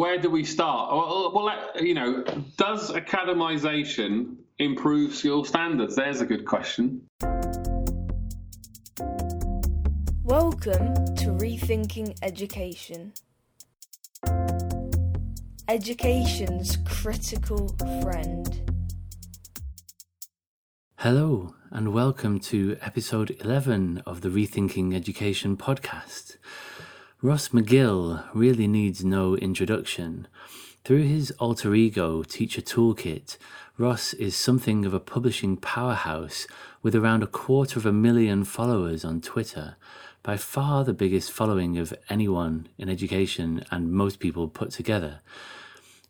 where do we start? Well, uh, well, you know, does academization improve school standards? There's a good question. Welcome to Rethinking Education. Education's critical friend. Hello, and welcome to episode 11 of the Rethinking Education podcast. Ross McGill really needs no introduction. Through his alter ego, Teacher Toolkit, Ross is something of a publishing powerhouse with around a quarter of a million followers on Twitter, by far the biggest following of anyone in education and most people put together.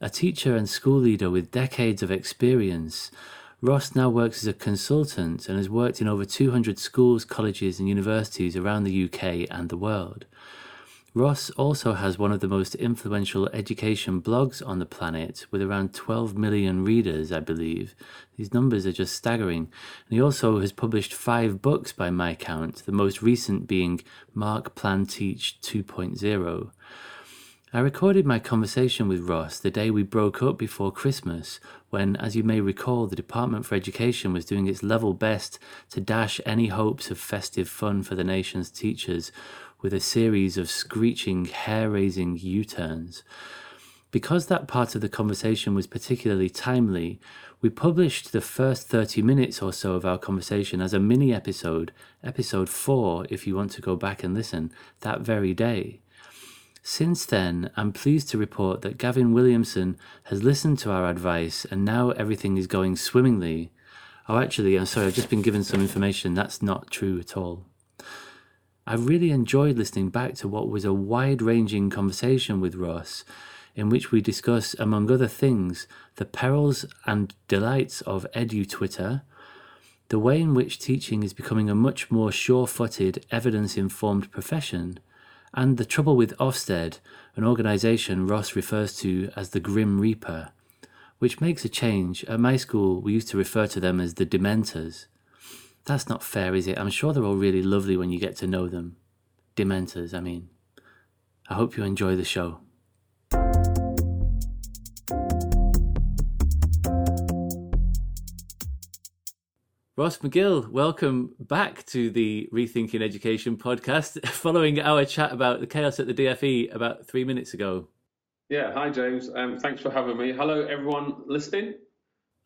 A teacher and school leader with decades of experience, Ross now works as a consultant and has worked in over 200 schools, colleges, and universities around the UK and the world. Ross also has one of the most influential education blogs on the planet, with around 12 million readers, I believe. These numbers are just staggering. And he also has published five books by my count, the most recent being Mark Plan Teach 2.0. I recorded my conversation with Ross the day we broke up before Christmas, when, as you may recall, the Department for Education was doing its level best to dash any hopes of festive fun for the nation's teachers with a series of screeching, hair raising U turns. Because that part of the conversation was particularly timely, we published the first 30 minutes or so of our conversation as a mini episode, episode 4, if you want to go back and listen, that very day. Since then, I'm pleased to report that Gavin Williamson has listened to our advice and now everything is going swimmingly. Oh, actually, I'm sorry, I've just been given some information that's not true at all. I really enjoyed listening back to what was a wide ranging conversation with Ross, in which we discuss, among other things, the perils and delights of edu Twitter, the way in which teaching is becoming a much more sure footed, evidence informed profession, and the trouble with Ofsted, an organisation Ross refers to as the Grim Reaper, which makes a change. At my school, we used to refer to them as the Dementors. That's not fair, is it? I'm sure they're all really lovely when you get to know them. Dementors, I mean. I hope you enjoy the show. Ross McGill, welcome back to the Rethinking Education podcast, following our chat about the chaos at the DFE about three minutes ago. Yeah, hi James. Um, thanks for having me. Hello, everyone listening.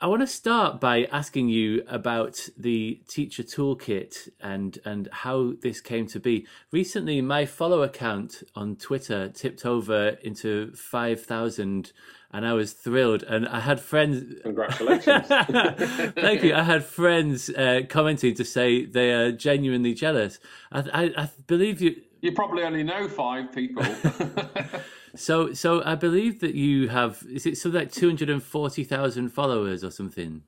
I want to start by asking you about the teacher toolkit and and how this came to be. Recently, my follow account on Twitter tipped over into five thousand, and I was thrilled. And I had friends. Congratulations! Thank you. I had friends uh, commenting to say they are genuinely jealous. I, I, I believe you. You probably only know five people. So, so I believe that you have is it something like two hundred and forty thousand followers or something?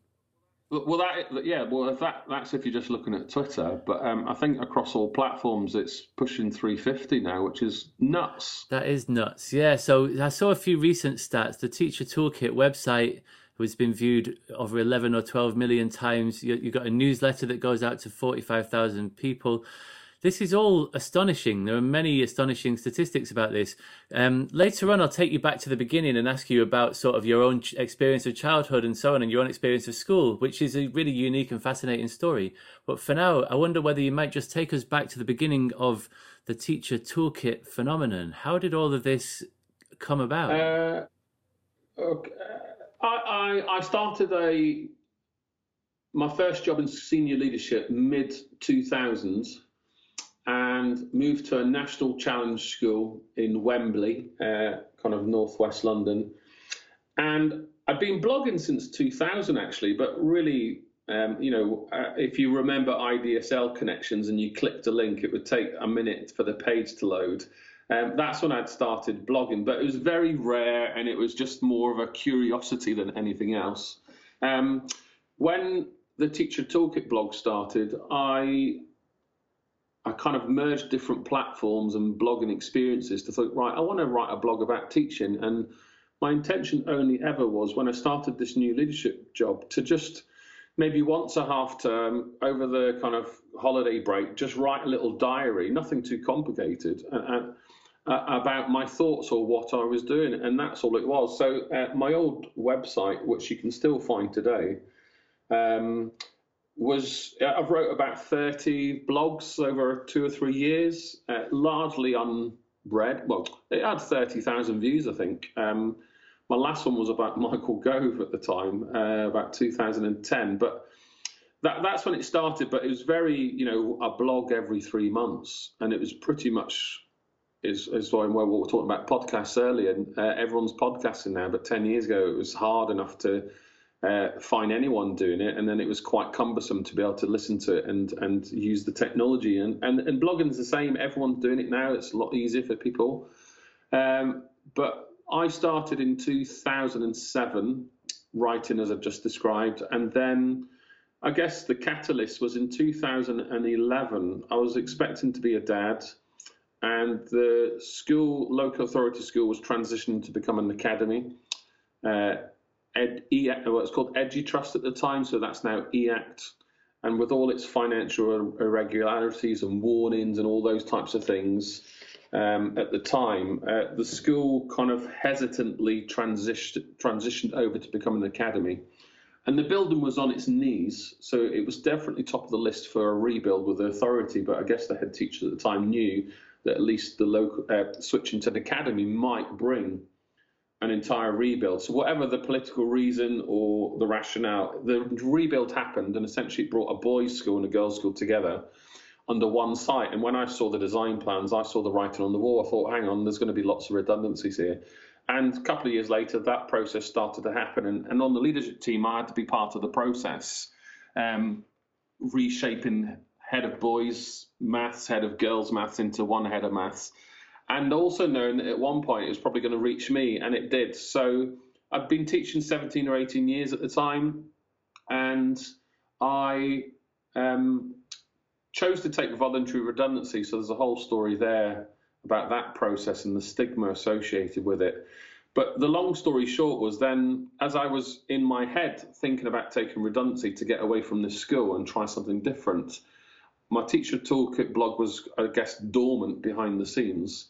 Well, that yeah, well, if that that's if you're just looking at Twitter, but um, I think across all platforms it's pushing 350 now, which is nuts. That is nuts. Yeah. So I saw a few recent stats. The Teacher Toolkit website has been viewed over 11 or 12 million times. You, have got a newsletter that goes out to 45,000 people. This is all astonishing. There are many astonishing statistics about this. Um, later on, I'll take you back to the beginning and ask you about sort of your own experience of childhood and so on, and your own experience of school, which is a really unique and fascinating story. But for now, I wonder whether you might just take us back to the beginning of the teacher toolkit phenomenon. How did all of this come about? Uh, okay. I, I, I started a my first job in senior leadership mid 2000s and moved to a national challenge school in Wembley, uh, kind of northwest London. And I've been blogging since 2000 actually, but really, um, you know, uh, if you remember IDSL connections and you clicked a link, it would take a minute for the page to load. Um, that's when I'd started blogging, but it was very rare and it was just more of a curiosity than anything else. Um, when the Teacher Toolkit blog started, I I kind of merged different platforms and blogging experiences to think, right, I want to write a blog about teaching. And my intention only ever was when I started this new leadership job to just maybe once a half term over the kind of holiday break, just write a little diary, nothing too complicated. And, uh, about my thoughts or what I was doing, and that's all it was. So uh, my old website, which you can still find today, um, was I've wrote about 30 blogs over two or three years, uh, largely unread. Well, it had 30,000 views, I think. Um, my last one was about Michael Gove at the time, uh, about 2010, but that, that's when it started. But it was very, you know, a blog every three months, and it was pretty much is is why we were talking about podcasts earlier. Uh, everyone's podcasting now, but 10 years ago it was hard enough to uh, find anyone doing it, and then it was quite cumbersome to be able to listen to it and and use the technology. And and, and blogging's the same. Everyone's doing it now. It's a lot easier for people. Um, but I started in 2007 writing as I've just described, and then I guess the catalyst was in 2011. I was expecting to be a dad, and the school, local authority school, was transitioning to become an academy. Uh, Ed, e, well, it's called EduTrust at the time, so that's now EACT. And with all its financial irregularities and warnings and all those types of things, um, at the time, uh, the school kind of hesitantly transitioned, transitioned over to become an academy. And the building was on its knees, so it was definitely top of the list for a rebuild with the authority. But I guess the head teacher at the time knew that at least the local uh, switching to an academy might bring an entire rebuild. So whatever the political reason or the rationale, the rebuild happened and essentially brought a boys' school and a girls' school together under one site. And when I saw the design plans, I saw the writing on the wall. I thought, hang on, there's going to be lots of redundancies here. And a couple of years later, that process started to happen. And, and on the leadership team, I had to be part of the process, um, reshaping head of boys maths, head of girls maths into one head of maths and also knowing that at one point it was probably going to reach me, and it did. So I've been teaching 17 or 18 years at the time, and I um, chose to take voluntary redundancy. So there's a whole story there about that process and the stigma associated with it. But the long story short was then, as I was in my head thinking about taking redundancy to get away from this school and try something different, my teacher toolkit blog was, I guess, dormant behind the scenes.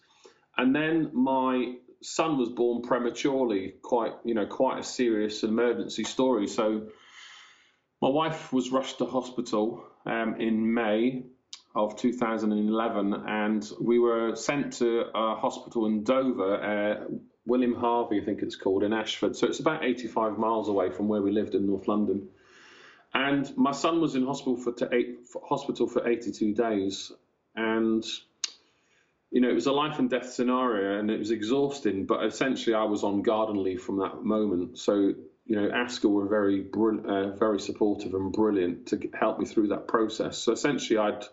And then my son was born prematurely, quite you know quite a serious emergency story. So my wife was rushed to hospital um, in May of 2011, and we were sent to a hospital in Dover, uh, William Harvey, I think it's called, in Ashford. So it's about 85 miles away from where we lived in North London. And my son was in hospital for, eight, hospital for 82 days, and you know, it was a life and death scenario and it was exhausting, but essentially I was on garden leave from that moment. So, you know, ASCL were very, uh, very supportive and brilliant to help me through that process. So essentially I'd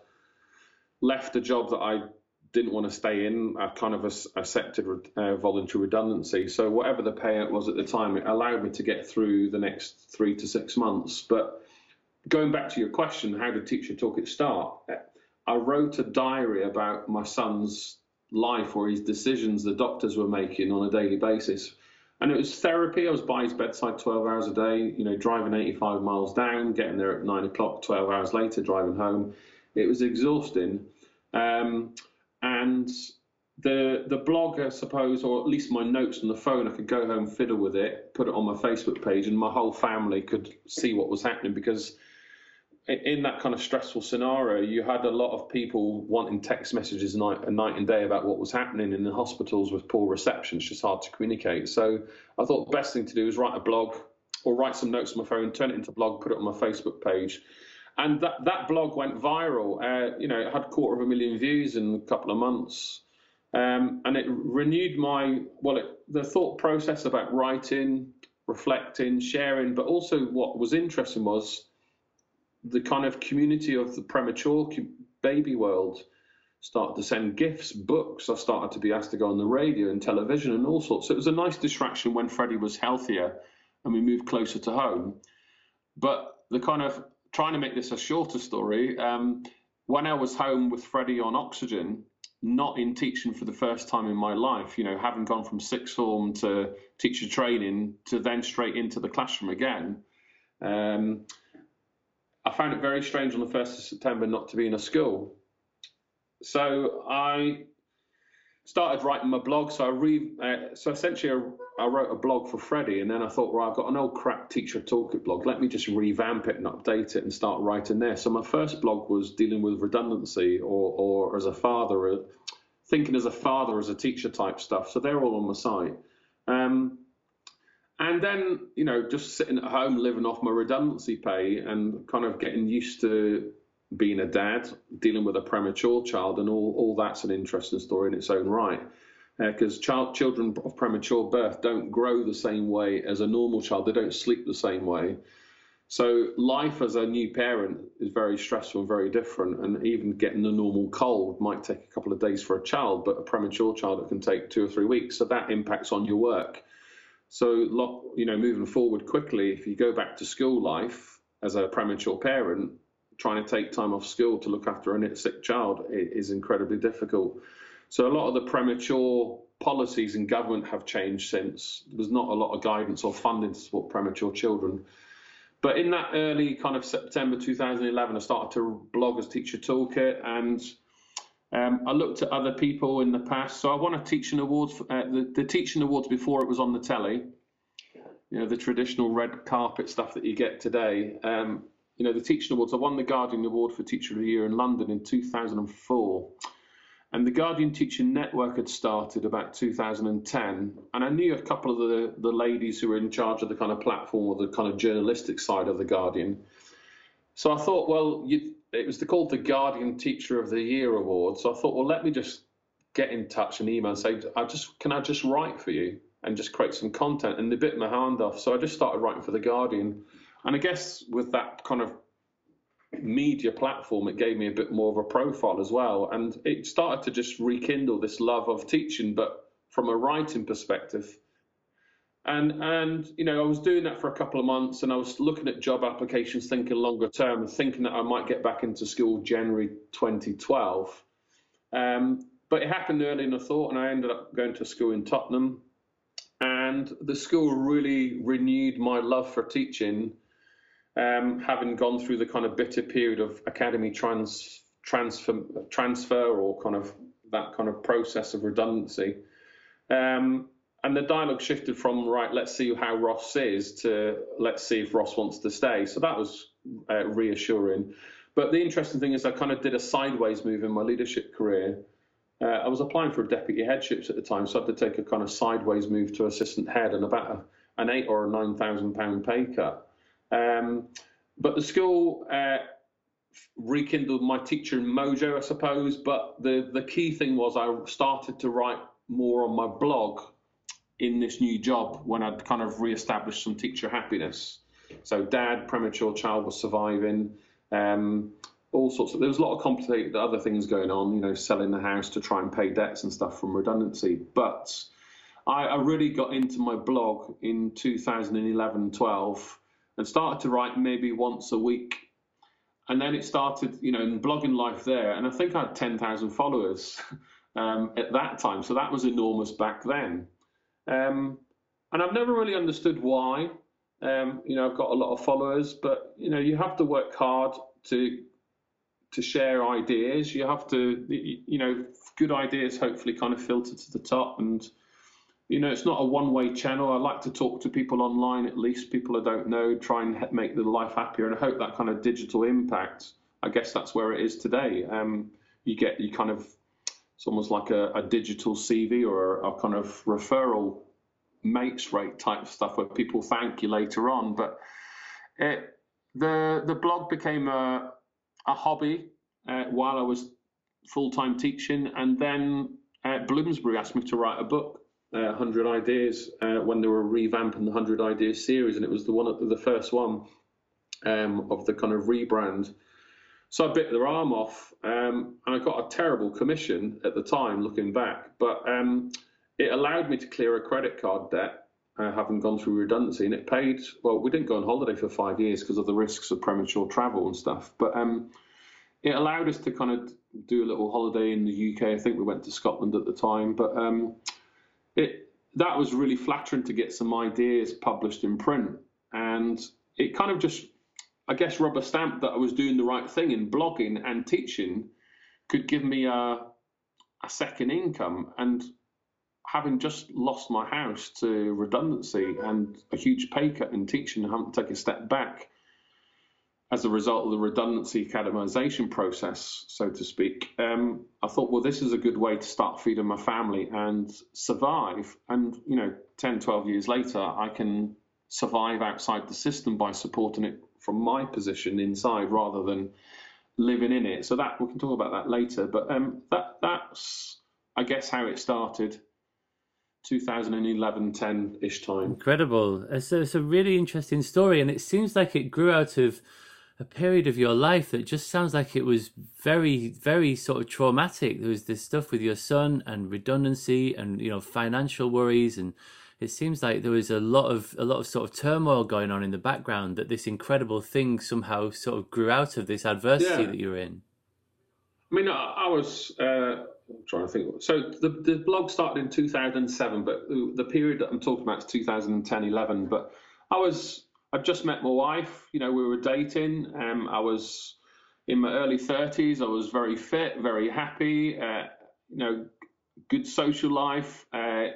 left a job that I didn't want to stay in. I kind of accepted uh, voluntary redundancy. So whatever the payout was at the time, it allowed me to get through the next three to six months. But going back to your question, how did Teacher Toolkit start? I wrote a diary about my son's life or his decisions the doctors were making on a daily basis. And it was therapy. I was by his bedside 12 hours a day, you know, driving 85 miles down, getting there at nine o'clock, 12 hours later, driving home. It was exhausting. Um, and the the blog, I suppose, or at least my notes on the phone, I could go home, fiddle with it, put it on my Facebook page, and my whole family could see what was happening because in that kind of stressful scenario, you had a lot of people wanting text messages night, night and day about what was happening in the hospitals with poor reception. It's just hard to communicate. So I thought the best thing to do was write a blog or write some notes on my phone, turn it into a blog, put it on my Facebook page. And that, that blog went viral. Uh, you know, it had a quarter of a million views in a couple of months. Um, and it renewed my, well, it, the thought process about writing, reflecting, sharing, but also what was interesting was the kind of community of the premature baby world started to send gifts, books. I started to be asked to go on the radio and television and all sorts. So it was a nice distraction when Freddie was healthier and we moved closer to home. But the kind of trying to make this a shorter story, um, when I was home with Freddie on oxygen, not in teaching for the first time in my life, you know, having gone from sixth form to teacher training to then straight into the classroom again. Um, I found it very strange on the 1st of September not to be in a school. So I started writing my blog. So I re, uh, so essentially I, I, wrote a blog for Freddie, and then I thought, well, I've got an old crap teacher toolkit blog. Let me just revamp it and update it and start writing there. So my first blog was dealing with redundancy or or as a father, uh, thinking as a father as a teacher type stuff. So they're all on my site. Um, and then, you know, just sitting at home, living off my redundancy pay and kind of getting used to being a dad, dealing with a premature child, and all, all that's an interesting story in its own right. Because uh, child, children of premature birth don't grow the same way as a normal child. They don't sleep the same way. So life as a new parent is very stressful and very different. And even getting a normal cold might take a couple of days for a child, but a premature child it can take two or three weeks. So that impacts on your work. So you know, moving forward quickly, if you go back to school life as a premature parent, trying to take time off school to look after a sick child is incredibly difficult. So a lot of the premature policies in government have changed since. There's not a lot of guidance or funding to support premature children. But in that early kind of September 2011, I started to blog as Teacher Toolkit, and um, I looked at other people in the past. So I won a teaching awards, uh, the, the teaching awards before it was on the telly. You know the traditional red carpet stuff that you get today. Um, you know, the Teaching Awards. I won the Guardian Award for Teacher of the Year in London in 2004. And the Guardian Teaching Network had started about 2010. And I knew a couple of the, the ladies who were in charge of the kind of platform or the kind of journalistic side of the Guardian. So I thought, well, you, it was called the Guardian Teacher of the Year Award. So I thought, well, let me just get in touch and email and say, I just can I just write for you and just create some content. And they bit my hand off. So I just started writing for the Guardian. And I guess with that kind of media platform, it gave me a bit more of a profile as well. And it started to just rekindle this love of teaching, but from a writing perspective. And and you know, I was doing that for a couple of months, and I was looking at job applications, thinking longer term, and thinking that I might get back into school January 2012. Um, but it happened earlier than I thought, and I ended up going to school in Tottenham. And the school really renewed my love for teaching um, having gone through the kind of bitter period of academy trans, transfer, transfer or kind of that kind of process of redundancy. Um, and the dialogue shifted from right, let's see how Ross is to let's see if Ross wants to stay. So that was uh, reassuring. But the interesting thing is, I kind of did a sideways move in my leadership career. Uh, I was applying for deputy headships at the time, so I had to take a kind of sideways move to assistant head and about a, an eight or a nine thousand pound pay cut. Um, but the school uh, rekindled my teaching mojo, I suppose. But the, the key thing was I started to write more on my blog in this new job when I'd kind of re-established some teacher happiness. So dad, premature child was surviving. Um, all sorts of there was a lot of complicated other things going on, you know, selling the house to try and pay debts and stuff from redundancy. But I, I really got into my blog in 2011 12 and started to write maybe once a week. And then it started, you know, in blogging life there. And I think I had 10,000 followers um, at that time. So that was enormous back then. Um, and I've never really understood why. Um, you know, I've got a lot of followers, but, you know, you have to work hard to to share ideas. You have to, you know, good ideas hopefully kind of filter to the top and you know, it's not a one-way channel. I like to talk to people online, at least people I don't know, try and make their life happier, and I hope that kind of digital impact. I guess that's where it is today. Um, you get you kind of it's almost like a, a digital CV or a, a, kind of referral mates rate type stuff where people thank you later on. But it, the the blog became a a hobby uh, while I was full time teaching, and then uh, Bloomsbury asked me to write a book uh, 100 Ideas uh, when they were revamping the 100 Ideas series, and it was the one, the first one um, of the kind of rebrand. So I bit their arm off, um, and I got a terrible commission at the time, looking back. But um, it allowed me to clear a credit card debt, uh, having gone through redundancy, and it paid. Well, we didn't go on holiday for five years because of the risks of premature travel and stuff, but um, it allowed us to kind of do a little holiday in the UK. I think we went to Scotland at the time, but um, it that was really flattering to get some ideas published in print, and it kind of just, I guess, rubber stamped that I was doing the right thing in blogging and teaching could give me a a second income. And having just lost my house to redundancy and a huge pay cut in teaching, I having to take a step back as a result of the redundancy academisation process, so to speak, um, I thought, well, this is a good way to start feeding my family and survive. And, you know, 10, 12 years later, I can survive outside the system by supporting it from my position inside rather than living in it. So that we can talk about that later. But um, that that's I guess how it started. 2011 10 ish time. Incredible. It's a, it's a really interesting story, and it seems like it grew out of a period of your life that just sounds like it was very, very sort of traumatic. There was this stuff with your son and redundancy and, you know, financial worries and it seems like there was a lot of a lot of sort of turmoil going on in the background that this incredible thing somehow sort of grew out of this adversity yeah. that you're in. I mean, I, I was uh, trying to think. So the the blog started in 2007, but the, the period that I'm talking about is 2010, 11. But I was I'd just met my wife. You know, we were dating. Um, I was in my early 30s. I was very fit, very happy. Uh, you know, good social life, uh,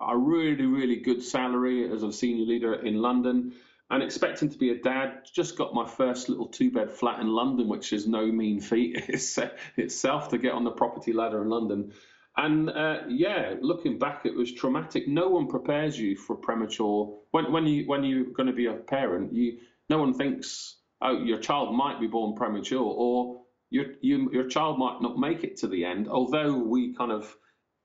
a really, really good salary as a senior leader in London, and expecting to be a dad. Just got my first little two bed flat in London, which is no mean feat itself to get on the property ladder in London. And uh, yeah, looking back, it was traumatic. No one prepares you for premature when when you when you're going to be a parent. You no one thinks oh your child might be born premature or your you, your child might not make it to the end. Although we kind of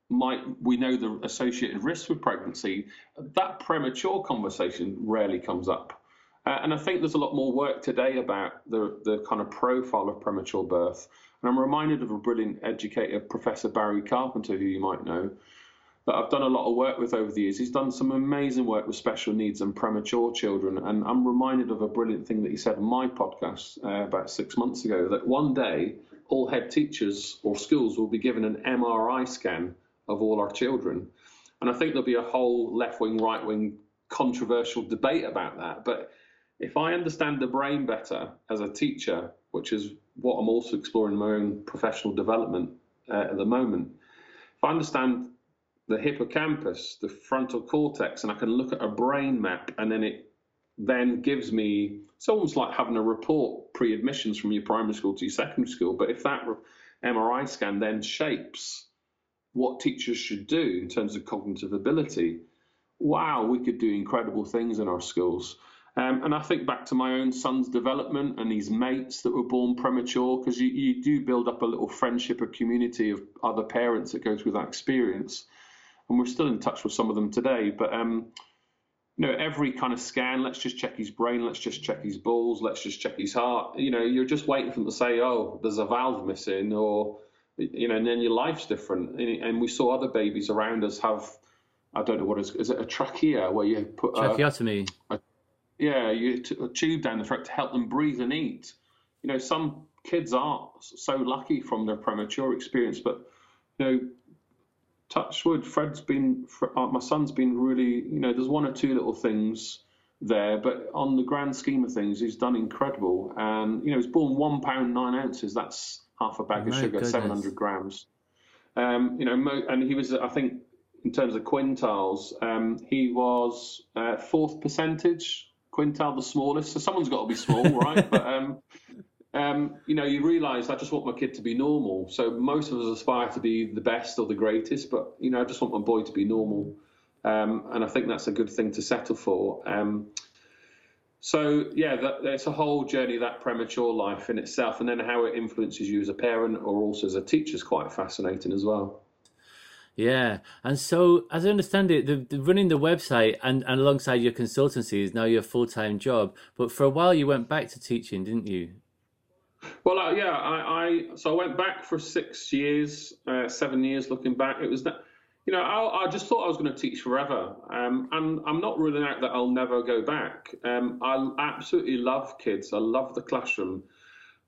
might we know the associated risks with pregnancy, that premature conversation rarely comes up. Uh, and I think there's a lot more work today about the, the kind of profile of premature birth. And I'm reminded of a brilliant educator, Professor Barry Carpenter, who you might know, that I've done a lot of work with over the years. He's done some amazing work with special needs and premature children. And I'm reminded of a brilliant thing that he said on my podcast uh, about six months ago that one day all head teachers or schools will be given an MRI scan of all our children. And I think there'll be a whole left wing, right wing controversial debate about that. But if I understand the brain better as a teacher, which is what I'm also exploring in my own professional development uh, at the moment, if I understand the hippocampus, the frontal cortex, and I can look at a brain map and then it then gives me it's almost like having a report pre-admissions from your primary school to your secondary school. But if that MRI scan then shapes what teachers should do in terms of cognitive ability, wow, we could do incredible things in our schools. Um, and I think back to my own son's development and his mates that were born premature, because you, you do build up a little friendship, a community of other parents that go through that experience. And we're still in touch with some of them today. But um, you know, every kind of scan, let's just check his brain, let's just check his balls, let's just check his heart. You know, you're just waiting for them to say, oh, there's a valve missing, or you know, and then your life's different. And we saw other babies around us have, I don't know what is, is it a trachea where you put tracheotomy? A, a, yeah, you t- a tube down the throat to help them breathe and eat. You know, some kids aren't so lucky from their premature experience, but you know, touch wood, Fred's been, uh, my son's been really, you know, there's one or two little things there, but on the grand scheme of things, he's done incredible. And you know, he's born one pound nine ounces. That's half a bag of sugar, goodness. 700 grams. Um, you know, and he was, I think, in terms of quintiles, um, he was uh, fourth percentage quintile, the smallest. So someone's got to be small, right? but um, um, you know, you realise I just want my kid to be normal. So most of us aspire to be the best or the greatest, but you know, I just want my boy to be normal, um, and I think that's a good thing to settle for. So yeah, that, it's a whole journey that premature life in itself, and then how it influences you as a parent or also as a teacher is quite fascinating as well. Yeah, and so as I understand it, the, the, running the website and, and alongside your consultancy is now your full time job. But for a while, you went back to teaching, didn't you? Well, uh, yeah, I, I, so I went back for six years, uh, seven years. Looking back, it was that you know, I, I, just thought I was going to teach forever, um, and I'm not ruling out that I'll never go back. Um, I absolutely love kids. I love the classroom,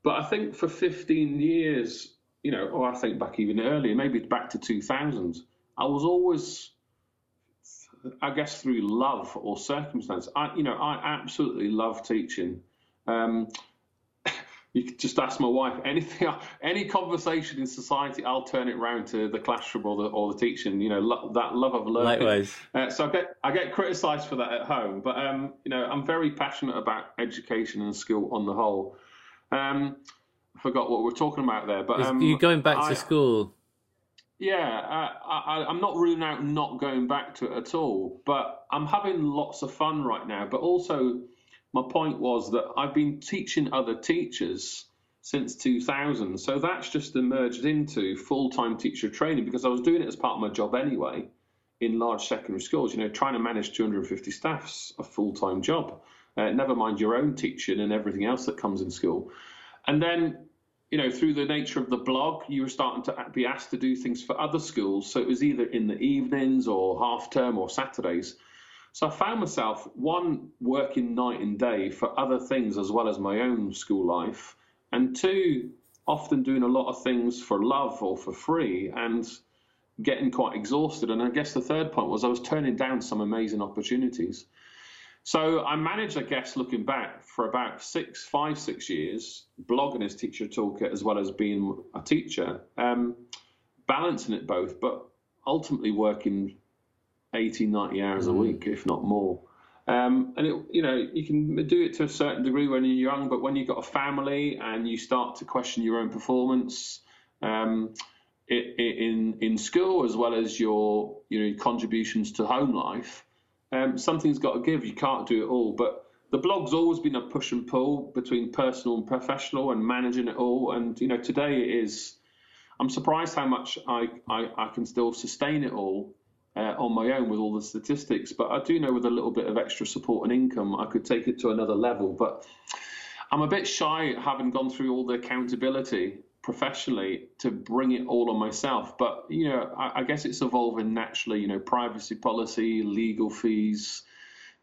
but I think for 15 years, you know, or I think back even earlier, maybe back to 2000, I was always, I guess, through love or circumstance. I, you know, I absolutely love teaching. Um, you could just ask my wife anything, any conversation in society, I'll turn it round to the classroom or the or the teaching. You know, lo- that love of learning. Likewise. Uh, so I get I get criticised for that at home, but um, you know, I'm very passionate about education and skill on the whole. Um, I forgot what we're talking about there, but um, you going back I, to school? Yeah, uh, I, I'm not ruling out not going back to it at all, but I'm having lots of fun right now. But also my point was that I've been teaching other teachers since 2000. So that's just emerged into full time teacher training because I was doing it as part of my job anyway in large secondary schools. You know, trying to manage 250 staff's a full time job, uh, never mind your own teaching and everything else that comes in school. And then, you know, through the nature of the blog, you were starting to be asked to do things for other schools. So it was either in the evenings or half term or Saturdays. So I found myself one working night and day for other things as well as my own school life, and two often doing a lot of things for love or for free and getting quite exhausted. And I guess the third point was I was turning down some amazing opportunities. So I managed, I guess, looking back for about six, five, six years, blogging as teacher toolkit as well as being a teacher, um, balancing it both, but ultimately working 80, 90 hours a mm. week, if not more. Um, and it, you know, you can do it to a certain degree when you're young, but when you've got a family and you start to question your own performance um, it, it, in in school as well as your you know contributions to home life, um, something's got to give. You can't do it all, but the blog's always been a push and pull between personal and professional and managing it all. And you know, today it is. I'm surprised how much I, I, I can still sustain it all uh, on my own with all the statistics. But I do know with a little bit of extra support and income, I could take it to another level. But I'm a bit shy having gone through all the accountability professionally to bring it all on myself. But you know, I, I guess it's evolving naturally. You know, privacy policy, legal fees.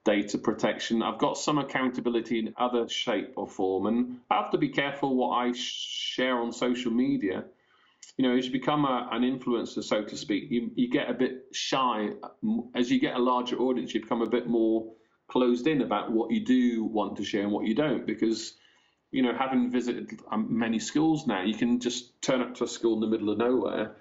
Data protection. I've got some accountability in other shape or form, and I have to be careful what I share on social media you know, as you become a, an influencer, so to speak, you, you get a bit shy. As you get a larger audience, you become a bit more closed in about what you do want to share and what you don't. Because, you know, having visited um, many schools now, you can just turn up to a school in the middle of nowhere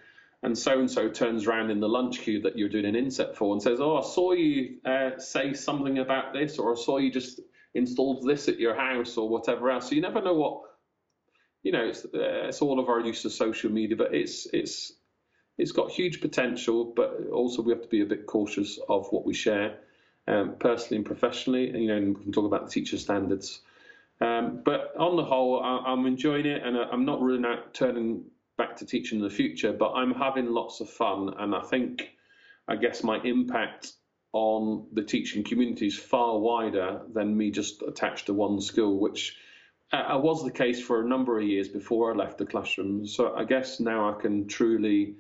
and so and so turns around in the lunch queue that you're doing an inset for and says, "Oh, I saw you uh, say something about this, or I saw you just installed this at your house, or whatever else." So you never know what you know, it's, uh, it's all of our use of social media, but it's it's it's got huge potential, but also we have to be a bit cautious of what we share, um, personally and professionally. And, you know, and we can talk about teacher standards. Um, but on the whole, I, am enjoying it, and I'm not ruling out turning back to teaching in the future. But I'm having lots of fun, and I think, I guess, my impact on the teaching community is far wider than me just attached to one school, which I was the case for a number of years before I left the classroom. So I guess now I can truly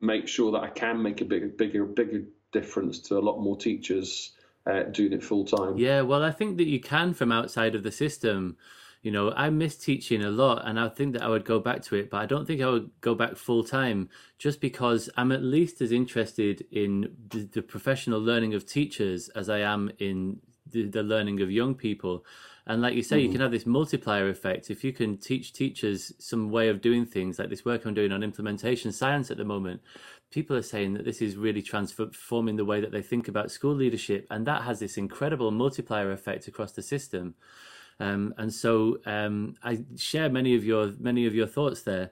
make sure that I can make a bigger, bigger, bigger difference to a lot more teachers uh, doing it full time. Yeah, well, I think that you can from outside of the system. You know, I miss teaching a lot, and I think that I would go back to it, but I don't think I would go back full time just because I'm at least as interested in the, the professional learning of teachers as I am in the, the learning of young people. And like you say, mm-hmm. you can have this multiplier effect. If you can teach teachers some way of doing things, like this work I'm doing on implementation science at the moment, people are saying that this is really transforming the way that they think about school leadership. And that has this incredible multiplier effect across the system. Um, and so um, I share many of your many of your thoughts there.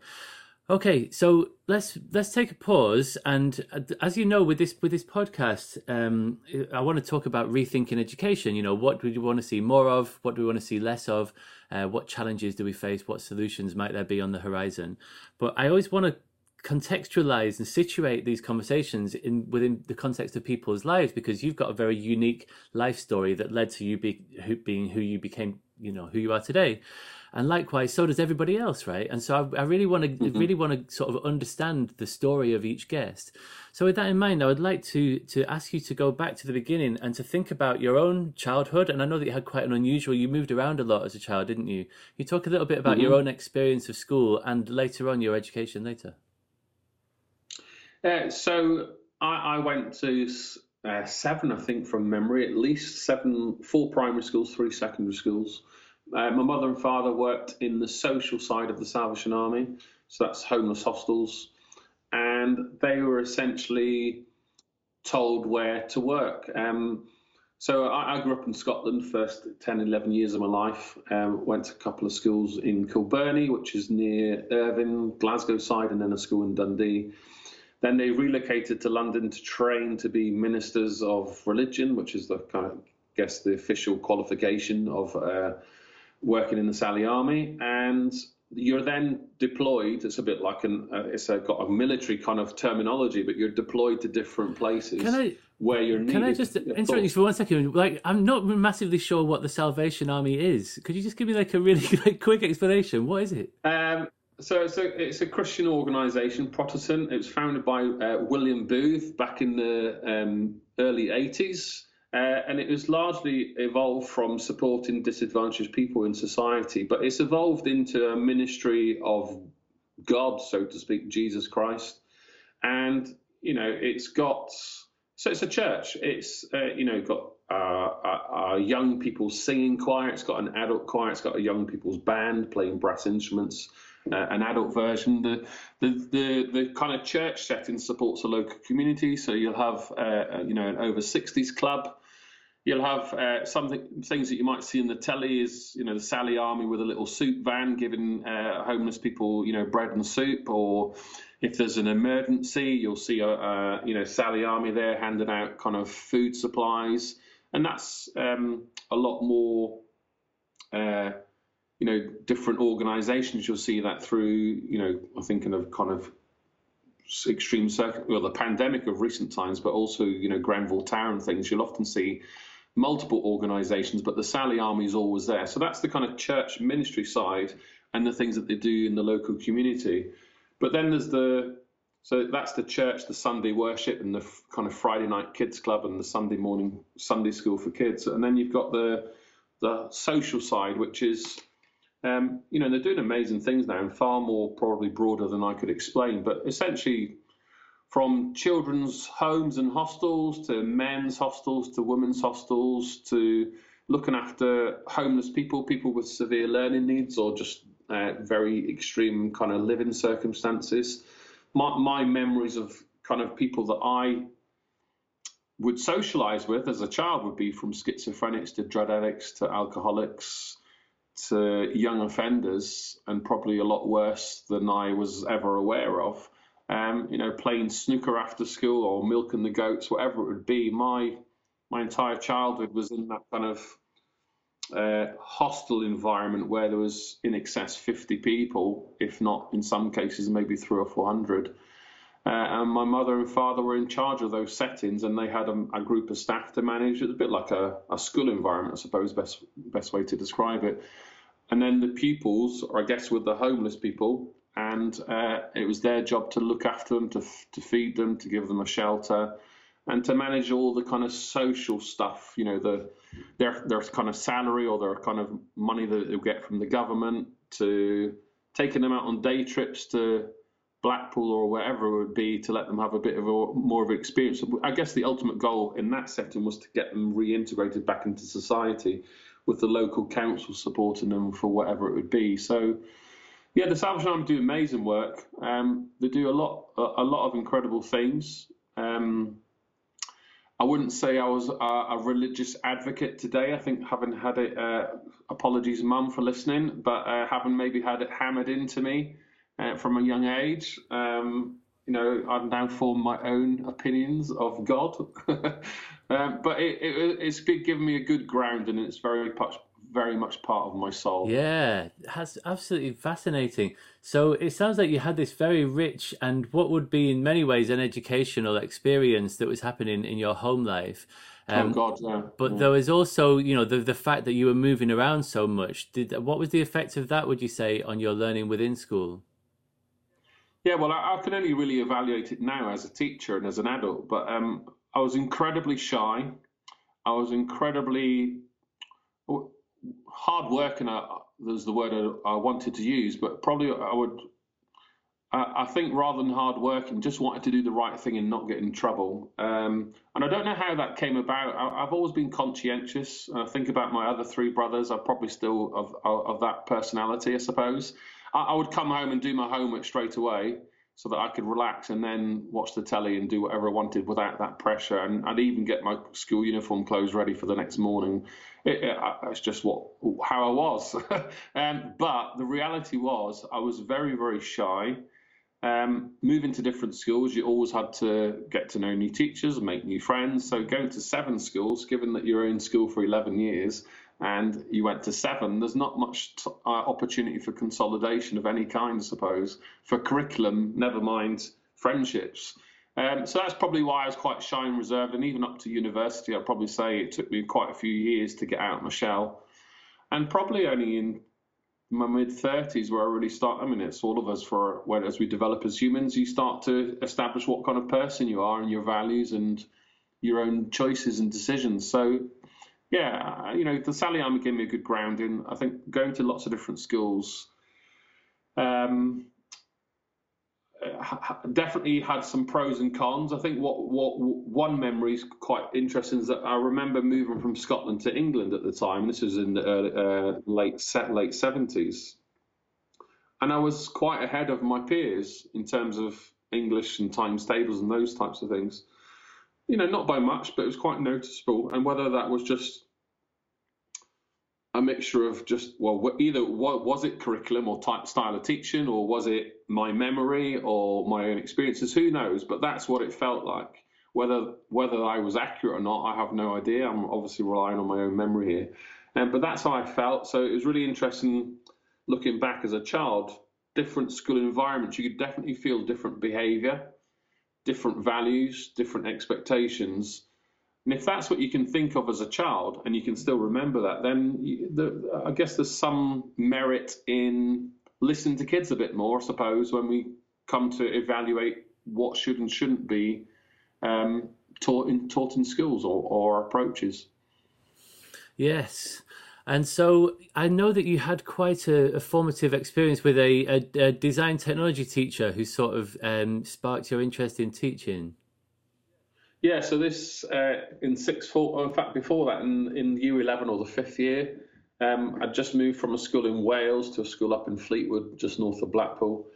Okay, so let's let's take a pause, and uh, as you know, with this with this podcast, um, I want to talk about rethinking education. You know, what do we want to see more of? What do we want to see less of? Uh, what challenges do we face? What solutions might there be on the horizon? But I always want to contextualize and situate these conversations in within the context of people's lives because you've got a very unique life story that led to you be, who, being who you became, you know, who you are today and likewise so does everybody else right? And so i, I really want to mm-hmm. really want to sort of understand the story of each guest. So with that in mind i would like to to ask you to go back to the beginning and to think about your own childhood. And i know that you had quite an unusual you moved around a lot as a child didn't you? You talk a little bit about mm-hmm. your own experience of school and later on your education later. Uh, so I, I went to uh, seven, I think, from memory, at least seven, four primary schools, three secondary schools Uh, my mother and father worked in the social side of the Salvation Army, so that's homeless hostels, and they were essentially told where to work. Um, so I, I, grew up in Scotland, first 10, 11 years of my life. Um, went to a couple of schools in Kilbirnie, which is near Irvine, Glasgow side, and then a school in Dundee. Then they relocated to London to train to be ministers of religion, which is the kind of, I guess, the official qualification of uh, working in the Sally Army. And you're then deployed. It's a bit like an, uh, it's a, got a military kind of terminology, but you're deployed to different places. Can I, where you're needed. Can I just interrupt you for one second? Like, I'm not massively sure what the Salvation Army is. Could you just give me like a really like, quick explanation? What is it? Um, so it's a, it's a Christian organisation, Protestant. It was founded by uh, William Booth back in the um, early 80s. Uh, and it was largely evolved from supporting disadvantaged people in society, but it's evolved into a ministry of God, so to speak, Jesus Christ. And, you know, it's got, so it's a church. It's, uh, you know, got uh, young people's singing choir, it's got an adult choir, it's got a young people's band playing brass instruments uh, an adult version. The, the, the the kind of church setting supports a local community, so you'll have uh, you know an over 60s club. You'll have uh, something things that you might see in the telly is you know the Sally Army with a little soup van giving uh, homeless people you know bread and soup, or if there's an emergency, you'll see a, a you know Sally Army there handing out kind of food supplies, and that's um, a lot more uh, you know, different organisations. You'll see that through, you know, I'm thinking of kind of extreme circuit, well, the pandemic of recent times, but also, you know, Grenfell Tower and things. You'll often see multiple organisations, but the Sally Army is always there. So that's the kind of church ministry side and the things that they do in the local community. But then there's the so that's the church, the Sunday worship, and the kind of Friday night kids club, and the Sunday morning Sunday school for kids. And then you've got the the social side, which is um, you know, they're doing amazing things now and far more probably broader than I could explain. But essentially, from children's homes and hostels to men's hostels to women's hostels to looking after homeless people, people with severe learning needs or just uh, very extreme kind of living circumstances. My, my memories of kind of people that I would socialize with as a child would be from schizophrenics to drug addicts to alcoholics to young offenders, and probably a lot worse than I was ever aware of. Um, you know, playing snooker after school or milking the goats, whatever it would be. My my entire childhood was in that kind of uh, hostile environment where there was in excess 50 people, if not in some cases maybe three or four hundred. Uh, and my mother and father were in charge of those settings, and they had a, a group of staff to manage. It was a bit like a, a, school environment, I suppose, best best way to describe it. And then the pupils, or I guess, with the homeless people, and uh, it was their job to look after them, to to feed them, to give them a shelter, and to manage all the kind of social stuff. You know, the their their kind of salary or their kind of money that they'll get from the government, to taking them out on day trips to Blackpool or wherever it would be to let them have a bit of a more of an experience. I guess the ultimate goal in that setting was to get them reintegrated back into society, with the local council supporting them for whatever it would be. So, yeah, the Salvation Army do amazing work. Um, they do a lot, a, a, lot of incredible things. Um, I wouldn't say I was a, a, religious advocate today. I think having had it, uh, apologies, mum, for listening, but uh, having maybe had it hammered into me uh, from a young age. Um, you know, I've now formed my own opinions of God, um, but it, it, it's given me a good ground, and it's very much, very much part of my soul. Yeah, that's absolutely fascinating. So it sounds like you had this very rich and what would be in many ways an educational experience that was happening in your home life. Oh, um, oh God, yeah. But yeah. there was also, you know, the the fact that you were moving around so much. Did what was the effect of that? Would you say on your learning within school? Yeah, well, I, I, can only really evaluate it now as a teacher and as an adult, but um, I was incredibly shy. I was incredibly hard working. Uh, there's the word I, I, wanted to use, but probably I would I think rather than hard working, just wanted to do the right thing and not get in trouble. Um, and I don't know how that came about. I, have always been conscientious. I think about my other three brothers. I'm probably still of, of, of that personality, I suppose. I, I, would come home and do my homework straight away so that I could relax and then watch the telly and do whatever I wanted without that pressure. And I'd even get my school uniform clothes ready for the next morning. It, it, just what how I was. um, but the reality was, I was very very shy. Um, moving to different schools, you always had to get to know new teachers, make new friends. So going to seven schools, given that you're in school for 11 years and you went to seven, there's not much t- uh, opportunity for consolidation of any kind, I suppose, for curriculum, never mind friendships. Um, so that's probably why I was quite shy and reserved. And even up to university, I'd probably say it took me quite a few years to get out of my shell. And probably only in my mid 30s where I really start. I mean, it's all of us for when as we develop as humans, you start to establish what kind of person you are and your values and your own choices and decisions. So, yeah, you know, the Sally Army gave me a good grounding. I think going to lots of different schools. Um, definitely had some pros and cons. I think what what one memory is quite interesting is that I remember moving from Scotland to England at the time. This was in the uh, late late seventies, and I was quite ahead of my peers in terms of English and times tables and those types of things. You know, not by much, but it was quite noticeable. And whether that was just a mixture of just well either what was it curriculum or type style of teaching or was it my memory or my own experiences? Who knows? But that's what it felt like. Whether whether I was accurate or not I have no idea. I'm obviously relying on my own memory here. Um, but that's how I felt. So it was really interesting looking back as a child. Different school environments. You could definitely feel different behavior different values different expectations and if that's what you can think of as a child and you can still remember that, then you, the, I guess there's some merit in listening to kids a bit more, I suppose, when we come to evaluate what should and shouldn't be um, taught, in, taught in schools or, or approaches. Yes. And so I know that you had quite a, a formative experience with a, a, a, design technology teacher who sort of um, sparked your interest in teaching. Yeah, so this uh, in sixth form, in fact, before that, in, in year 11 or the fifth year, um, I'd just moved from a school in Wales to a school up in Fleetwood, just north of Blackpool.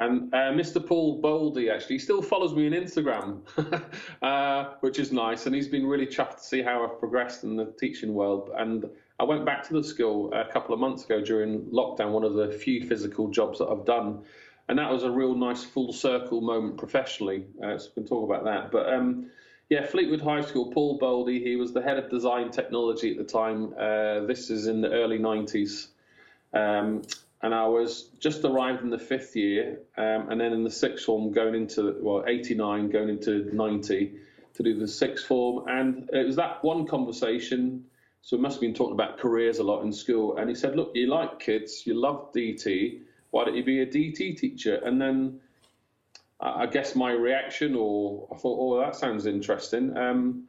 And uh, Mr. Paul Boldy actually still follows me on Instagram, uh, which is nice. And he's been really chuffed to see how I've progressed in the teaching world. And I went back to the school a couple of months ago during lockdown, one of the few physical jobs that I've done. And that was a real nice full circle moment professionally. Uh, so we can talk about that. But um, yeah, Fleetwood High School, Paul Boldy, he was the head of design technology at the time. Uh, this is in the early 90s. Um, and I was just arrived in the fifth year, um, and then in the sixth form, going into, well, 89, going into 90 to do the sixth form. And it was that one conversation. So we must have been talking about careers a lot in school. And he said, Look, you like kids, you love DT, why don't you be a DT teacher? And then I guess my reaction, or I thought, oh, that sounds interesting. Um,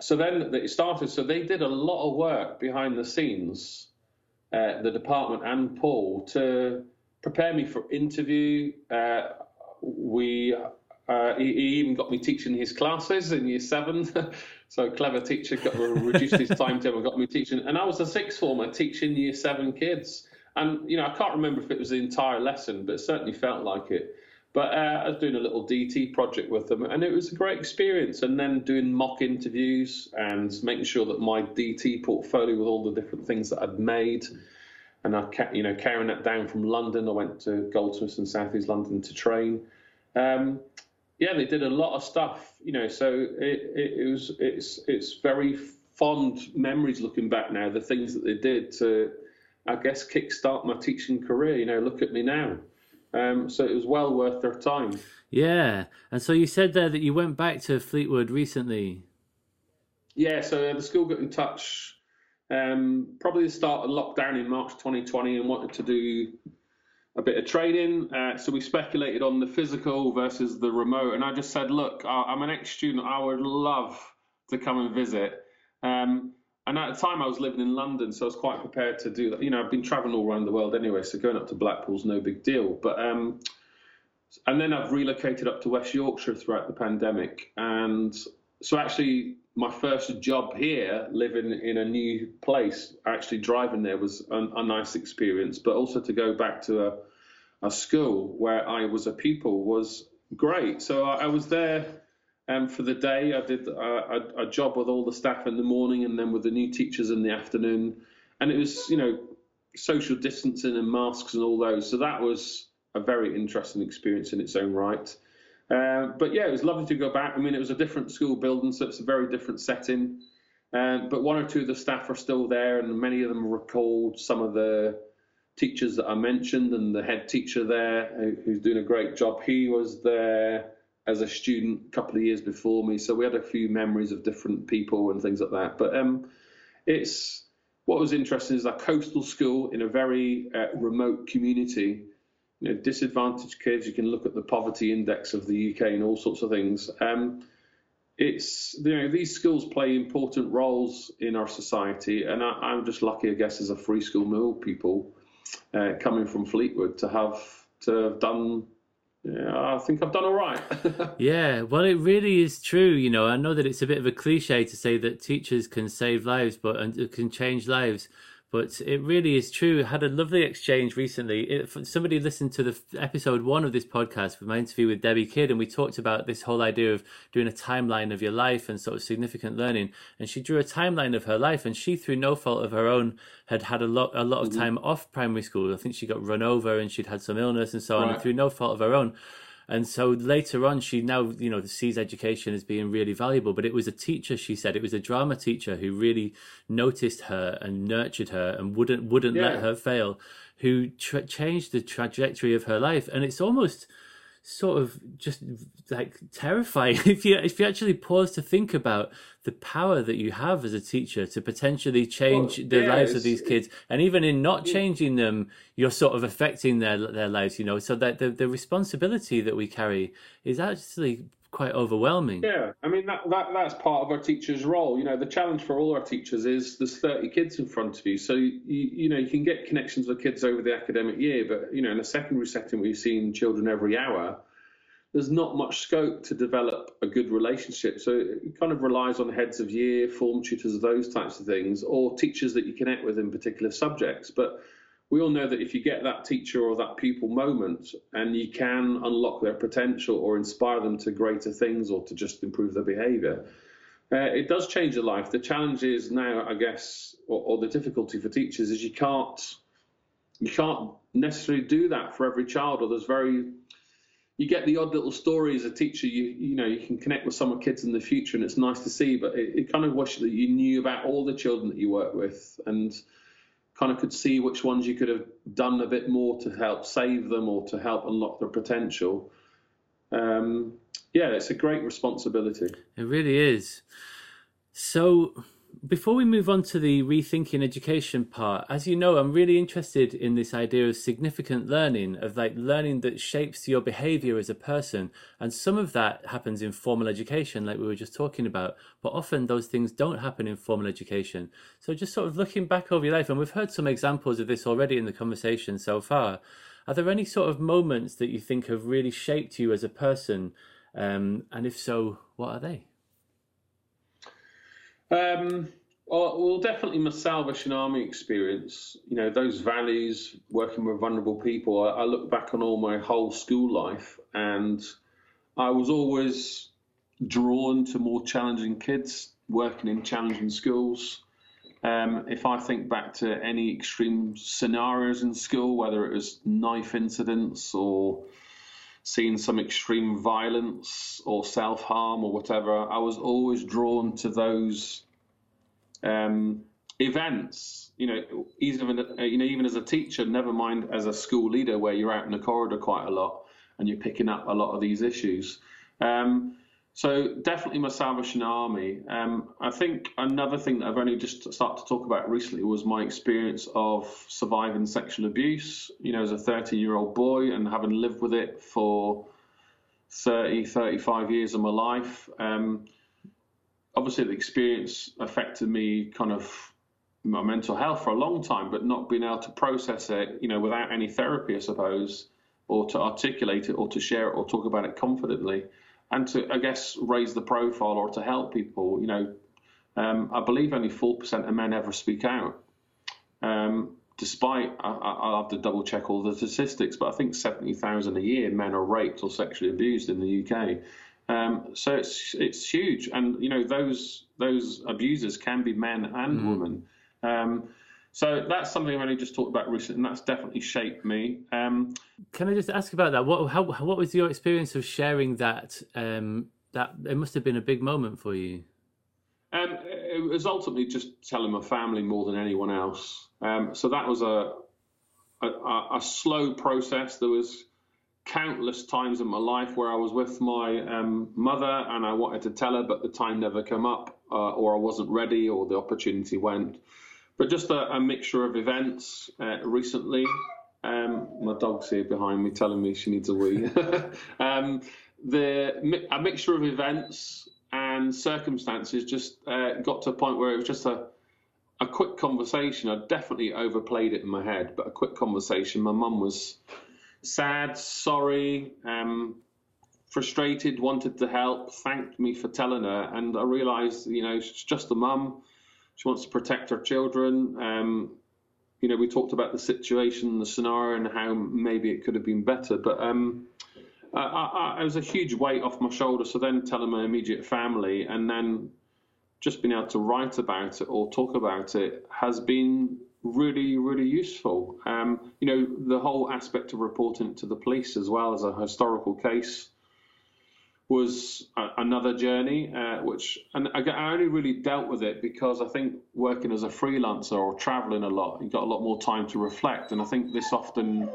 so then it started. So they did a lot of work behind the scenes, uh, the department and Paul, to prepare me for interview. Uh, we uh, he, he, even got me teaching his classes in year seven. so clever teacher got reduced his timetable got me teaching. And I was a sixth former teaching year seven kids. And you know I can't remember if it was the entire lesson, but it certainly felt like it. But uh, I was doing a little DT project with them, and it was a great experience. And then doing mock interviews and making sure that my DT portfolio with all the different things that I'd made, and I, kept, you know, carrying that down from London. I went to Goldsmiths in South East London to train. Um, yeah, they did a lot of stuff, you know. So it, it, it was it's it's very fond memories looking back now. The things that they did to, I guess, kickstart my teaching career. You know, look at me now. Um, so it was well worth their time. Yeah, and so you said there that you went back to Fleetwood recently. Yeah, so the school got in touch um, probably the start of lockdown in March 2020 and wanted to do a bit of training. Uh, so we speculated on the physical versus the remote, and I just said, look, I'm an ex-student. I would love to come and visit. Um, and at the time, I was living in London, so I was quite prepared to do that. You know, I've been traveling all around the world anyway, so going up to Blackpool's no big deal. But um, and then I've relocated up to West Yorkshire throughout the pandemic. And so actually, my first job here, living in a new place, actually driving there was a, a nice experience. But also to go back to a, a school where I was a pupil was great. So I, I was there um, for the day. I did a, a, a job with all the staff in the morning and then with the new teachers in the afternoon. And it was, you know, social distancing and masks and all those. So that was a very interesting experience in its own right. Uh, but yeah, it was lovely to go back. I mean, it was a different school building, so it's a very different setting. Um, but one or two of the staff are still there, and many of them recalled some of the teachers that I mentioned, and the head teacher there, who's doing a great job. He was there as a student a couple of years before me, so we had a few memories of different people and things like that. But um, it's what was interesting is a coastal school in a very uh, remote community you know, disadvantaged kids. You can look at the poverty index of the UK and all sorts of things. Um, it's you know these schools play important roles in our society, and I, am just lucky, I guess, as a free school mill people uh, coming from Fleetwood to have to have done. Yeah, I think I've done all right. yeah, well, it really is true. You know, I know that it's a bit of a cliche to say that teachers can save lives, but and uh, can change lives but it really is true. I had a lovely exchange recently. It, somebody listened to the episode one of this podcast with my interview with Debbie Kidd, and we talked about this whole idea of doing a timeline of your life and sort of significant learning. And she drew a timeline of her life, and she, through no fault of her own, had had a lot a lot of mm-hmm. time off primary school. I think she got run over, and she'd had some illness and so on. Right. And through no fault of her own, and so later on, she now, you know, sees education as being really valuable. But it was a teacher, she said, it was a drama teacher who really noticed her and nurtured her and wouldn't wouldn't yeah. let her fail, who tra- changed the trajectory of her life. And it's almost sort of just like terrifying. If you if you actually pause to think about the power that you have as a teacher to potentially change well, the yeah, lives of these kids and even in not changing them you're sort of affecting their their lives you know? So that the, the responsibility that we carry is actually quite overwhelming. Yeah, I mean that, that that's part of our teacher's role. You know, the challenge for all our teachers is there's 30 kids in front of you, so you you know you can get connections with kids over the academic year, but you know in a secondary setting where you're seeing children every hour, there's not much scope to develop a good relationship. So it kind of relies on heads of year, form tutors, those types of things, or teachers that you connect with in particular subjects, but we all know that if you get that teacher or that pupil moment and you can unlock their potential or inspire them to greater things or to just improve their behavior, uh, it does change their life. The challenge is now, I guess, or, or, the difficulty for teachers is you can't you can't necessarily do that for every child, or there's very you get the odd little story as a teacher. You you know you can connect with some of kids in the future, and it's nice to see. But it, it kind of wish that you knew about all the children that you work with and kind of could see which ones you could have done a bit more to help save them or to help unlock their potential. Um, yeah, it's a great responsibility. It really is. So, before we move on to the rethinking education part, as you know, I'm really interested in this idea of significant learning, of like learning that shapes your behavior as a person. And some of that happens in formal education, like we were just talking about, but often those things don't happen in formal education. So just sort of looking back over your life, and we've heard some examples of this already in the conversation so far. Are there any sort of moments that you think have really shaped you as a person? Um, and if so, what are they? Um, well, definitely my Salvation Army experience. You know, those values, working with vulnerable people. I, I look back on all my whole school life, and I was always drawn to more challenging kids, working in challenging schools. Um, if I think back to any extreme scenarios in school, whether it was knife incidents or seeing some extreme violence or self harm or whatever, I was always drawn to those um, events. You know, even you know, even as a teacher, never mind as a school leader, where you're out in the corridor quite a lot and you're picking up a lot of these issues. Um, so definitely my Salvation Army. Um, I think another thing that I've only just started to talk about recently was my experience of surviving sexual abuse. You know, as a 30 year old boy and having lived with it for 30, 35 years of my life. Um, obviously, the experience affected me kind of my mental health for a long time, but not being able to process it, you know, without any therapy, I suppose, or to articulate it or to share it or talk about it confidently and to, I guess, raise the profile or to help people. You know, um, I believe only 4% of men ever speak out. Um, despite, I, will have to double check all the statistics, but I think 70,000 a year men are raped or sexually abused in the UK. Um, so it's it's huge, and you know those those abusers can be men and mm. women. So that's something I've only just talked about recently, and that's definitely shaped me. Um, Can I just ask about that? What how what was your experience of sharing that? Um, that it must have been a big moment for you. Um, it was ultimately just telling my family more than anyone else. Um, so that was a, a, a slow process. There was countless times in my life where I was with my um, mother and I wanted to tell her, but the time never came up, uh, or I wasn't ready, or the opportunity went but just a, a mixture of events uh, recently. Um, my dog's here behind me telling me she needs a wee. um, the a mixture of events and circumstances just uh, got to a point where it was just a a quick conversation. I definitely overplayed it in my head, but a quick conversation. My mum was sad, sorry, um, frustrated, wanted to help, thanked me for telling her, and I realised, you know, she's just a mum. She wants to protect her children. Um, you know, we talked about the situation, the scenario, and how maybe it could have been better. But um, I, I, it was a huge weight off my shoulder. So then telling my immediate family, and then just being able to write about it or talk about it has been really, really useful. Um, you know, the whole aspect of reporting it to the police as well as a historical case was a, another journey, uh, which and I, I, only really dealt with it because I think working as a freelancer or traveling a lot, you got a lot more time to reflect, and I think this often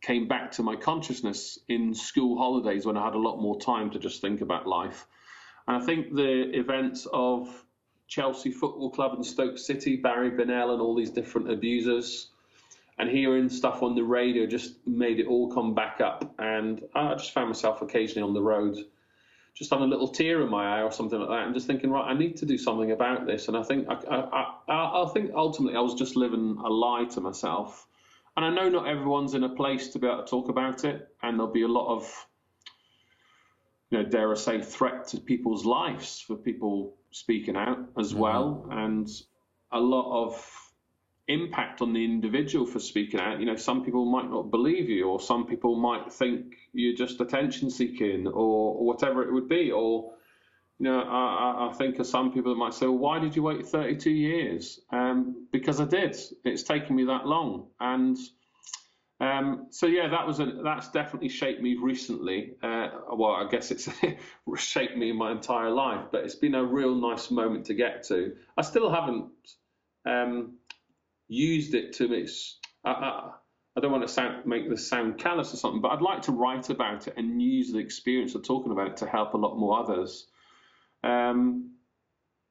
came back to my consciousness in school holidays when I had a lot more time to just think about life. And I think the events of Chelsea Football Club and Stoke City, Barry Bennell, and all these different abusers and hearing stuff on the radio just made it all come back up. And I just found myself occasionally on the road, just having a little tear in my eye or something like that, and just thinking, right, I need to do something about this. And I think I, I, I, I think ultimately I was just living a lie to myself. And I know not everyone's in a place to be able to talk about it, and there'll be a lot of, you know, dare I say, threat to people's lives for people speaking out as mm-hmm. well, and a lot of impact on the individual for speaking out. You know, some people might not believe you, or some people might think you're just attention seeking, or, or whatever it would be. Or, you know, I, I, think of some people that might say, well, why did you wait 32 years? Um, because I did. It's taken me that long. And um, so, yeah, that was a, that's definitely shaped me recently. Uh, well, I guess it's shaped me in my entire life, but it's been a real nice moment to get to. I still haven't. Um, used it to its. I, I, I don't want to sound, make this sound callous or something, but I'd like to write about it and use the experience of talking about it to help a lot more others. Um,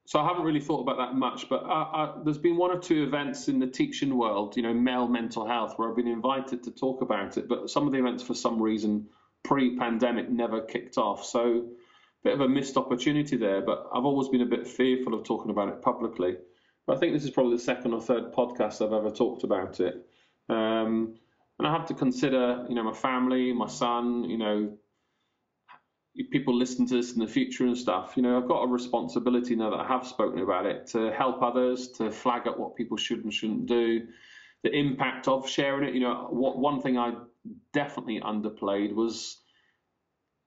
so I haven't really thought about that much, but I, I, there's been one or two events in the teaching world, you know, male mental health, where I've been invited to talk about it, but some of the events, for some reason, pre-pandemic, never kicked off. So, a bit of a missed opportunity there. But I've always been a bit fearful of talking about it publicly. I think this is probably the second or third podcast I've ever talked about it. Um, and I have to consider, you know, my family, my son, you know, people listen to this in the future and stuff. You know, I've got a responsibility now that I have spoken about it to help others, to flag up what people should and shouldn't do, the impact of sharing it. You know, what one thing I definitely underplayed was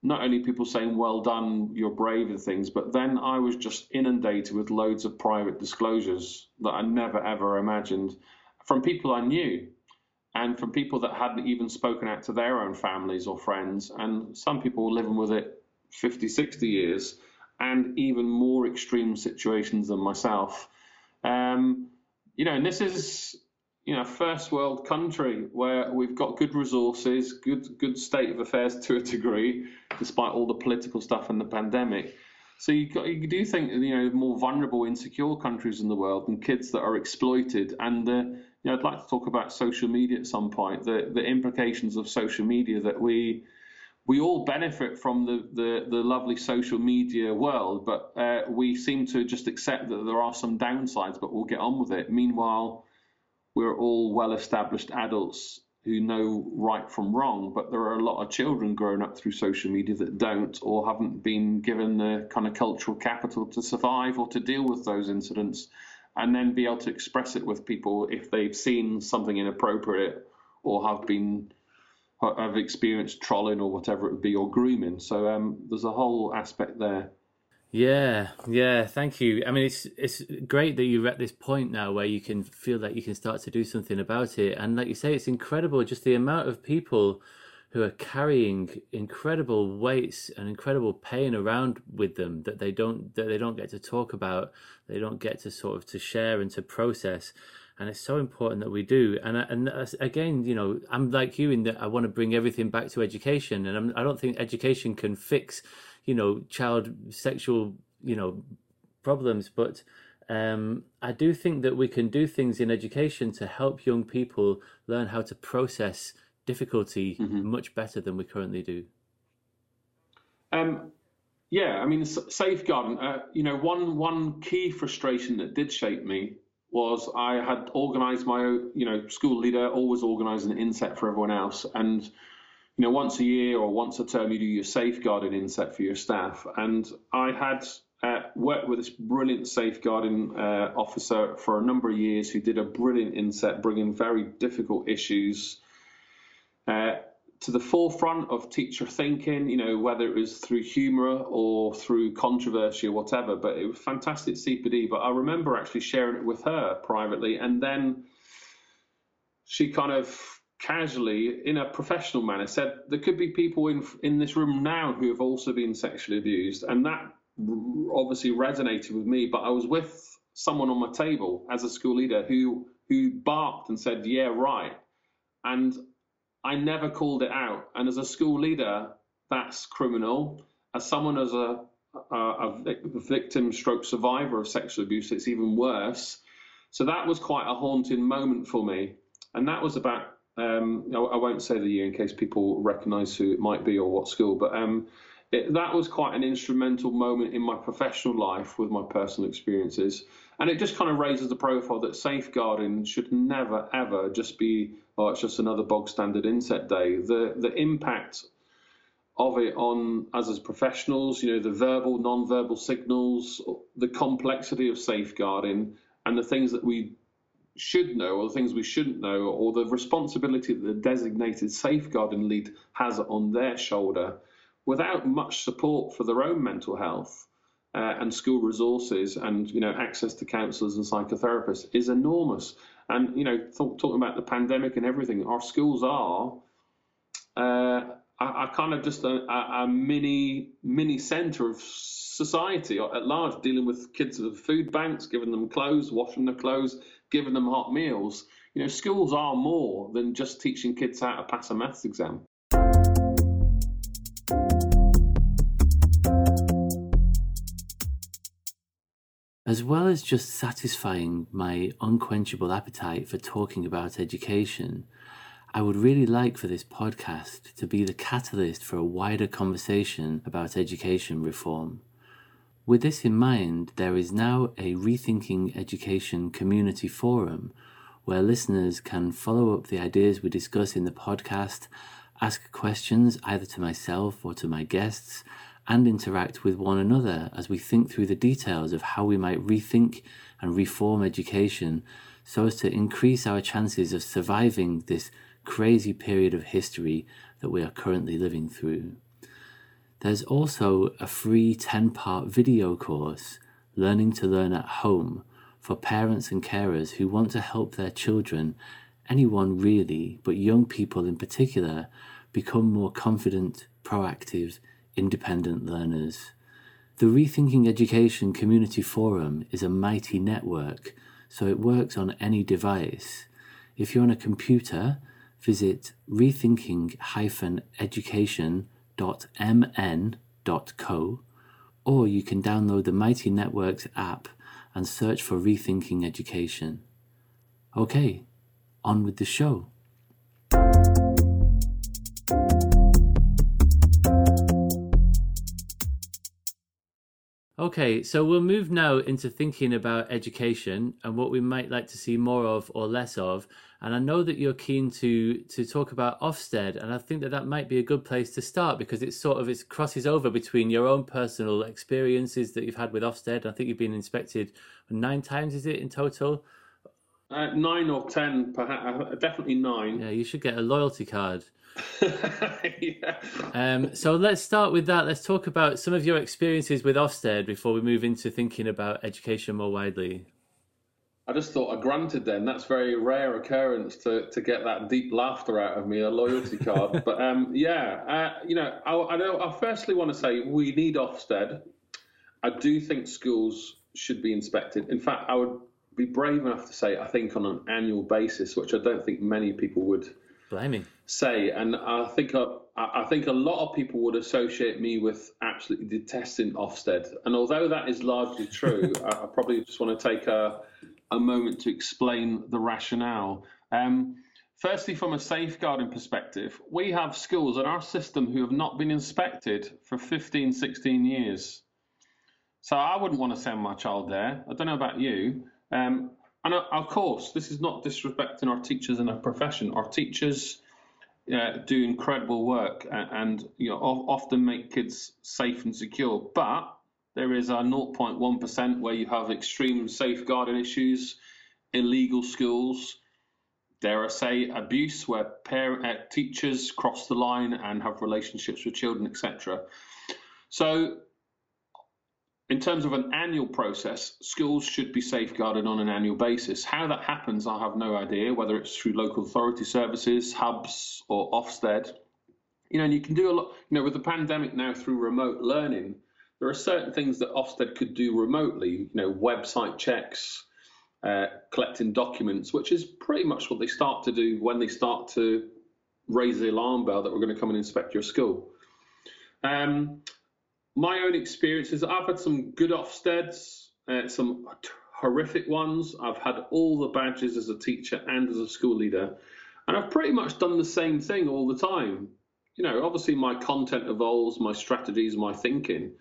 not only people saying, well done, you're brave and things, but then I was just inundated with loads of private disclosures that I never ever imagined from people I knew and from people that hadn't even spoken out to their own families or friends. And some people were living with it 50, 60 years and even more extreme situations than myself. Um, you know, and this is you know, first world country where we've got good resources, good good state of affairs to a degree, despite all the political stuff and the pandemic. So you, got, you do think you know more vulnerable, insecure countries in the world and kids that are exploited. And uh, you know, I'd like to talk about social media at some point. The the implications of social media that we we all benefit from the, the, the lovely social media world, but uh, we seem to just accept that there are some downsides, but we'll get on with it. Meanwhile, we're all well established adults who know right from wrong, but there are a lot of children growing up through social media that don't or haven't been given the kind of cultural capital to survive or to deal with those incidents and then be able to express it with people if they've seen something inappropriate or have been have experienced trolling or whatever it would be or grooming. So um, there's a whole aspect there. Yeah, yeah, thank you. I mean, it's it's great that you're at this point now where you can feel that you can start to do something about it, and like you say, it's incredible just the amount of people who are carrying incredible weights and incredible pain around with them that they don't that they don't get to talk about, they don't get to sort of to share and to process and it's so important that we do. And and again, you know, I'm like you in that I want to bring everything back to education, and I'm, I do not think education can fix you know child sexual you know problems but um, I do think that we can do things in education to help young people learn how to process difficulty mm-hmm. much better than we currently do. Um, yeah, I mean, safeguarding. Uh, you know, one one key frustration that did shape me was I had organised my, you know, school leader always organising an inset for everyone else, and you know, once a year or once a term, you do your safeguarding inset for your staff. And I had uh, worked with this brilliant safeguarding uh, officer for a number of years who did a brilliant inset, bringing very difficult issues uh, to the forefront of teacher thinking, you know, whether it was through humour or through controversy or whatever. But it was fantastic CPD. But I remember actually sharing it with her privately. And then she kind of casually, in a professional manner, said there could be people in in this room now who have also been sexually abused, and that obviously resonated with me. But I was with someone on my table as a school leader who who barked and said, "Yeah, right," and I never called it out. And as a school leader, that's criminal. As someone as a a, a victim stroke survivor of sexual abuse, it's even worse. So that was quite a haunting moment for me. And that was about um, I, won't say the year in case people recognise who it might be or what school, but um, it, that was quite an instrumental moment in my professional life with my personal experiences. And it just kind of raises the profile that safeguarding should never, ever just be, oh, it's just another bog standard inset day. The, the impact of it on us as professionals, you know, the verbal, non-verbal signals, the complexity of safeguarding, and the things that we should know or the things we shouldn't know or the responsibility that the designated safeguarding lead has on their shoulder without much support for their own mental health uh, and school resources and you know access to counsellors and psychotherapists is enormous. And you know th- talking about the pandemic and everything our schools are uh, are, kind of just a, a mini mini centre of society at large, dealing with kids with food banks, giving them clothes, washing their clothes, giving them hot meals. You know, schools are more than just teaching kids how to pass a maths exam. As well as just satisfying my unquenchable appetite for talking about education, I would really like for this podcast to be the catalyst for a wider conversation about education reform. With this in mind, there is now a Rethinking Education community forum where listeners can follow up the ideas we discuss in the podcast, ask questions either to myself or to my guests, and interact with one another as we think through the details of how we might rethink and reform education so as to increase our chances of surviving this crazy period of history that we are currently living through. There's also a free 10 part video course, Learning to Learn at Home, for parents and carers who want to help their children, anyone really, but young people in particular, become more confident, proactive, independent learners. The Rethinking Education Community Forum is a mighty network, so it works on any device. If you're on a computer, visit rethinking-education.com www.mn.co, or you can download the Mighty Networks app and search for Rethinking Education. Okay, on with the show. Okay, so we'll move now into thinking about education and what we might like to see more of or less of. And I know that you're keen to to talk about Ofsted, and I think that that might be a good place to start because it sort of it crosses over between your own personal experiences that you've had with Ofsted. I think you've been inspected nine times, is it in total? Uh, nine or ten, perhaps. Uh, definitely nine. Yeah, you should get a loyalty card. yeah. Um, so let's start with that. Let's talk about some of your experiences with Ofsted before we move into thinking about education more widely. I just thought I granted then. That's very rare occurrence to, to get that deep laughter out of me, a loyalty card. but um, yeah, uh, you know, I, I, know, I firstly want to say we need Ofsted. I do think schools should be inspected. In fact, I would be brave enough to say I think on an annual basis, which I don't think many people would Blimey. say. And I think a, I think a lot of people would associate me with absolutely detesting Ofsted. And although that is largely true, I, I, probably just want to take a, a moment to explain the rationale. Um, firstly, from a safeguarding perspective, we have schools in our system who have not been inspected for 15, 16 years. So I wouldn't want to send my child there. I don't know about you. Um, and of course, this is not disrespecting our teachers in our profession. Our teachers uh, do incredible work and, and you know often make kids safe and secure. But there is a 0.1% where you have extreme safeguarding issues, illegal schools, dare I say, abuse, where parent, uh, teachers cross the line and have relationships with children, etc. So in terms of an annual process, schools should be safeguarded on an annual basis. How that happens, I have no idea, whether it's through local authority services, hubs, or Ofsted. You know, and you can do a lot, you know, with the pandemic now through remote learning, there are certain things that Ofsted could do remotely, you know, website checks, uh, collecting documents, which is pretty much what they start to do when they start to raise the alarm bell that we're going to come and inspect your school. Um, my own experiences, I've had some good Ofsteds, uh, some horrific ones. I've had all the badges as a teacher and as a school leader, and I've pretty much done the same thing all the time. You know, obviously my content evolves, my strategies, my thinking,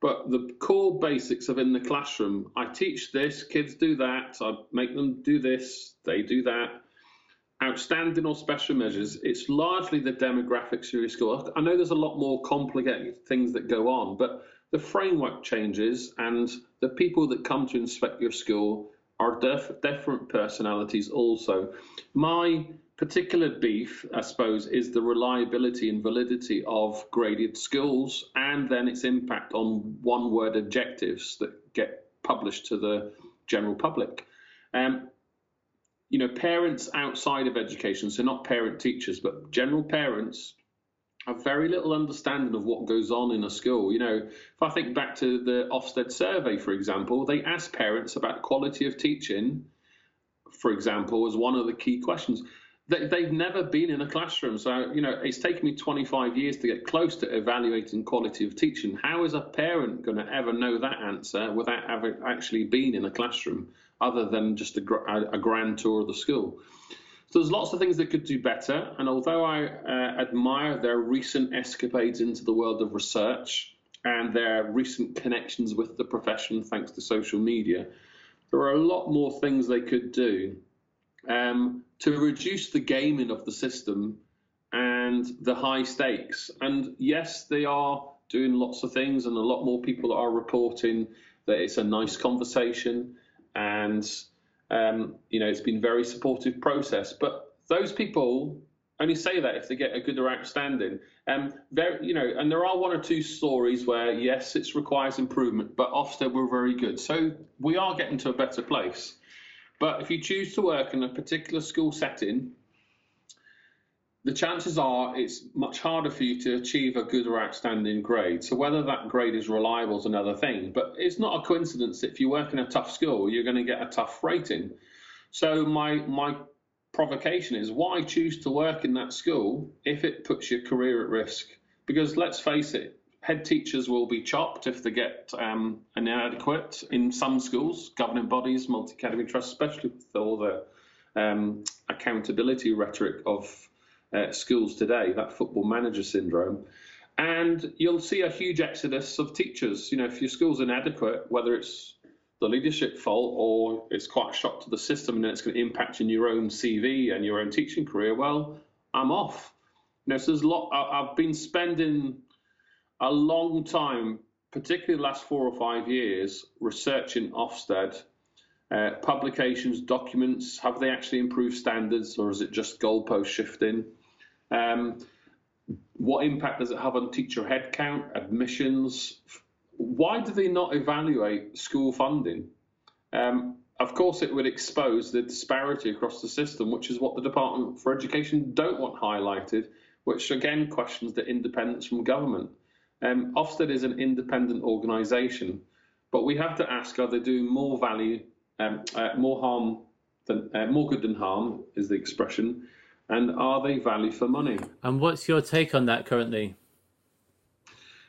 but the core basics of in the classroom, I teach this, kids do that, I make them do this, they do that outstanding or special measures, it's largely the demographics of your school. I know there's a lot more complicated things that go on, but the framework changes and the people that come to inspect your school are different personalities also. My particular beef, I suppose, is the reliability and validity of graded schools and then its impact on one word objectives that get published to the general public. Um, you know, parents outside of education, so not parent teachers, but general parents, have very little understanding of what goes on in a school. You know, if I think back to the Ofsted survey, for example, they asked parents about quality of teaching, for example, as one of the key questions. They've never been in a classroom. So, you know, it's taken me 25 years to get close to evaluating quality of teaching. How is a parent going to ever know that answer without having actually been in a classroom? other than just a, a grand tour of the school. So there's lots of things that could do better. And although I uh, admire their recent escapades into the world of research and their recent connections with the profession, thanks to social media, there are a lot more things they could do um, to reduce the gaming of the system and the high stakes. And yes, they are doing lots of things, and a lot more people are reporting that it's a nice conversation and um, you know it's been very supportive process. But those people only say that if they get a good or outstanding. Um, very, you know, and there are one or two stories where yes, it requires improvement, but often were very good. So we are getting to a better place. But if you choose to work in a particular school setting, the chances are it's much harder for you to achieve a good or outstanding grade. So whether that grade is reliable is another thing. But it's not a coincidence if you work in a tough school, you're going to get a tough rating. So my my provocation is why choose to work in that school if it puts your career at risk? Because let's face it, head teachers will be chopped if they get um, inadequate in some schools, governing bodies, multi-academy trusts, especially with all the um, accountability rhetoric of uh, schools today, that football manager syndrome. And you'll see a huge exodus of teachers. You know, if your school's inadequate, whether it's the leadership fault or it's quite a shock to the system and it's going to impact in your own CV and your own teaching career, well, I'm off. You know, so there's a lot. I've been spending a long time, particularly the last four or five years, researching Ofsted. Uh, publications, documents, have they actually improved standards or is it just goalpost shifting? Um, what impact does it have on teacher headcount, admissions, why do they not evaluate school funding? Um, of course, it would expose the disparity across the system, which is what the Department for Education don't want highlighted, which again questions the independence from government. Um, Ofsted is an independent organisation, but we have to ask: Are they doing more value, um, uh, more harm than uh, more good than harm? Is the expression, and are they value for money? And what's your take on that currently?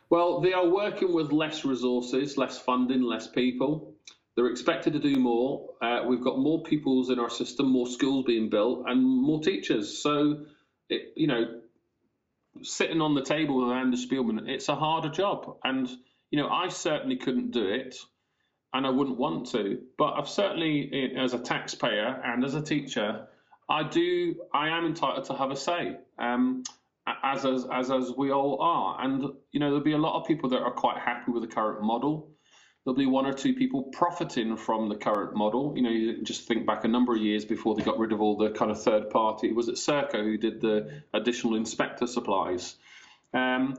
Well, they are working with less resources, less funding, less people. They're expected to do more. Uh, we've got more pupils in our system, more schools being built, and more teachers. So, it, you know, sitting on the table with Amanda Spielman, it's a harder job. And, you know, I certainly couldn't do it, and I wouldn't want to. But I've certainly, as a taxpayer and as a teacher, I do, I am entitled to have a say. Um, as as as as we all are. And you know, there'll be a lot of people that are quite happy with the current model. There'll be one or two people profiting from the current model. You know, you just think back a number of years before they got rid of all the kind of third party. Was it Serco who did the additional inspector supplies? Um,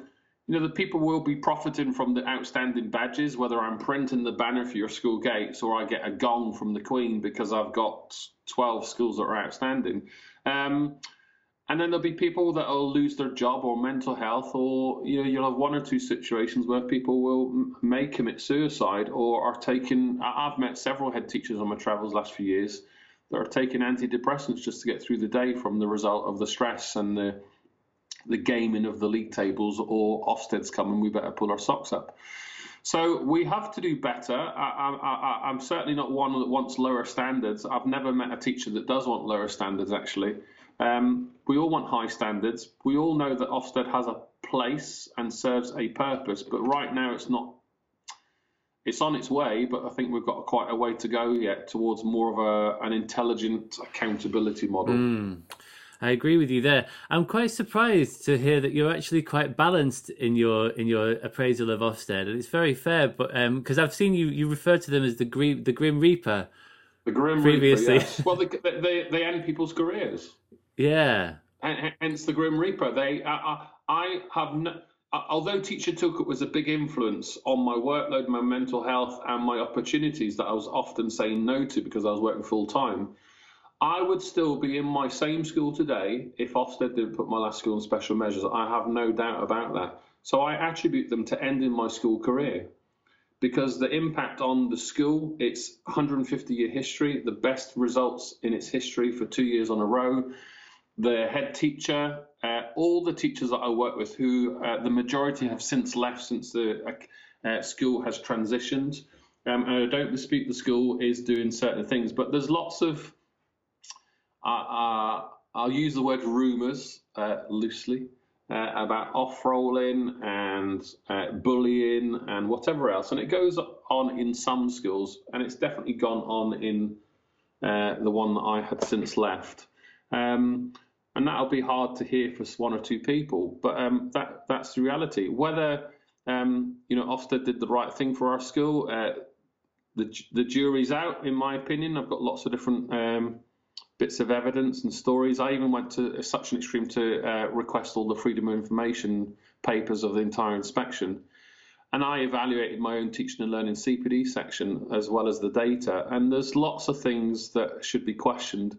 you know, the people will be profiting from the outstanding badges, whether I'm printing the banner for your school gates or I get a gong from the Queen because I've got 12 schools that are outstanding. Um, and then there'll be people that will lose their job or mental health, or you know, you'll have one or two situations where people will may commit suicide or are taking. I've met several head teachers on my travels last few years that are taking antidepressants just to get through the day from the result of the stress and the the gaming of the league tables or Ofsted's coming. We better pull our socks up. So we have to do better. I, am certainly not one that wants lower standards. I've never met a teacher that does want lower standards, actually. Um, we all want high standards. We all know that Ofsted has a place and serves a purpose, but right now it's not. It's on its way, but I think we've got quite a way to go yet towards more of a, an intelligent accountability model. Mm. I agree with you there. I'm quite surprised to hear that you're actually quite balanced in your in your appraisal of Ofsted, and it's very fair. But because um, I've seen you you refer to them as the grim the Grim Reaper. The Grim previously. Reaper. Yes. well, they, they they end people's careers. Yeah. And hence the Grim Reaper. They, I, I have, no, uh, although Teacher Toolkit was a big influence on my workload, my mental health, and my opportunities that I was often saying no to because I was working full time. I would still be in my same school today if Ofsted didn't put my last school in special measures. I have no doubt about that. So I attribute them to ending my school career because the impact on the school, its 150 year history, the best results in its history for two years on a row, the head teacher, uh, all the teachers that I work with, who uh, the majority have since left since the uh, uh school has transitioned. Um, and I don't dispute the school is doing certain things, but there's lots of, uh, uh, I'll use the word rumours loosely. about off-rolling and bullying and whatever else, and it goes on in some schools, and it's definitely gone on in the one that I had since left. Um, and that'll be hard to hear for one or two people, but um, that that's the reality. Whether um, you know Ofsted did the right thing for our school, uh, the the jury's out, in my opinion. I've got lots of different um, bits of evidence and stories. I even went to such an extreme to uh, request all the freedom of information papers of the entire inspection. And I evaluated my own teaching and learning CPD section as well as the data. And there's lots of things that should be questioned.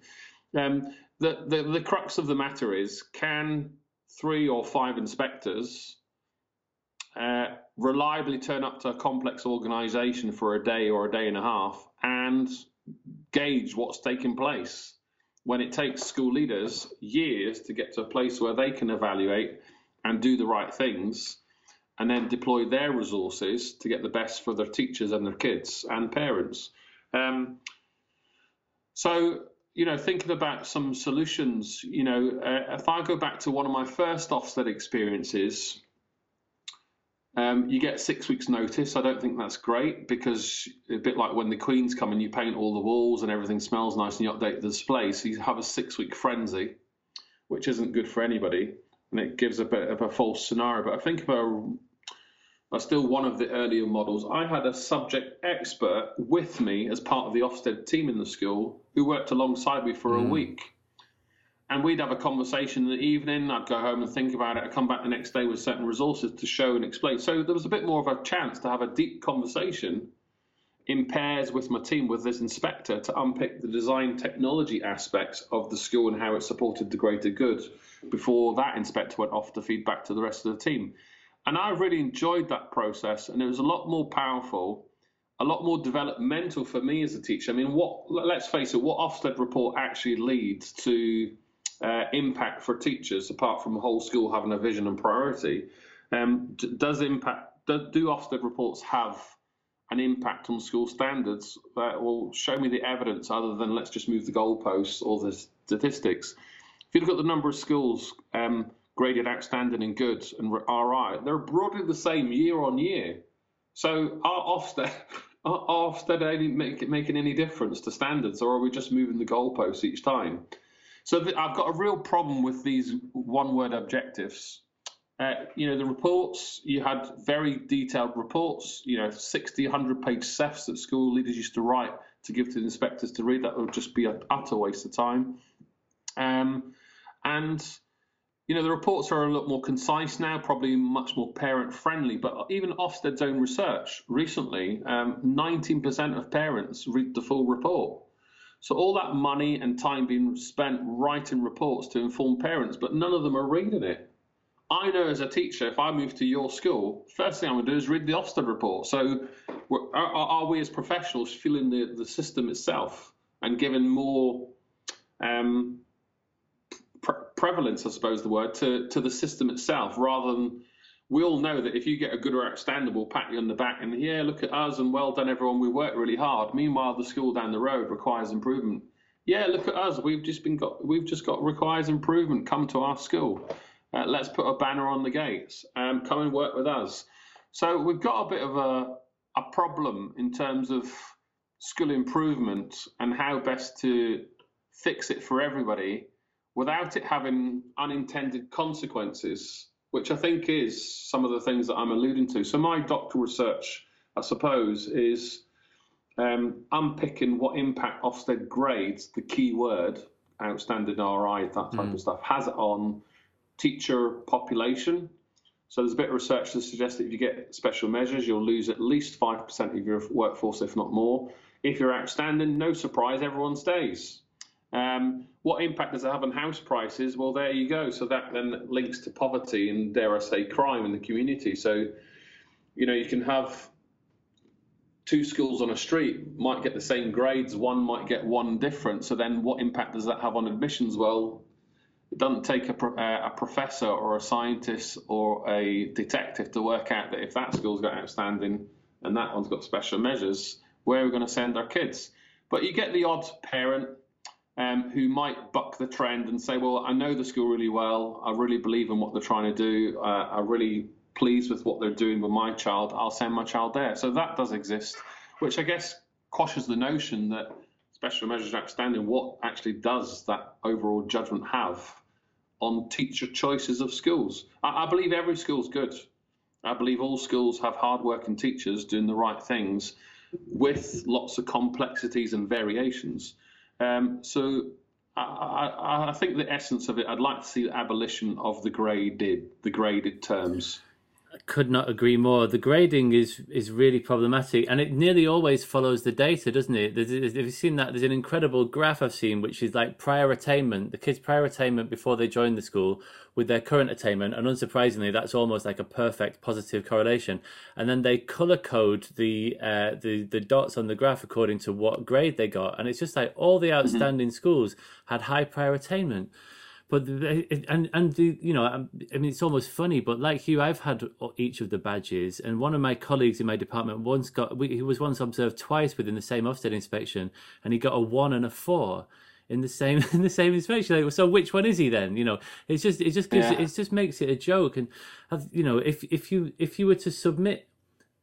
Um, the, the, the crux of the matter is can three or five inspectors uh, reliably turn up to a complex organization for a day or a day and a half and gauge what's taking place when it takes school leaders years to get to a place where they can evaluate and do the right things and then deploy their resources to get the best for their teachers and their kids and parents. Um, so you know, thinking about some solutions, you know, uh, if I go back to one of my first Ofsted experiences, Um, you get six weeks' notice. I don't think that's great because a bit like when the Queen's come and you paint all the walls and everything smells nice and you update the display. So you have a six-week frenzy, which isn't good for anybody, and it gives a bit of a false scenario. But I think about are still one of the earlier models. I had a subject expert with me as part of the Ofsted team in the school who worked alongside me for mm. a week. And we'd have a conversation in the evening. I'd go home and think about it. I'd come back the next day with certain resources to show and explain. So there was a bit more of a chance to have a deep conversation in pairs with my team, with this inspector, to unpick the design technology aspects of the school and how it supported the greater good before that inspector went off to feed back to the rest of the team. And I really enjoyed that process, and it was a lot more powerful, a lot more developmental for me as a teacher. I mean, what let's face it, what Ofsted report actually leads to uh, impact for teachers, apart from the whole school having a vision and priority, um, does impact. Do, do Ofsted reports have an impact on school standards? Uh, well, show me the evidence other than let's just move the goalposts or the statistics. If you look at the number of schools. Um, graded outstanding and good and RI, they're broadly the same year on year. So are Ofsted, are Ofsted make, making any difference to standards, or are we just moving the goalposts each time? So the, I've got a real problem with these one-word objectives. Uh, you know, the reports, you had very detailed reports, you know, 60, 100 page SEFs that school leaders used to write to give to the inspectors to read. That would just be an utter waste of time. Um, and you know, the reports are a lot more concise now, probably much more parent friendly. But even Ofsted's own research recently, um, 19% of parents read the full report. So all that money and time being spent writing reports to inform parents, but none of them are reading it. I know as a teacher, if I move to your school, first thing I'm going to do is read the Ofsted report. So are, are, we as professionals feeling the, the system itself and giving more um, prevalence, I suppose the word, to, to the system itself, rather than we all know that if you get a good or outstanding, we'll pat you on the back and yeah, look at us and well done everyone, we worked really hard. Meanwhile, the school down the road requires improvement. Yeah, look at us, we've just been got we've just got requires improvement. Come to our school. Uh, let's put a banner on the gates. Um, come and work with us. So we've got a bit of a a problem in terms of school improvement and how best to fix it for everybody without it having unintended consequences, which I think is some of the things that I'm alluding to. So my doctoral research, I suppose, is um, unpicking what impact Ofsted grades, the key word, outstanding RI, that type mm. of stuff, has on teacher population. So there's a bit of research to suggest that if you get special measures, you'll lose at least 5% of your workforce, if not more. If you're outstanding, no surprise, everyone stays. Um, what impact does it have on house prices? Well, there you go. So that then links to poverty and, dare I say, crime in the community. So, you know, you can have two schools on a street might get the same grades, one might get one different. So then, what impact does that have on admissions? Well, it doesn't take a, a professor or a scientist or a detective to work out that if that school's got outstanding and that one's got special measures, where are we going to send our kids? But you get the odd parent um, who might buck the trend and say, well, I know the school really well. I really believe in what they're trying to do. Uh, I'm really pleased with what they're doing with my child. I'll send my child there. So that does exist, which I guess quashes the notion that special measures outstanding. What actually does that overall judgment have on teacher choices of schools? I, I believe every school's good. I believe all schools have hardworking teachers doing the right things with lots of complexities and variations. Um, so I, I, I, think the essence of it, I'd like to see the abolition of the graded, the graded terms. Could not agree more. The grading is is really problematic, and it nearly always follows the data, doesn't it? There's, have you seen that? There's an incredible graph I've seen, which is like prior attainment, the kids' prior attainment before they join the school with their current attainment, and unsurprisingly, that's almost like a perfect positive correlation. And then they color code the uh, the the dots on the graph according to what grade they got, and it's just like all the mm-hmm. outstanding mm-hmm. schools had high prior attainment but and and the, you know um, I mean it's almost funny but like you I've had each of the badges and one of my colleagues in my department once got he was once observed twice within the same Ofsted inspection and he got a 1 and a 4 in the same in the same inspection. Like, so which one is he then? You know, it's just it just gives Yeah. it just makes it a joke. And have- you know, if if you if you were to submit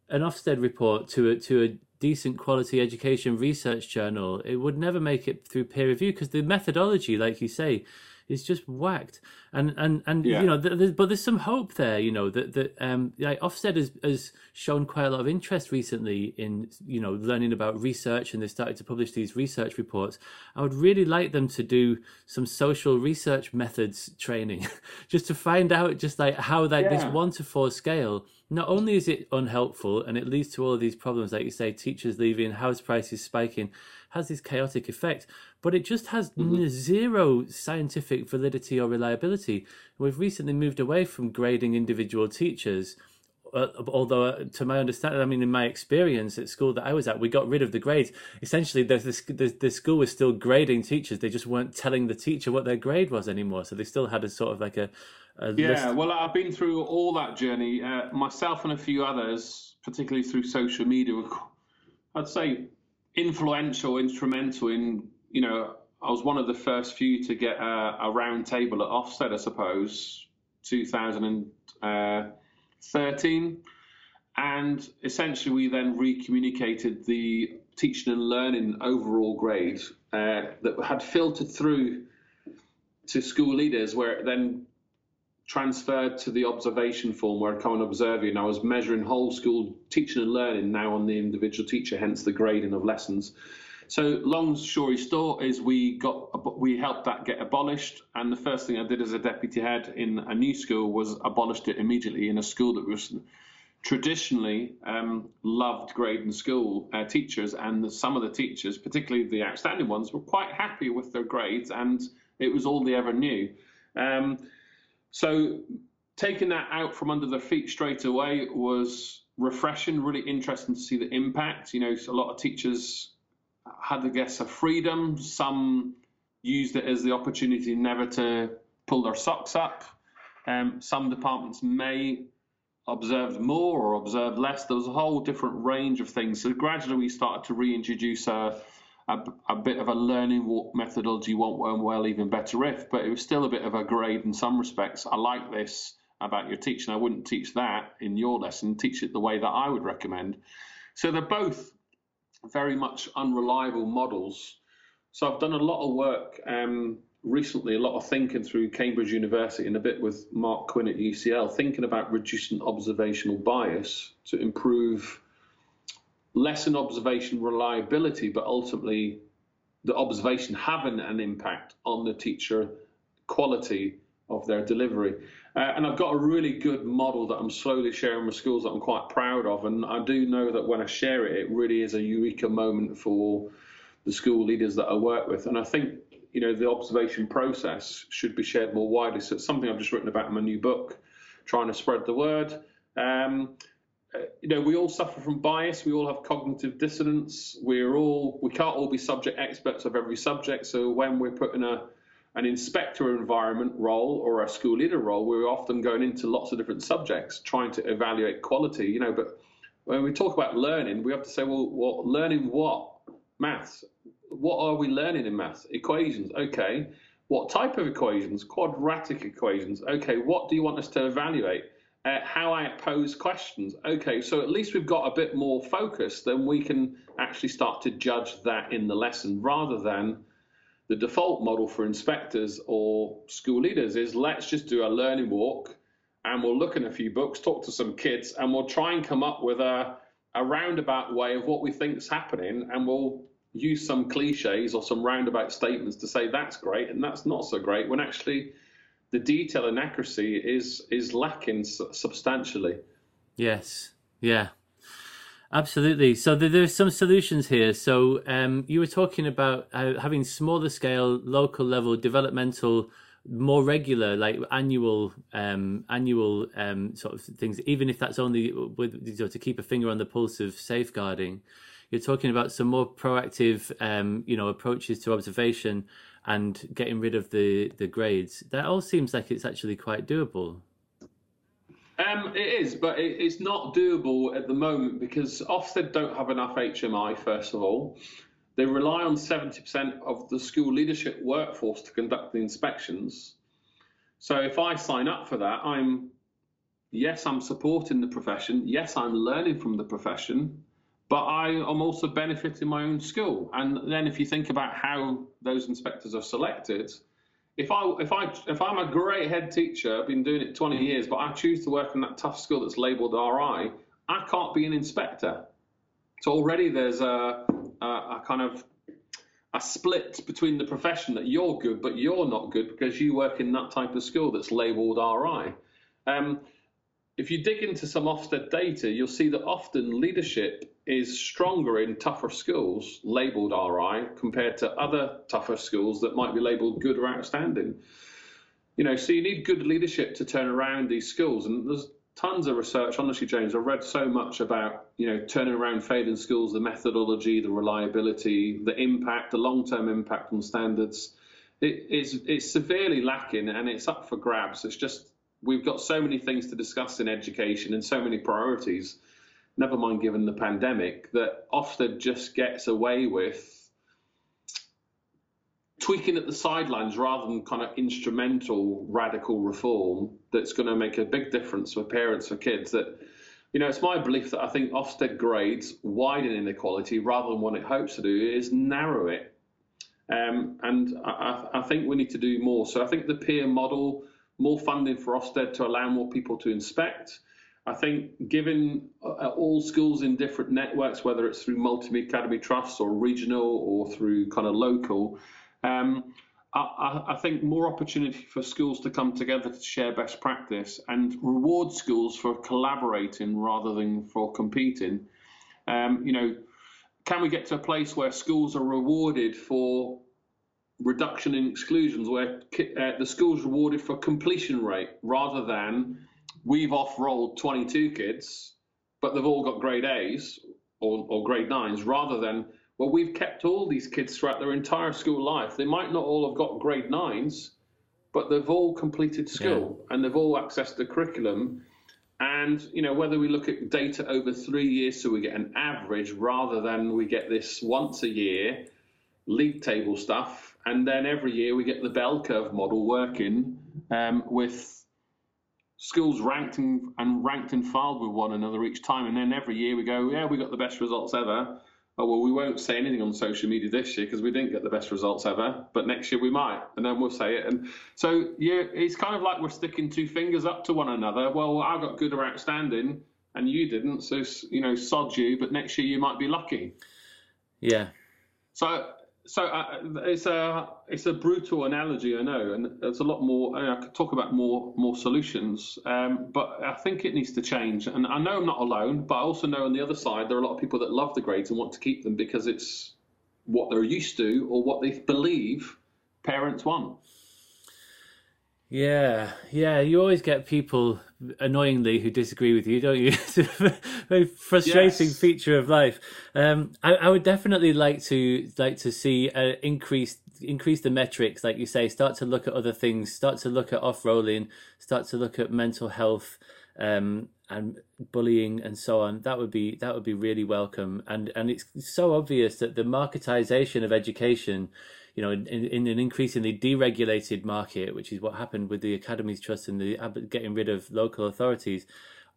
an Ofsted report to a to a decent quality education research journal, it would never make it through peer review because the methodology, like you say, is just whacked. And and and Yeah. you know, but there's some hope there. You know that that um, like Ofsted has has shown quite a lot of interest recently in you know learning about research, and they started to publish these research reports. I would really like them to do some social research methods training, just to find out just like how like this one to four scale. Not only is it unhelpful and it leads to all of these problems, like you say, teachers leaving, house prices spiking, has this chaotic effect, but it just has mm-hmm. n- zero scientific validity or reliability. We've recently moved away from grading individual teachers. Uh, although, uh, to my understanding, I mean, in my experience at school that I was at, we got rid of the grades. Essentially, the, the, the, school was still grading teachers. They just weren't telling the teacher what their grade was anymore. So they still had a sort of like a, a Yeah, list. well, I've been through all that journey. Uh, myself and a few others, particularly through social media, I'd say influential, instrumental in, you know, I was one of the first few to get a, a round table at Ofsted, I suppose, 2000 And essentially, we then recommunicated the teaching and learning overall grade uh, that had filtered through to school leaders, where it then transferred to the observation form where I come and observe you, and I was measuring whole school teaching and learning now on the individual teacher, hence the grading of lessons. So long story short is we got we helped that get abolished, and the first thing I did as a deputy head in a new school was abolished it immediately in a school that was traditionally um, loved grading school uh, teachers, and the, some of the teachers, particularly the outstanding ones, were quite happy with their grades, and it was all they ever knew. Um, so taking that out from under their feet straight away was refreshing, really interesting to see the impact. You know, a lot of teachers had, I guess, a freedom. Some used it as the opportunity never to pull their socks up. Um, some departments may observed more or observed less. There was a whole different range of things. So gradually we started to reintroduce a, a, a bit of a learning walk methodology, won't work well, even better if, but it was still a bit of a grade in some respects. I like this about your teaching. I wouldn't teach that in your lesson, teach it the way that I would recommend. So they're both very much unreliable models. So I've done a lot of work um, recently, a lot of thinking through Cambridge University and a bit with Mark Quinn at UCL, thinking about reducing observational bias to improve lesson observation reliability, but ultimately the observation having an impact on the teacher quality of their delivery. Uh, and I've got a really good model that I'm slowly sharing with schools that I'm quite proud of. And I do know that when I share it, it really is a eureka moment for the school leaders that I work with. And I think, you know, the observation process should be shared more widely. So it's something I've just written about in my new book, trying to spread the word. Um, uh, you know, we all suffer from bias. We all have cognitive dissonance. We're all we can't all be subject experts of every subject. So when we're put in a an inspector environment role or a school leader role, we're often going into lots of different subjects trying to evaluate quality. You know, but when we talk about learning, we have to say, well, well learning what? Maths. What are we learning in maths? Equations. Okay. What type of equations? Quadratic equations. Okay. What do you want us to evaluate? uh, how I pose questions. Okay, so at least we've got a bit more focus, then we can actually start to judge that in the lesson rather than the default model for inspectors or school leaders is let's just do a learning walk and we'll look in a few books, talk to some kids, and we'll try and come up with a, a roundabout way of what we think is happening, and we'll use some cliches or some roundabout statements to say that's great and that's not so great when actually the detail and accuracy is is lacking substantially. Yes. Yeah. Absolutely. So there, there's some solutions here. So um, you were talking about uh, having smaller scale, local level, developmental, more regular, like annual, um, annual um, sort of things. Even if that's only with you know, to keep a finger on the pulse of safeguarding. You're talking about some more proactive, um, you know, approaches to observation and getting rid of the the grades. That all seems like it's actually quite doable. Um, it is, but it, it's not doable at the moment because Ofsted don't have enough HMI. First of all, They rely on 70% of the school leadership workforce to conduct the inspections. So if I sign up for that, I'm yes, I'm supporting the profession. Yes, I'm learning from the profession, but I am also benefiting my own school. And then if you think about how those inspectors are selected, if I if I if I'm a great head teacher, I've been doing it 20 years, but I choose to work in that tough school that's labelled RI, I can't be an inspector. So already there's a, a, a kind of a split between the profession that you're good, but you're not good because you work in that type of school that's labelled RI. Um, if you dig into some Ofsted data, you'll see that often leadership is stronger in tougher schools labelled RI compared to other tougher schools that might be labelled good or outstanding. You know, so you need good leadership to turn around these schools, and there's tons of research. Honestly, James, I've read so much about you know turning around failing schools, the methodology, the reliability, the impact, the long-term impact on standards. It, it's it's severely lacking, and it's up for grabs. It's just we've got so many things to discuss in education and so many priorities, never mind given the pandemic, that Ofsted just gets away with tweaking at the sidelines rather than kind of instrumental radical reform that's going to make a big difference for parents, for kids. That, you know, it's my belief that I think Ofsted grades widen inequality rather than what it hopes to do is narrow it. Um, and I, I think we need to do more. So I think the peer model more funding for Ofsted to allow more people to inspect. I think giving uh, all schools in different networks, whether it's through multi academy trusts or regional or through kind of local, um, I, I, think more opportunity for schools to come together to share best practice and reward schools for collaborating rather than for competing. Um, you know, can we get to a place where schools are rewarded for reduction in exclusions where uh, the school's rewarded for completion rate rather than we've off-rolled 22 kids, but they've all got grade A's or, or grade nines, rather than well, we've kept all these kids throughout their entire school life. They might not all have got grade nines, but they've all completed school yeah. and they've all accessed the curriculum. And you know whether we look at data over three years, so we get an average rather than we get this once a year league table stuff, and then every year we get the bell curve model working um, with schools ranked and, and ranked and filed with one another each time, and then every year we go, yeah, we got the best results ever. Oh well, we won't say anything on social media this year because we didn't get the best results ever, but next year we might, and then we'll say it. And so yeah, it's kind of like we're sticking two fingers up to one another. Well, I got good or outstanding, and you didn't, so you know, sod you. But next year you might be lucky. Yeah. So so uh, it's a it's a brutal analogy, I know, and there's a lot more. I could talk about more more solutions, um, but I think it needs to change. And I know I'm not alone, but I also know on the other side there are a lot of people that love the grades and want to keep them because it's what they're used to or what they believe parents want. Yeah, yeah. You always get people annoyingly who disagree with you, don't you? it's a very frustrating yes. feature of life. Um, I, I, would definitely like to like to see uh, increase increase the metrics, like you say. Start to look at other things. Start to look at off rolling. Start to look at mental health. Um, and bullying and so on that would be that would be really welcome and and it's so obvious that the marketization of education you know, in, in, an increasingly deregulated market, which is what happened with the Academies Trust and the getting rid of local authorities,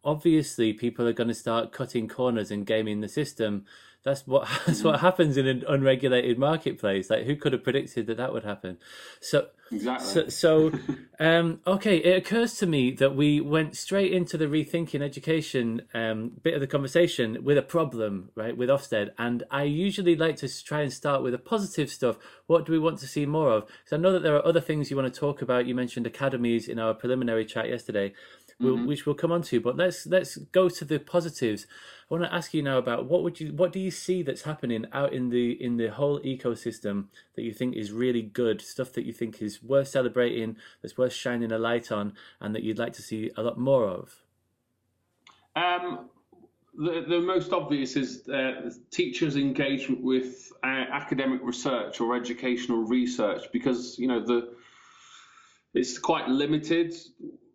obviously people are going to start cutting corners and gaming the system. That's what that's what mm-hmm. happens in an unregulated marketplace. Like, who could have predicted that that would happen? So, exactly. So, so um, okay, it occurs to me that we went straight into the rethinking education um, bit of the conversation with a problem, right, with Ofsted. And I usually like to try and start with the positive stuff. What do we want to see more of? Because I know that there are other things you want to talk about. You mentioned academies in our preliminary chat yesterday mm-hmm. which we'll come on to. But let's let's go to the positives. I want to ask you now about what would you what do you see that's happening out in the in the whole ecosystem that you think is really good stuff that you think is worth celebrating, that's worth shining a light on, and that you'd like to see a lot more of. Um, the, the most obvious is uh, teachers' engagement with uh, academic research or educational research because you know the it's quite limited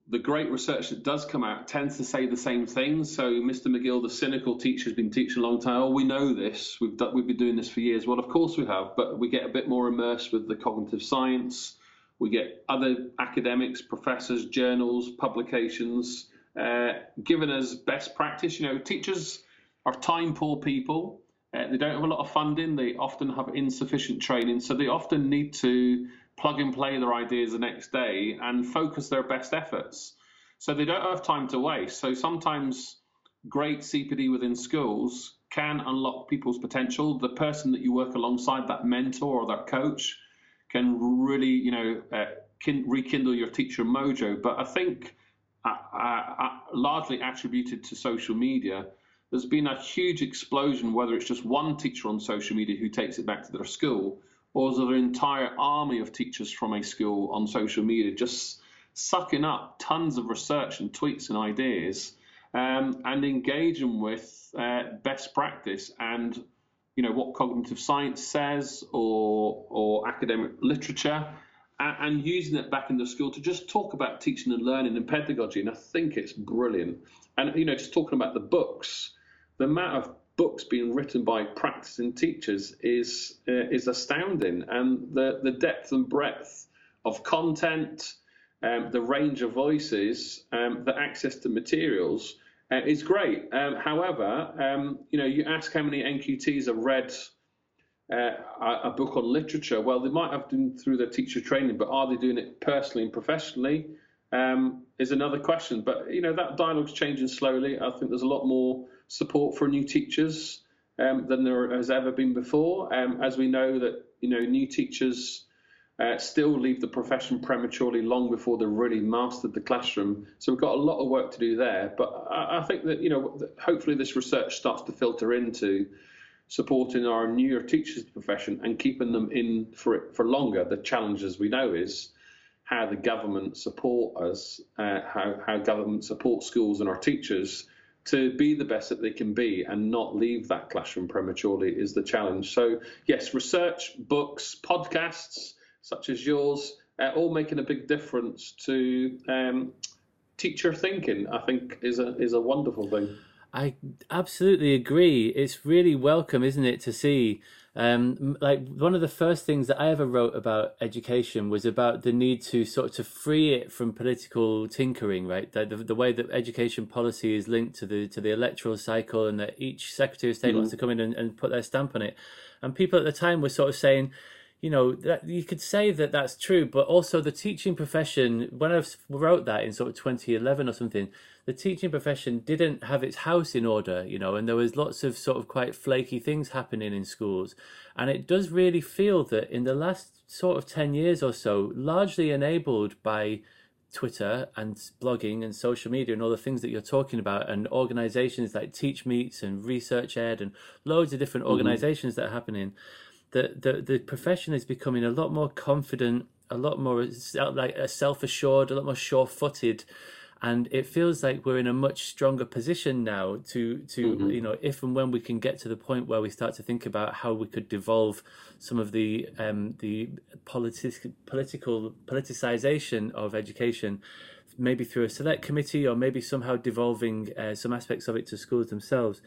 the great research that does come out tends to say the same things. So Mr. McGill, the cynical teacher, has been teaching a long time. Oh, we know this. We've we've been doing this for years. Well, of course we have, but we get a bit more immersed with the cognitive science. We get other academics, professors, journals, publications uh, giving us best practice. You know, teachers are time poor people. Uh, they don't have a lot of funding. They often have insufficient training, so they often need to plug and play their ideas the next day and focus their best efforts. So they don't have time to waste. So sometimes great CPD within schools can unlock people's potential. The person that you work alongside, that mentor or that coach, can really, you know, uh, rekindle your teacher mojo. But I think, uh, uh, uh, largely attributed to social media, there's been a huge explosion. Whether it's just one teacher on social media who takes it back to their school, or there an entire army of teachers from a school on social media just sucking up tons of research and tweets and ideas um, and engaging with uh, best practice and you know what cognitive science says or or academic literature and using it back in the school to just talk about teaching and learning and pedagogy? And I think it's brilliant. And you know just talking about the books the amount of books being written by practicing teachers is uh, is astounding, and the the depth and breadth of content, um, the range of voices, um, the access to materials uh, is great. Um, however, um, you know, you ask how many NQTs have read. Uh, a, a book on literature. Well, they might have done through their teacher training, but are they doing it personally and professionally? Um, is another question. But you know that dialogue's changing slowly. I think there's a lot more support for new teachers um, than there has ever been before. Um, as we know that you know new teachers uh, still leave the profession prematurely long before they've really mastered the classroom. So we've got a lot of work to do there. But I, I think that you know hopefully this research starts to filter into supporting our newer teachers profession and keeping them in for it for longer. The challenge, as we know, is how the government support us, uh, how how government support schools and our teachers to be the best that they can be and not leave that classroom prematurely is the challenge. So, yes, research, books, podcasts such as yours, uh, all making a big difference to um, teacher thinking. I think is a is a wonderful thing. I absolutely agree. It's really welcome, isn't it, to see um, like one of the first things that I ever wrote about education was about the need to sort of free it from political tinkering, right? The, the, the way that education policy is linked to the to the electoral cycle, and that each Secretary of State mm-hmm. wants to come in and, and put their stamp on it. And people at the time were sort of saying, you know that you could say that that's true but also the teaching profession when i wrote that in sort of 2011 or something the teaching profession didn't have its house in order you know and there was lots of sort of quite flaky things happening in schools and it does really feel that in the last sort of 10 years or so largely enabled by Twitter and blogging and social media and all the things that you're talking about, and organizations like Teach Meets and researchED and loads of different mm-hmm. organizations mm-hmm. that are happening the, the the profession is becoming a lot more confident, a lot more like self assured, a lot more sure footed, and it feels like we're in a much stronger position now to to mm-hmm. you know if and when we can get to the point where we start to think about how we could devolve some of the um, the politi- political politicization of education maybe through a select committee or maybe somehow devolving uh, some aspects of it to schools themselves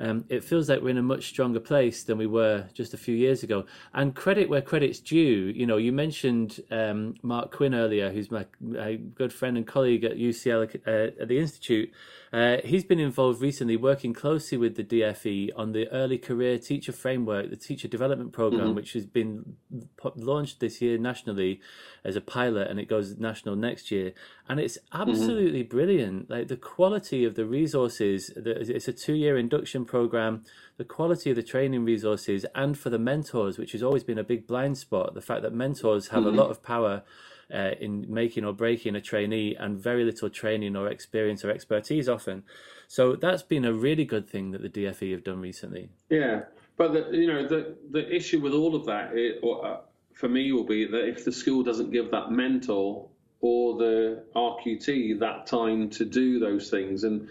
um, it feels like we're in a much stronger place than we were just a few years ago. And credit where credit's due. You know, you mentioned um, Mark Quinn earlier, who's my, my, good friend and colleague at UCL uh, at the Institute. Uh, he's been involved recently working closely with the DFE on the early career teacher framework, the teacher development program, mm-hmm. which has been launched this year nationally as a pilot and it goes national next year. And it's mm-hmm. absolutely mm-hmm. brilliant. Like the quality of the resources, it's a two year induction program, the quality of the training resources, and for the mentors, which has always been a big blind spot, the fact that mentors have mm-hmm. a lot of power uh, in making or breaking a trainee and very little training or experience or expertise often. So that's been a really good thing that the DFE have done recently. Yeah, but the, you know the the issue with all of that, is, or, uh, for me, will be that if the school doesn't give that mentor or the RQT that time to do those things, and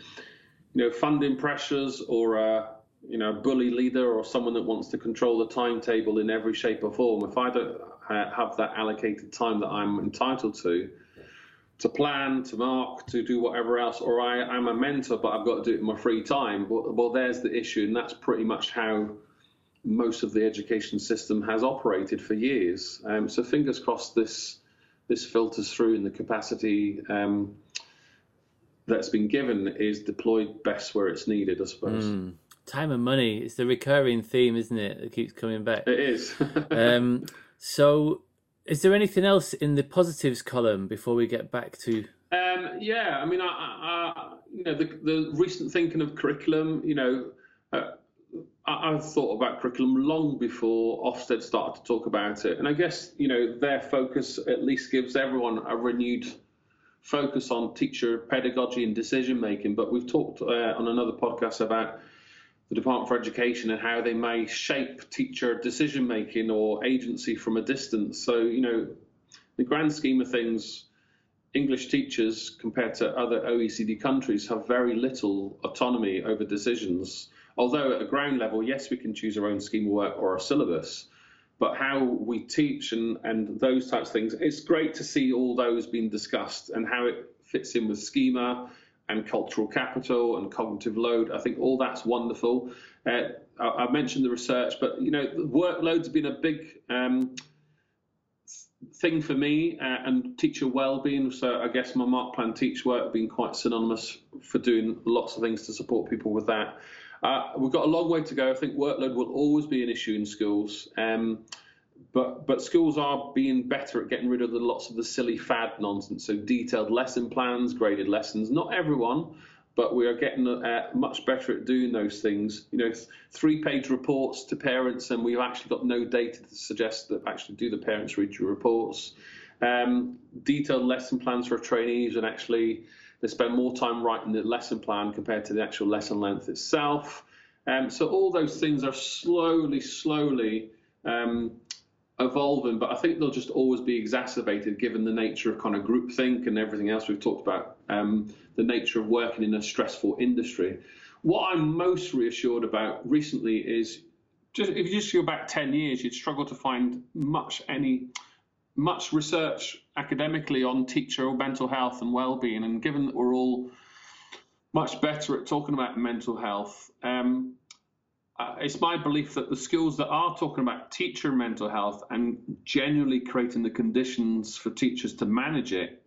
you know funding pressures or a you know bully leader or someone that wants to control the timetable in every shape or form, if I don't have that allocated time that I'm entitled to, to plan, to mark, to do whatever else, or I, am a mentor, but I've got to do it in my free time. Well, well, there's the issue, and that's pretty much how most of the education system has operated for years. Um, so fingers crossed this this filters through in the capacity um, that's been given is deployed best where it's needed, I suppose. Mm. Time and money. It's the recurring theme, isn't it? That keeps coming back. It is. um, so, is there anything else in the positives column before we get back to? Um, yeah, I mean, I, I, you know, the, the recent thinking of curriculum. You know, uh, I, have thought about curriculum long before Ofsted started to talk about it, and I guess you know their focus at least gives everyone a renewed focus on teacher pedagogy and decision making. But we've talked uh, on another podcast about the Department for Education and how they may shape teacher decision making or agency from a distance. So, you know, the grand scheme of things, English teachers compared to other OECD countries have very little autonomy over decisions. Although at a ground level, yes, we can choose our own scheme of work or our syllabus, but how we teach and, and those types of things, it's great to see all those being discussed and how it fits in with schema and cultural capital and cognitive load. I think all that's wonderful. Uh, I, I, mentioned the research, but you know, workload's been a big um, thing for me, uh, and teacher well-being. So I guess my Mark Plan Teach work have been quite synonymous for doing lots of things to support people with that. Uh, we've got a long way to go. I think workload will always be an issue in schools. Um, but but schools are being better at getting rid of the lots of the silly fad nonsense. So detailed lesson plans, graded lessons. Not everyone, but we are getting uh, much better at doing those things. You know, th- three-page reports to parents, and we've actually got no data to suggest that actually do the parents read your reports. Um, detailed lesson plans for trainees, and actually they spend more time writing the lesson plan compared to the actual lesson length itself. Um, so all those things are slowly, slowly um, evolving, but I think they'll just always be exacerbated given the nature of kind of groupthink and everything else we've talked about, um, the nature of working in a stressful industry. What I'm most reassured about recently is just if you just go back 10 years, you'd struggle to find much any much research academically on teacher mental health and well-being. And given that we're all much better at talking about mental health, um, uh, it's my belief that the schools that are talking about teacher mental health and genuinely creating the conditions for teachers to manage it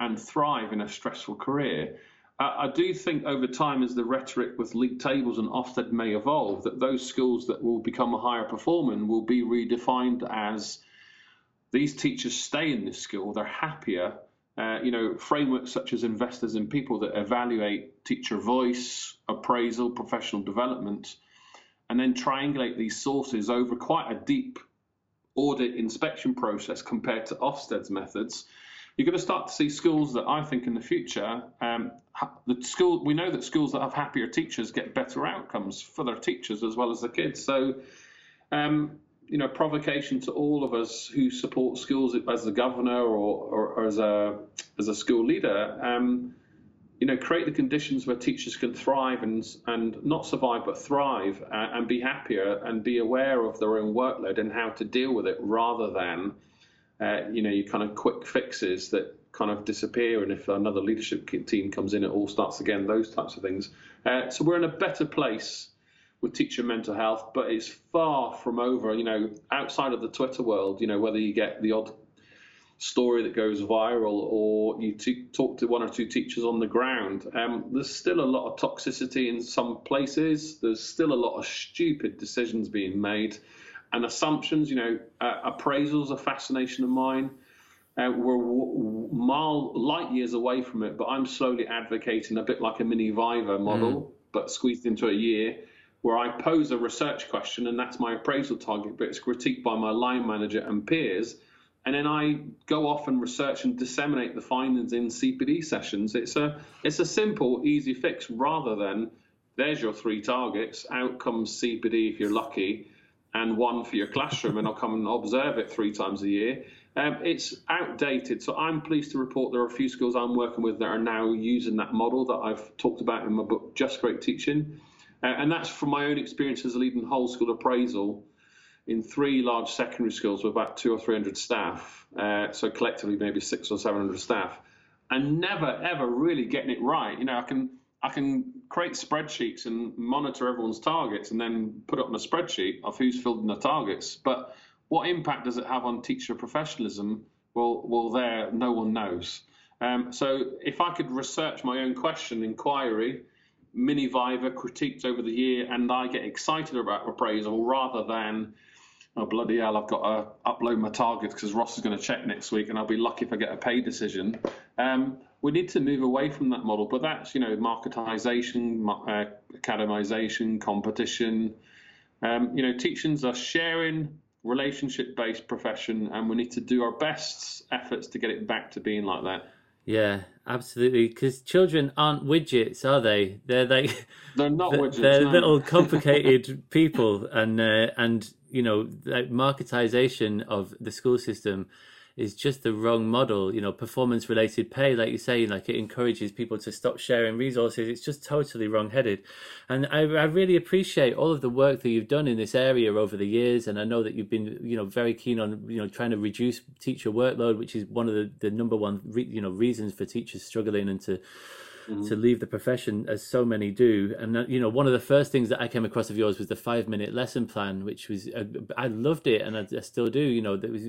and thrive in a stressful career. Uh, I do think over time, as the rhetoric with league tables and Ofsted may evolve, that those schools that will become a higher performing will be redefined as these teachers stay in this school, they're happier. Uh, you know, frameworks such as investors in people that evaluate teacher voice, appraisal, professional development and then triangulate these sources over quite a deep audit inspection process compared to Ofsted's methods, you're going to start to see schools that I think in the future, um, the school we know that schools that have happier teachers get better outcomes for their teachers as well as the kids. So, um, you know, provocation to all of us who support schools as a governor or, or, or as a as a school leader. Um, you know, create the conditions where teachers can thrive and and not survive but thrive uh, and be happier and be aware of their own workload and how to deal with it rather than, uh, you know, you kind of quick fixes that kind of disappear and if another leadership team comes in, it all starts again. Those types of things. Uh, so we're in a better place with teacher mental health, but it's far from over. You know, outside of the Twitter world, you know, whether you get the odd story that goes viral or you t- talk to one or two teachers on the ground, um, there's still a lot of toxicity in some places. There's still a lot of stupid decisions being made and assumptions. You know, uh, appraisals a fascination of mine. Uh, we're w- mile light years away from it, but I'm slowly advocating a bit like a mini Viva model, mm. but squeezed into a year, where I pose a research question and that's my appraisal target, but it's critiqued by my line manager and peers and then I go off and research and disseminate the findings in CPD sessions. It's a it's a simple, easy fix rather than there's your three targets, out comes CPD if you're lucky, and one for your classroom, and I'll come and observe it three times a year. Um, it's outdated, so I'm pleased to report there are a few schools I'm working with that are now using that model that I've talked about in my book, Just Great Teaching, and that's from my own experience as leading whole school appraisal in three large secondary schools with about two or three hundred staff, uh, so collectively maybe six or seven hundred staff. and never ever really getting it right. You know, I can I can create spreadsheets and monitor everyone's targets and then put up on a spreadsheet of who's filled in the targets. But what impact does it have on teacher professionalism? Well, well, there no one knows. Um, so if I could research my own question, inquiry, mini viva critiqued over the year, and I get excited about appraisal rather than oh bloody hell, I've got to upload my targets because Ross is going to check next week, and I'll be lucky if I get a pay decision. Um, we need to move away from that model, but that's you know marketization, uh, academization, competition. Um, you know, teaching's a sharing, relationship-based profession, and we need to do our best efforts to get it back to being like that. Yeah, absolutely. Because children aren't widgets, are they? They're like they're not widgets. They're no. little complicated people, and uh, and you know, like marketization of the school system is just the wrong model. You know, performance related pay, like you say, like it encourages people to stop sharing resources. It's just totally wrong headed. And I, I really appreciate all of the work that you've done in this area over the years. And I know that you've been, you know, very keen on, you know, trying to reduce teacher workload, which is one of the, the number one, re, you know, reasons for teachers struggling and to, mm-hmm. to leave the profession as so many do. And you know, one of the first things that I came across of yours was the five minute lesson plan, which was uh, I loved it, and I, I, still do. You know, that was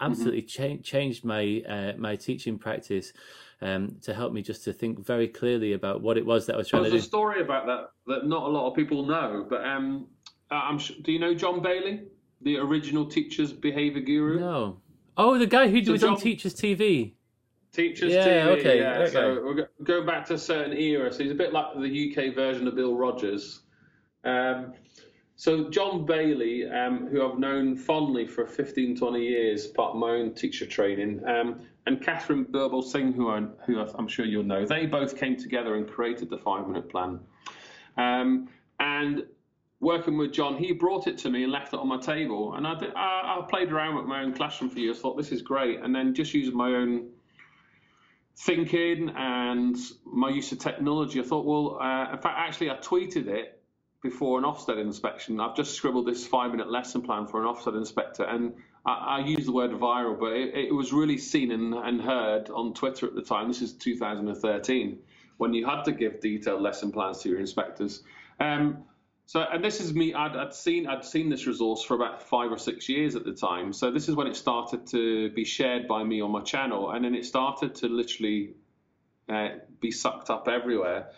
absolutely mm-hmm. cha- changed my uh, my teaching practice. Um, to help me just to think very clearly about what it was that I was trying well, to do. There's a story about that that not a lot of people know, but um, uh, I'm sure, do you know John Bayley, the original teacher's behavior guru? No. Oh, the guy who so was John, on Teachers TV. Teachers yeah, TV. Okay, yeah, okay. so we're going back to a certain era. So he's a bit like the UK version of Bill Rogers. Um, so John Bayley, um, who I've known fondly for 15, 20 years, part of my own teacher training, um, and Katharine Birbalsingh, who, I, who I'm sure you'll know, they both came together and created the five minute plan. Um, and working with John, he brought it to me and left it on my table. And I, did, I, I played around with my own classroom for years, thought this is great. And then just using my own thinking and my use of technology, I thought, well, uh, in fact, actually, I tweeted it before an Ofsted inspection. I've just scribbled this five minute lesson plan for an Ofsted inspector, and I, I use the word viral, but it, it was really seen and, and, heard on Twitter at the time. This is 2013 when you had to give detailed lesson plans to your inspectors. Um, so, and this is me. I'd, I'd, seen I'd seen this resource for about five or six years at the time. So this is when it started to be shared by me on my channel, and then it started to literally uh, be sucked up everywhere.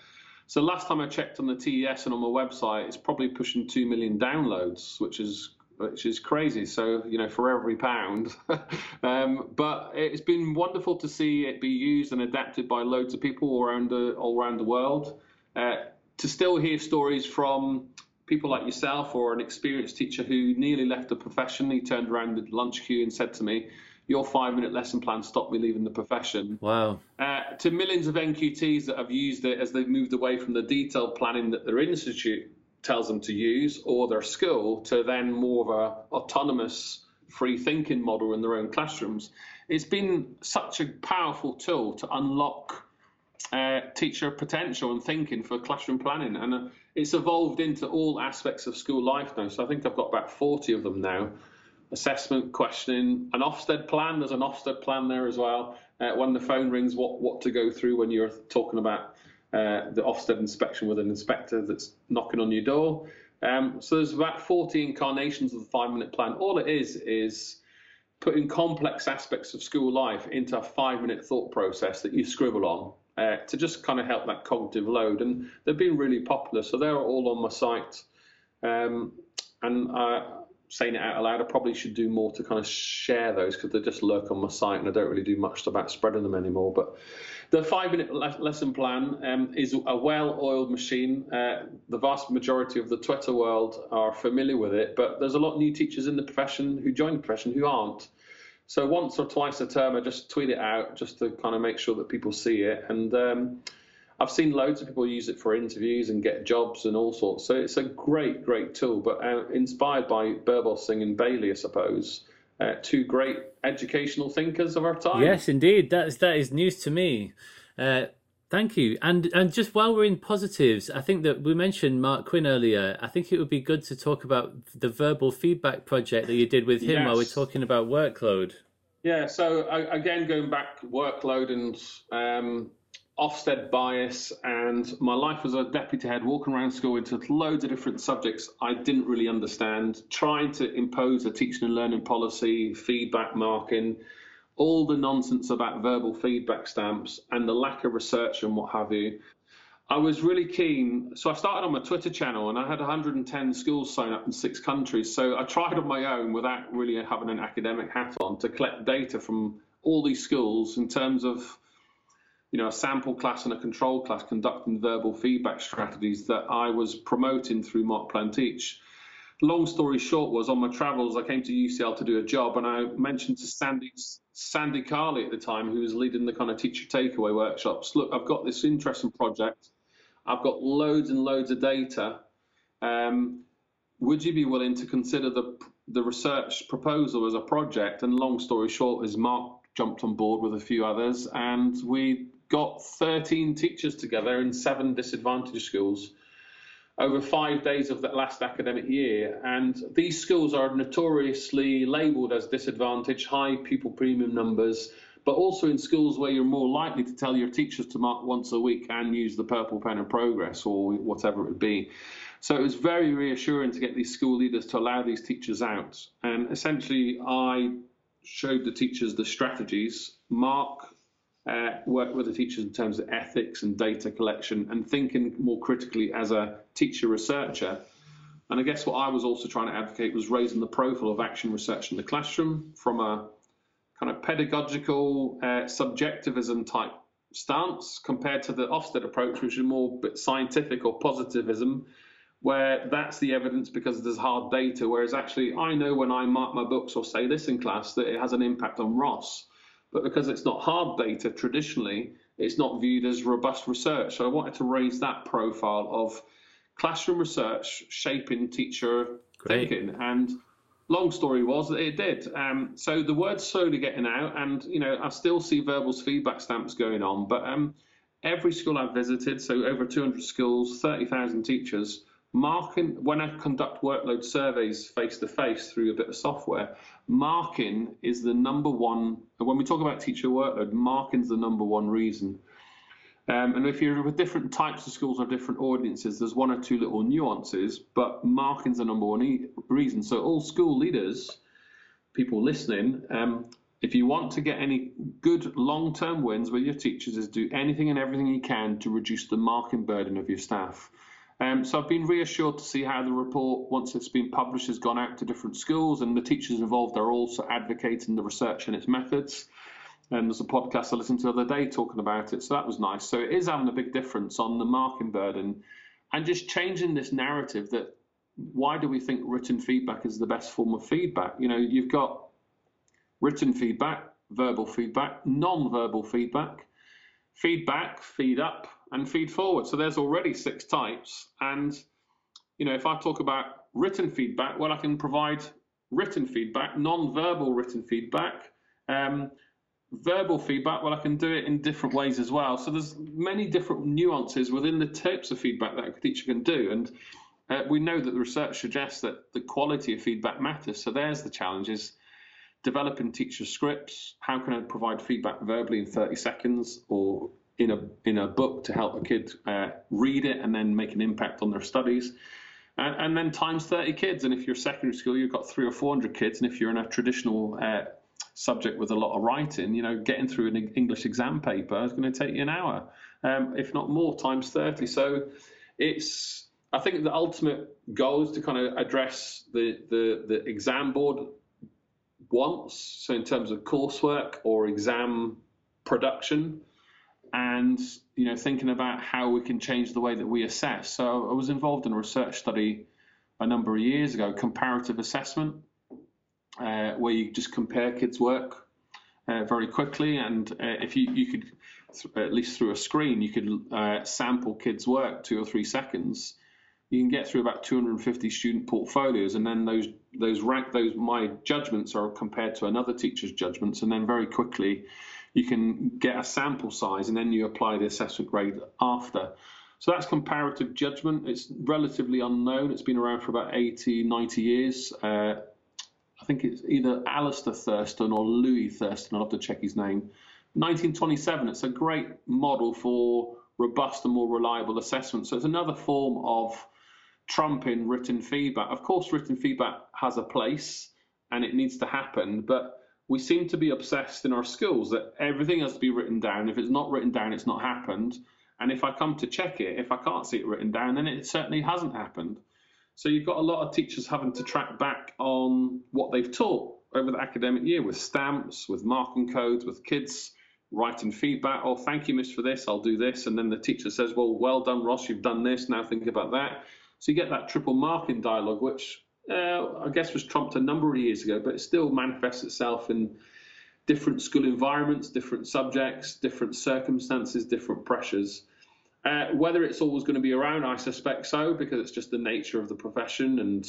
So last time I checked on the TES and on my website, it's probably pushing two million downloads, which is which is crazy. So you know, for every pound. um, but it's been wonderful to see it be used and adapted by loads of people all around the all around the world. Uh, to still hear stories from people like yourself or an experienced teacher who nearly left the profession. He turned around the lunch queue and said to me, your five minute lesson plan stopped me leaving the profession. Wow. Uh, to millions of NQTs that have used it as they've moved away from the detailed planning that their institute tells them to use or their school to then more of a autonomous free thinking model in their own classrooms. It's been such a powerful tool to unlock uh, teacher potential and thinking for classroom planning. And uh, it's evolved into all aspects of school life now. So I think I've got about 40 of them now. Assessment, questioning, an Ofsted plan. There's an Ofsted plan there as well. Uh, when the phone rings, what, what to go through when you're talking about uh, the Ofsted inspection with an inspector that's knocking on your door. Um, so there's about 40 incarnations of the five minute plan. All it is is putting complex aspects of school life into a five minute thought process that you scribble on uh, to just kind of help that cognitive load. And they've been really popular, so they're all on my site. Um, and uh, saying it out loud, I probably should do more to kind of share those because they just lurk on my site, and I don't really do much about spreading them anymore. But the five-minute le- lesson plan um, is a well-oiled machine. Uh, the vast majority of the Twitter world are familiar with it, but there's a lot of new teachers in the profession who join the profession who aren't. So once or twice a term, I just tweet it out just to kind of make sure that people see it. And um, I've seen loads of people use it for interviews and get jobs and all sorts. So it's a great, great tool. But uh, inspired by Birbalsingh and Bayley, I suppose, uh, two great educational thinkers of our time. Yes, indeed. That's that is news to me. Uh, Thank you. And and just while we're in positives, I think that we mentioned Mark Quinn earlier. I think it would be good to talk about the verbal feedback project that you did with him yes. while we're talking about workload. Yeah, so again, going back, workload and um, Ofsted bias, and my life as a deputy head, walking around school into loads of different subjects I didn't really understand, trying to impose a teaching and learning policy, feedback marking, all the nonsense about verbal feedback stamps, and the lack of research and what have you. I was really keen. So I started on my Twitter channel and I had 110 schools sign up in six countries. So I tried on my own without really having an academic hat on to collect data from all these schools in terms of you know, a sample class and a control class conducting verbal feedback strategies that I was promoting through Mark Plan Teach. Long story short was on my travels, I came to UCL to do a job, and I mentioned to Sandy Sandy Carley at the time, who was leading the kind of teacher takeaway workshops. Look, I've got this interesting project. I've got loads and loads of data. Um, would you be willing to consider the the research proposal as a project? And long story short, is Mark jumped on board with a few others, and we got 13 teachers together in seven disadvantaged schools over five days of that last academic year. And these schools are notoriously labelled as disadvantaged, high pupil premium numbers, but also in schools where you're more likely to tell your teachers to mark once a week and use the purple pen of progress or whatever it would be. So it was very reassuring to get these school leaders to allow these teachers out. And essentially, I showed the teachers the strategies. Mark uh, work with the teachers in terms of ethics and data collection and thinking more critically as a teacher researcher. And I guess what I was also trying to advocate was raising the profile of action research in the classroom from a kind of pedagogical uh, subjectivism type stance compared to the Ofsted approach, which is more scientific or positivism, where that's the evidence because there's hard data. Whereas actually, I know when I mark my books or say this in class that it has an impact on Ross but because it's not hard data traditionally, it's not viewed as robust research. So I wanted to raise that profile of classroom research shaping teacher Great. thinking. And long story was that it did. Um, so the word's slowly getting out, and you know I still see verbals feedback stamps going on, but um, every school I've visited, so over 200 schools, 30,000 teachers, marking when I conduct workload surveys face to face through a bit of software, marking is the number one. When we talk about teacher workload, marking is the number one reason. Um, and if you're with different types of schools or different audiences, there's one or two little nuances, but marking's the number one e- reason. So all school leaders, people listening, um, if you want to get any good long-term wins with your teachers, is do anything and everything you can to reduce the marking burden of your staff. Um, so I've been reassured to see how the report, once it's been published, has gone out to different schools, and the teachers involved are also advocating the research and its methods. And there's a podcast I listened to the other day talking about it, so that was nice. So it is having a big difference on the marking burden, and just changing this narrative that why do we think written feedback is the best form of feedback? You know, you've got written feedback, verbal feedback, non-verbal feedback, feedback, feed up, and feed forward. So there's already six types. And, you know, if I talk about written feedback, well, I can provide written feedback, non-verbal written feedback, um, verbal feedback, well, I can do it in different ways as well. So there's many different nuances within the types of feedback that a teacher can do. And uh, we know that the research suggests that the quality of feedback matters. So there's the challenge is developing teacher scripts. How can I provide feedback verbally in 30 seconds or in a in a book to help a kid uh, read it and then make an impact on their studies. And, and, then times 30 kids. And if you're secondary school, you've got three or 400 kids. And if you're in a traditional uh, subject with a lot of writing, you know, getting through an English exam paper is going to take you an hour, um, if not more, times 30. So it's, I think the ultimate goal is to kind of address the, the, the exam board wants. So in terms of coursework or exam production, and you know thinking about how we can change the way that we assess. So I was involved in a research study a number of years ago, comparative assessment, uh, where you just compare kids' work uh, very quickly, and uh, if you you could at least through a screen you could uh, sample kids' work two or three seconds. You can get through about 250 student portfolios, and then those those rank those my judgments are compared to another teacher's judgments, and then very quickly you can get a sample size and then you apply the assessment grade after. So that's comparative judgment. It's relatively unknown. It's been around for about 80, 90 years. Uh, I think it's either Alistair Thurston or Louis Thurstone. I'll have to check his name. 1927. It's a great model for robust and more reliable assessment. So it's another form of trumping written feedback. Of course, written feedback has a place and it needs to happen, but we seem to be obsessed in our schools that everything has to be written down. If it's not written down, it's not happened. And if I come to check it, if I can't see it written down, then it certainly hasn't happened. So you've got a lot of teachers having to track back on what they've taught over the academic year with stamps, with marking codes, with kids writing feedback. Oh, thank you, miss, for this. I'll do this. And then the teacher says, well, well done, Ross. You've done this. Now think about that. So you get that triple marking dialogue, which uh, I guess was trumped a number of years ago, but it still manifests itself in different school environments, different subjects, different circumstances, different pressures. Uh, whether it's always going to be around, I suspect so, because it's just the nature of the profession. And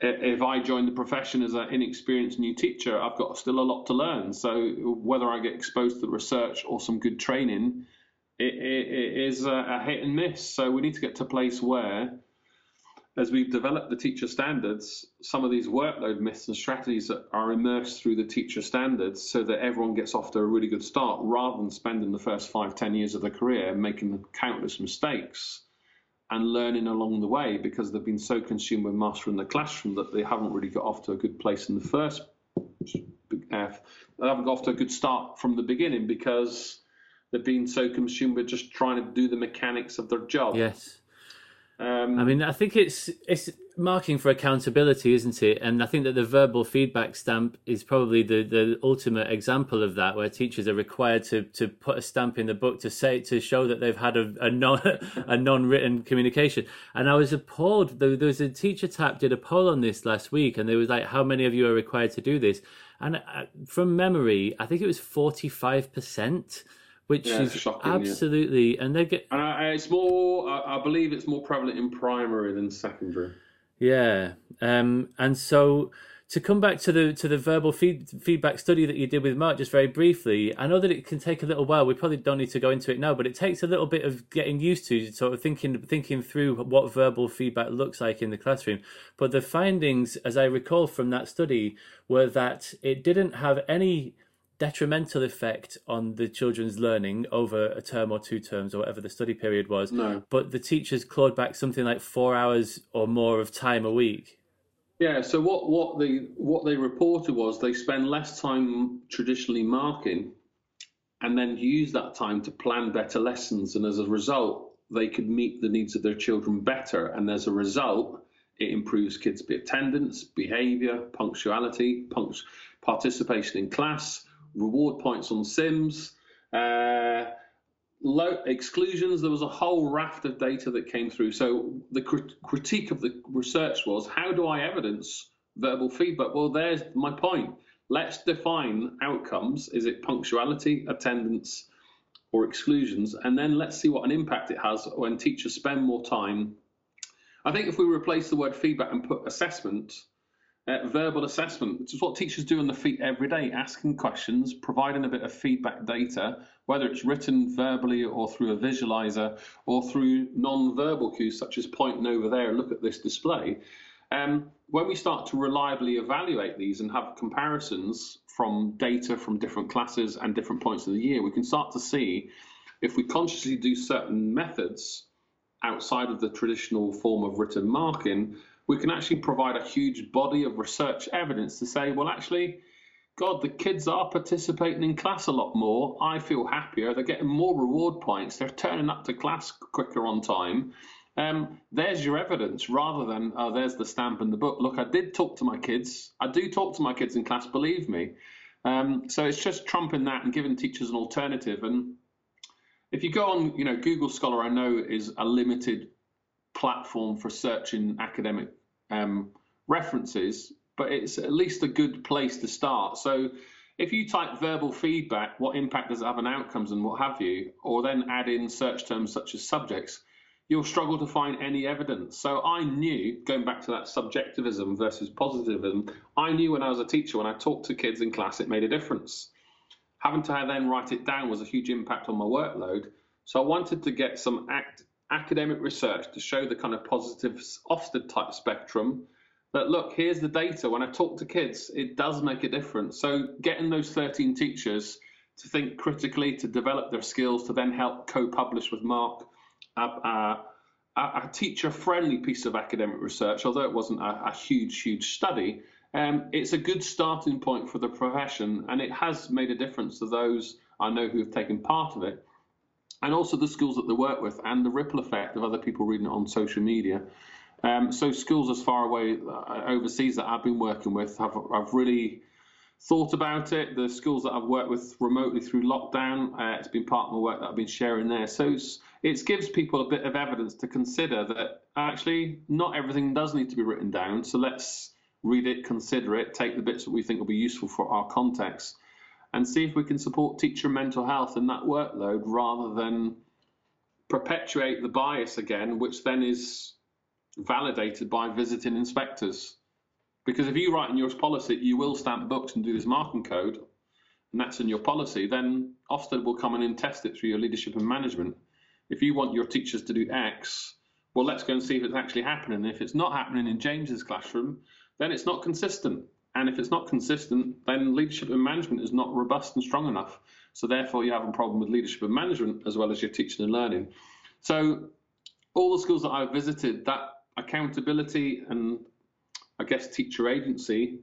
if I join the profession as an inexperienced new teacher, I've got still a lot to learn. So whether I get exposed to research or some good training, it, it, it is a, a hit and miss. So we need to get to a place where as we've developed the teacher standards, some of these workload myths and strategies are immersed through the teacher standards so that everyone gets off to a really good start rather than spending the first five, ten years of their career making countless mistakes and learning along the way because they've been so consumed with mastering the classroom that they haven't really got off to a good place in the first F. They haven't got off to a good start from the beginning because they've been so consumed with just trying to do the mechanics of their job. Yes. Um, I mean, I think it's it's marking for accountability, isn't it? And I think that the verbal feedback stamp is probably the, the ultimate example of that, where teachers are required to to put a stamp in the book to say to show that they've had a, a non a non written communication. And I was appalled. There, there was a Teacher Tapp did a poll on this last week, and they was like, "How many of you are required to do this?" And uh, from memory, I think it was forty five percent which yeah, is shocking, absolutely, yeah. and they get. And I, it's more, I, I, believe, it's more prevalent in primary than secondary. Yeah, um, and so to come back to the to the verbal feed, feedback study that you did with Mark, just very briefly, I know that it can take a little while. We probably don't need to go into it now, but it takes a little bit of getting used to, sort of thinking thinking through what verbal feedback looks like in the classroom. But the findings, as I recall from that study, were that it didn't have any detrimental effect on the children's learning over a term or two terms or whatever the study period was. No. But the teachers clawed back something like four hours or more of time a week. Yeah, so what, what they what they reported was they spend less time traditionally marking and then use that time to plan better lessons and as a result they could meet the needs of their children better and as a result it improves kids' attendance, behaviour, punctuality, punct- participation in class, reward points on SIMS, uh, low exclusions. There was a whole raft of data that came through. So the crit- critique of the research was, how do I evidence verbal feedback? Well, there's my point. Let's define outcomes. Is it punctuality, attendance, or exclusions? And then let's see what an impact it has when teachers spend more time. I think if we replace the word feedback and put assessment, uh, verbal assessment, which is what teachers do on the feet every day, asking questions, providing a bit of feedback data, whether it's written verbally or through a visualizer or through non-verbal cues such as pointing over there, look at this display. Um, when we start to reliably evaluate these and have comparisons from data from different classes and different points of the year, we can start to see if we consciously do certain methods outside of the traditional form of written marking, we can actually provide a huge body of research evidence to say, well, actually, God, the kids are participating in class a lot more. I feel happier. They're getting more reward points. They're turning up to class quicker on time. Um, there's your evidence rather than, oh, there's the stamp in the book. Look, I did talk to my kids. I do talk to my kids in class, believe me. Um, so it's just trumping that and giving teachers an alternative. And if you go on, you know, Google Scholar, I know is a limited platform for searching academic um, references, but it's at least a good place to start. So if you type verbal feedback, what impact does it have on outcomes and what have you, or then add in search terms such as subjects, you'll struggle to find any evidence. So I knew, going back to that subjectivism versus positivism, I knew when I was a teacher, when I talked to kids in class, it made a difference. Having to then write it down was a huge impact on my workload. So I wanted to get some act, academic research to show the kind of positive Ofsted type spectrum that look, here's the data. When I talk to kids, it does make a difference. So getting those 13 teachers to think critically, to develop their skills, to then help co-publish with Mark a, a, teacher-friendly piece of academic research, although it wasn't a, a huge, huge study. Um, it's a good starting point for the profession, and it has made a difference to those I know who have taken part of it, and also the schools that they work with, and the ripple effect of other people reading it on social media. Um, so schools as far away uh, overseas that I've been working with have, have really thought about it. The schools that I've worked with remotely through lockdown, uh, it's been part of my work that I've been sharing there. So it gives people a bit of evidence to consider that actually not everything does need to be written down. So let's read it, consider it, take the bits that we think will be useful for our context, and see if we can support teacher mental health in that workload rather than perpetuate the bias again, which then is validated by visiting inspectors. Because if you write in your policy, you will stamp books and do this marking code, and that's in your policy, then Ofsted will come in and test it through your leadership and management. If you want your teachers to do X, well, let's go and see if it's actually happening. If it's not happening in James's classroom, then it's not consistent. And if it's not consistent, then leadership and management is not robust and strong enough. So therefore, you have a problem with leadership and management as well as your teaching and learning. So all the schools that I've visited, that accountability and I guess teacher agency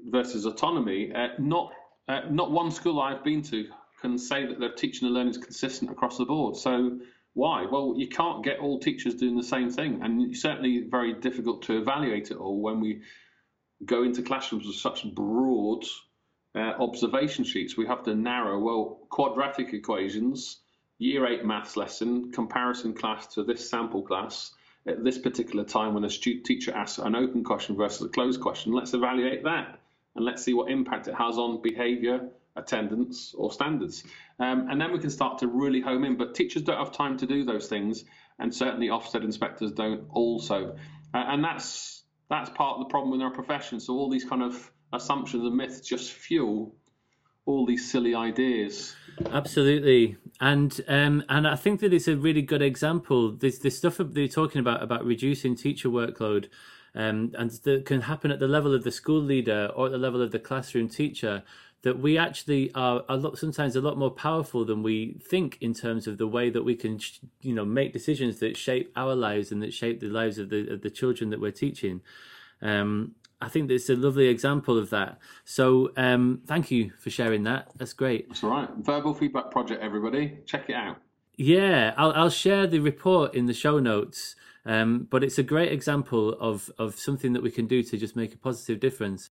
versus autonomy, uh, not uh, not one school I've been to can say that their teaching and learning is consistent across the board. So why? Well, you can't get all teachers doing the same thing, and it's certainly very difficult to evaluate it all when we go into classrooms with such broad uh, observation sheets. We have to narrow. Well, quadratic equations, year eight maths lesson, comparison class to this sample class at this particular time when a teacher asks an open question versus a closed question, let's evaluate that and let's see what impact it has on behaviour, attendance, or standards. Um, and then we can start to really home in. But teachers don't have time to do those things, and certainly Ofsted inspectors don't also. Uh, and that's that's part of the problem with our profession. So all these kind of assumptions and myths just fuel all these silly ideas. Absolutely, and um, and I think that it's a really good example. This this stuff that you're talking about about reducing teacher workload, um, and that can happen at the level of the school leader or at the level of the classroom teacher. That we actually are a lot sometimes a lot more powerful than we think in terms of the way that we can, you know, make decisions that shape our lives and that shape the lives of the of the children that we're teaching. Um, I think it's a lovely example of that. So um, thank you for sharing that. That's great. That's all right. Verbal feedback project, everybody. Check it out. Yeah, I'll, I'll share the report in the show notes. Um, but it's a great example of, of something that we can do to just make a positive difference.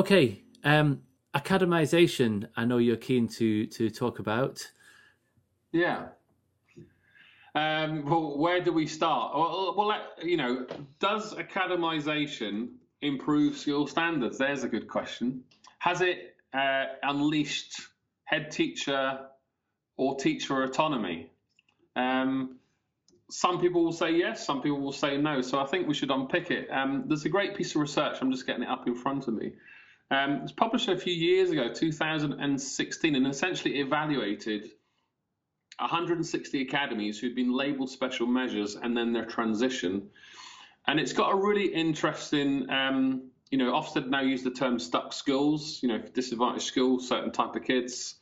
Okay, um, academization. I know you're keen to to talk about. Yeah. Um, well, where do we start? Well, well, you know, does academization improve school standards? There's a good question. Has it uh, unleashed head teacher or teacher autonomy? Um, some people will say yes, some people will say no. So I think we should unpick it. Um, there's a great piece of research. I'm just getting it up in front of me. Um, it was published a few years ago, 2016, and essentially evaluated 160 academies who'd been labelled special measures and then their transition. And it's got a really interesting, um, you know, Ofsted now use the term stuck schools, you know, disadvantaged schools, certain type of kids.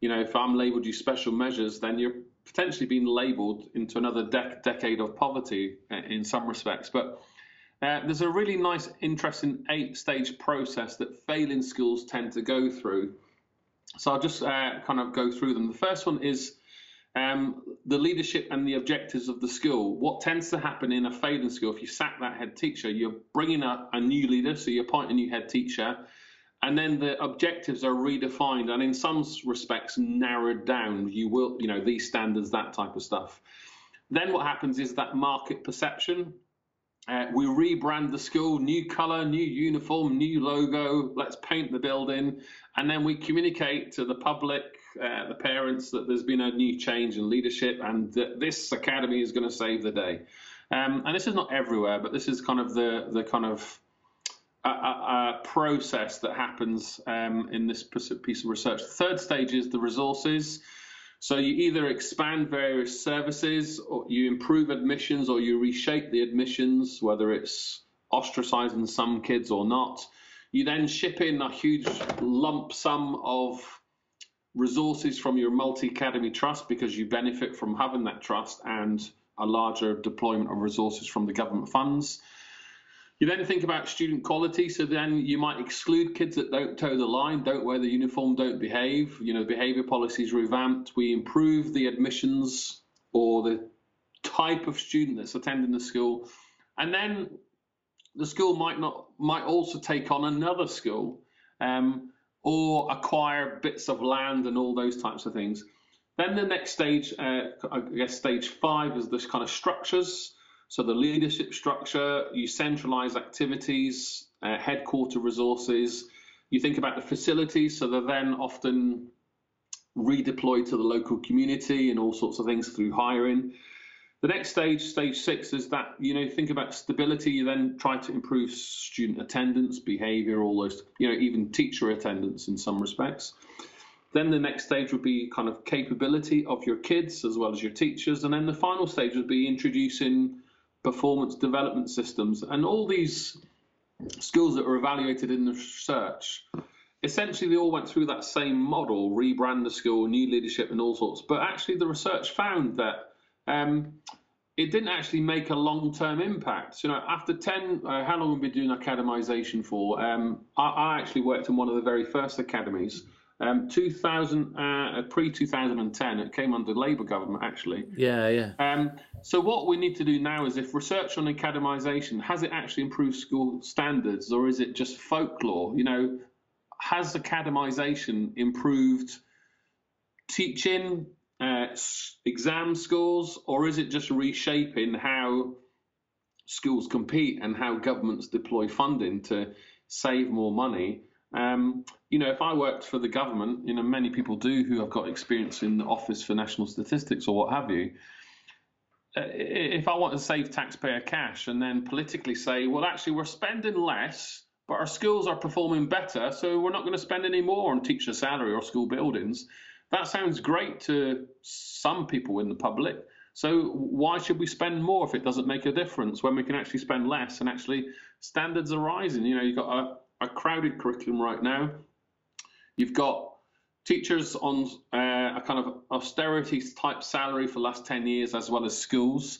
You know, if I'm labelled you special measures, then you're potentially being labelled into another dec- decade of poverty uh, in some respects. But uh, there's a really nice, interesting eight stage process that failing schools tend to go through. So I'll just uh, kind of go through them. The first one is um, the leadership and the objectives of the school. What tends to happen in a failing school, if you sack that head teacher, you're bringing up a new leader, so you appoint a new head teacher, and then the objectives are redefined and in some respects narrowed down. You will, you know, these standards, that type of stuff. Then what happens is that market perception uh, we rebrand the school, new colour, new uniform, new logo. Let's paint the building, and then we communicate to the public, uh, the parents, that there's been a new change in leadership, and that this academy is going to save the day. Um, and this is not everywhere, but this is kind of the the kind of a, a, a process that happens um, in this piece of research. The third stage is the resources. So you either expand various services, or you improve admissions, or you reshape the admissions, whether it's ostracizing some kids or not. You then ship in a huge lump sum of resources from your multi academy trust because you benefit from having that trust and a larger deployment of resources from the government funds. You then think about student quality, so then you might exclude kids that don't toe the line, don't wear the uniform, don't behave. You know, behaviour policies revamped. We improve the admissions or the type of student that's attending the school, and then the school might not might also take on another school um, or acquire bits of land and all those types of things. Then the next stage, uh, I guess stage five, is this kind of structures. So the leadership structure, you centralize activities, uh, headquarter resources. You think about the facilities, so they're then often redeployed to the local community and all sorts of things through hiring. The next stage, stage six, is that you know think about stability. You then try to improve student attendance, behaviour, all those, you know, even teacher attendance in some respects. Then the next stage would be kind of capability of your kids as well as your teachers, and then the final stage would be introducing performance development systems. And all these skills that were evaluated in the research, essentially they all went through that same model, rebrand the school, new leadership and all sorts. But actually the research found that um, it didn't actually make a long-term impact. You know, after 10, uh, how long have we been doing academization for? Um, I, I, actually worked in one of the very first academies. Um, 2000, uh, pre 2010, it came under Labour government actually. Yeah, yeah. Um, so what we need to do now is, if research on academisation has it actually improved school standards, or is it just folklore? You know, has academisation improved teaching, uh, exam scores, or is it just reshaping how schools compete and how governments deploy funding to save more money? Um, you know, if I worked for the government, you know, many people do who have got experience in the Office for National Statistics or what have you. Uh, if I want to save taxpayer cash and then politically say, well, actually, we're spending less, but our schools are performing better, so we're not going to spend any more on teacher salary or school buildings. That sounds great to some people in the public. So why should we spend more if it doesn't make a difference when we can actually spend less and actually standards are rising? You know, you've got a a crowded curriculum right now. You've got teachers on uh, a kind of austerity type salary for the last 10 years, as well as schools.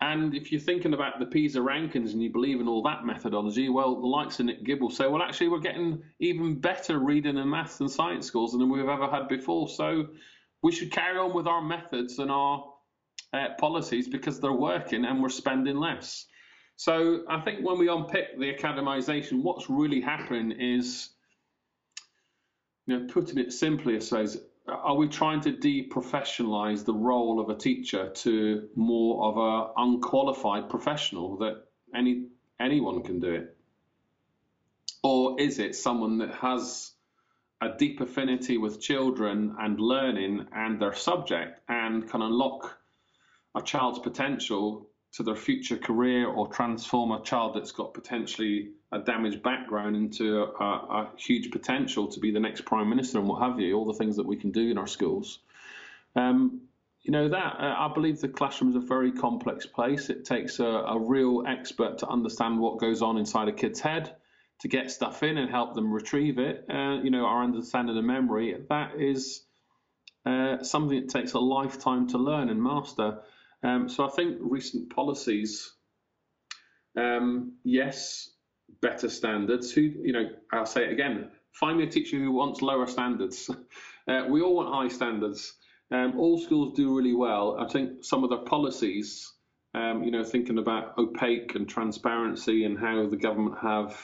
And if you're thinking about the PISA rankings and you believe in all that methodology, well, the likes of Nick Gibb will say, well, actually, we're getting even better reading and maths and science scores than we've ever had before. So we should carry on with our methods and our uh, policies because they're working and we're spending less. So I think when we unpick the academisation, what's really happening is, you know, putting it simply, I suppose, are we trying to deprofessionalise the role of a teacher to more of a unqualified professional that any anyone can do it, or is it someone that has a deep affinity with children and learning and their subject and can unlock a child's potential to their future career or transform a child that's got potentially a damaged background into a, a, huge potential to be the next prime minister and what have you, all the things that we can do in our schools. Um, you know that uh, I believe the classroom is a very complex place. It takes a, a, real expert to understand what goes on inside a kid's head, to get stuff in and help them retrieve it. Uh, you know, our understanding of memory that is uh, something that takes a lifetime to learn and master. Um, so I think recent policies, um, yes, better standards. Who, you know, I'll say it again. Find me a teacher who wants lower standards. uh, we all want high standards. Um, all schools do really well. I think some of the policies, um, you know, thinking about opaque and transparency and how the government have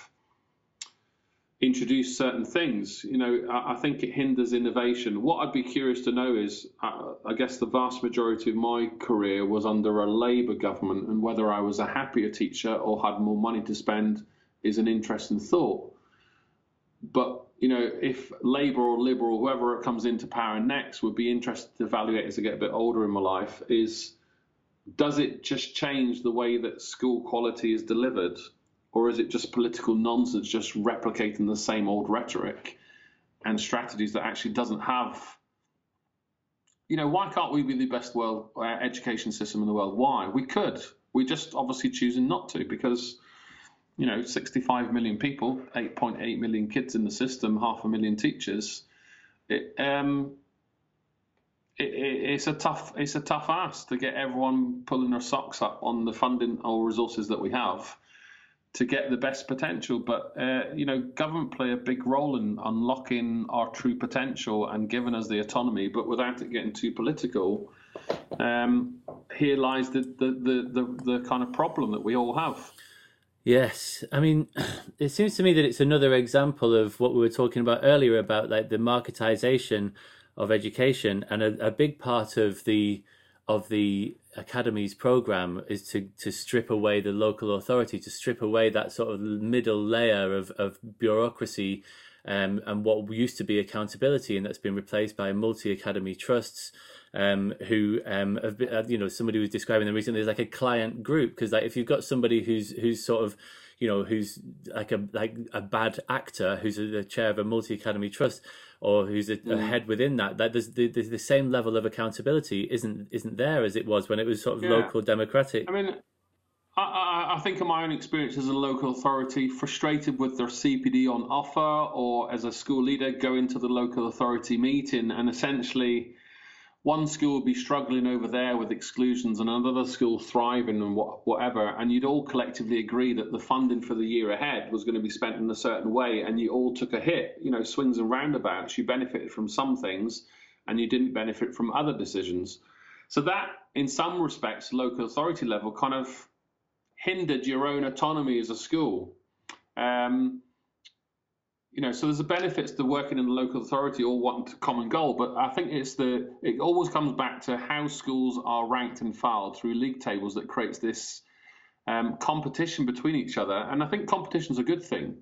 introduce certain things. You know, I, I, think it hinders innovation. What I'd be curious to know is, uh, I guess the vast majority of my career was under a Labour government, and whether I was a happier teacher or had more money to spend is an interesting thought. But you know, if Labour or Liberal, whoever comes into power next, would be interested to evaluate as I get a bit older in my life, is does it just change the way that school quality is delivered, or is it just political nonsense, just replicating the same old rhetoric and strategies that actually doesn't have? You know, why can't we be the best world uh, education system in the world? Why? We could. We just obviously choosing not to because you know, 65 million people, 8.8 million kids in the system, half a million teachers. It, um, it, it, it's a tough it's a tough ask to get everyone pulling their socks up on the funding or resources that we have to get the best potential. But uh, you know, government play a big role in unlocking our true potential and giving us the autonomy, but without it getting too political. Um, here lies the the, the the the kind of problem that we all have. Yes, I mean, it seems to me that it's another example of what we were talking about earlier about like the marketization of education, and a, a big part of the of the academy's program is to to strip away the local authority, to strip away that sort of middle layer of of bureaucracy, um, and what used to be accountability, and that's been replaced by multi academy trusts um, who um, have been, uh, you know, somebody was describing them recently as like a client group. Because like if you've got somebody who's who's sort of you know who's like a like a bad actor who's the chair of a multi academy trust or who's a, mm. a, head within that that there's the, the, the, same level of accountability isn't isn't there as it was when it was sort of yeah. local democratic i mean I, I, think in my own experience as a local authority, frustrated with their CPD on offer, or as a school leader, going to the local authority meeting and essentially one school would be struggling over there with exclusions and another school thriving and what, whatever, and you'd all collectively agree that the funding for the year ahead was going to be spent in a certain way, and you all took a hit, you know, swings and roundabouts. You benefited from some things, and you didn't benefit from other decisions. So that, in some respects, local authority level, kind of hindered your own autonomy as a school. Um, you know, so there's the benefits to working in the local authority or wanting a common goal, but I think it's the it always comes back to how schools are ranked and filed through league tables that creates this um, competition between each other, and I think competition is a good thing.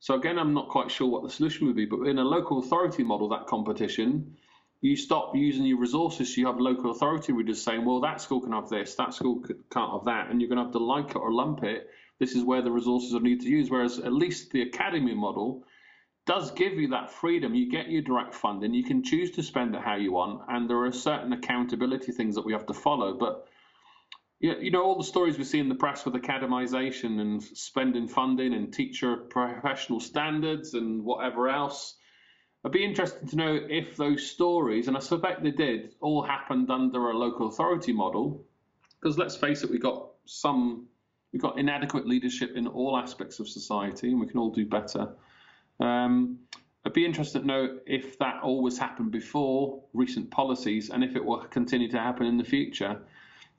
So again, I'm not quite sure what the solution would be, but in a local authority model, that competition, you stop using your resources. So you have local authority readers saying, well, that school can have this, that school can't have that, and you're going to have to like it or lump it. This is where the resources are needed to use. Whereas at least the academy model does give you that freedom. You get your direct funding, you can choose to spend it how you want, and there are certain accountability things that we have to follow. But you know, all the stories we see in the press with academization and spending funding and teacher professional standards and whatever else. It'd be interesting to know if those stories, and I suspect they did, all happened under a local authority model. Because let's face it, we got some, we've got inadequate leadership in all aspects of society, and we can all do better. Um, I'd be interested to know if that always happened before recent policies and if it will continue to happen in the future.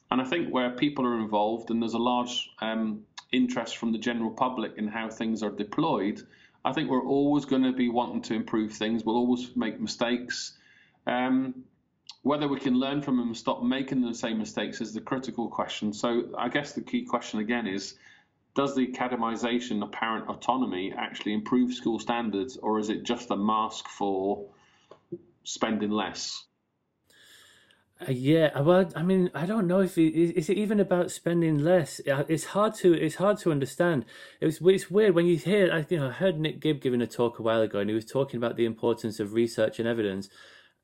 And I think where people are involved and there's a large um, interest from the general public in how things are deployed, I think we're always going to be wanting to improve things. We'll always make mistakes. Um, whether we can learn from them and stop making the same mistakes is the critical question. So I guess the key question again is does the academization of parent autonomy actually improve school standards, or is it just a mask for spending less? Uh, yeah, well, I mean, I don't know if it, is it even about spending less. Uh, it's hard to it's hard to understand. It was it's weird when you hear. I you know I heard Nick Gibb giving a talk a while ago, and he was talking about the importance of research and evidence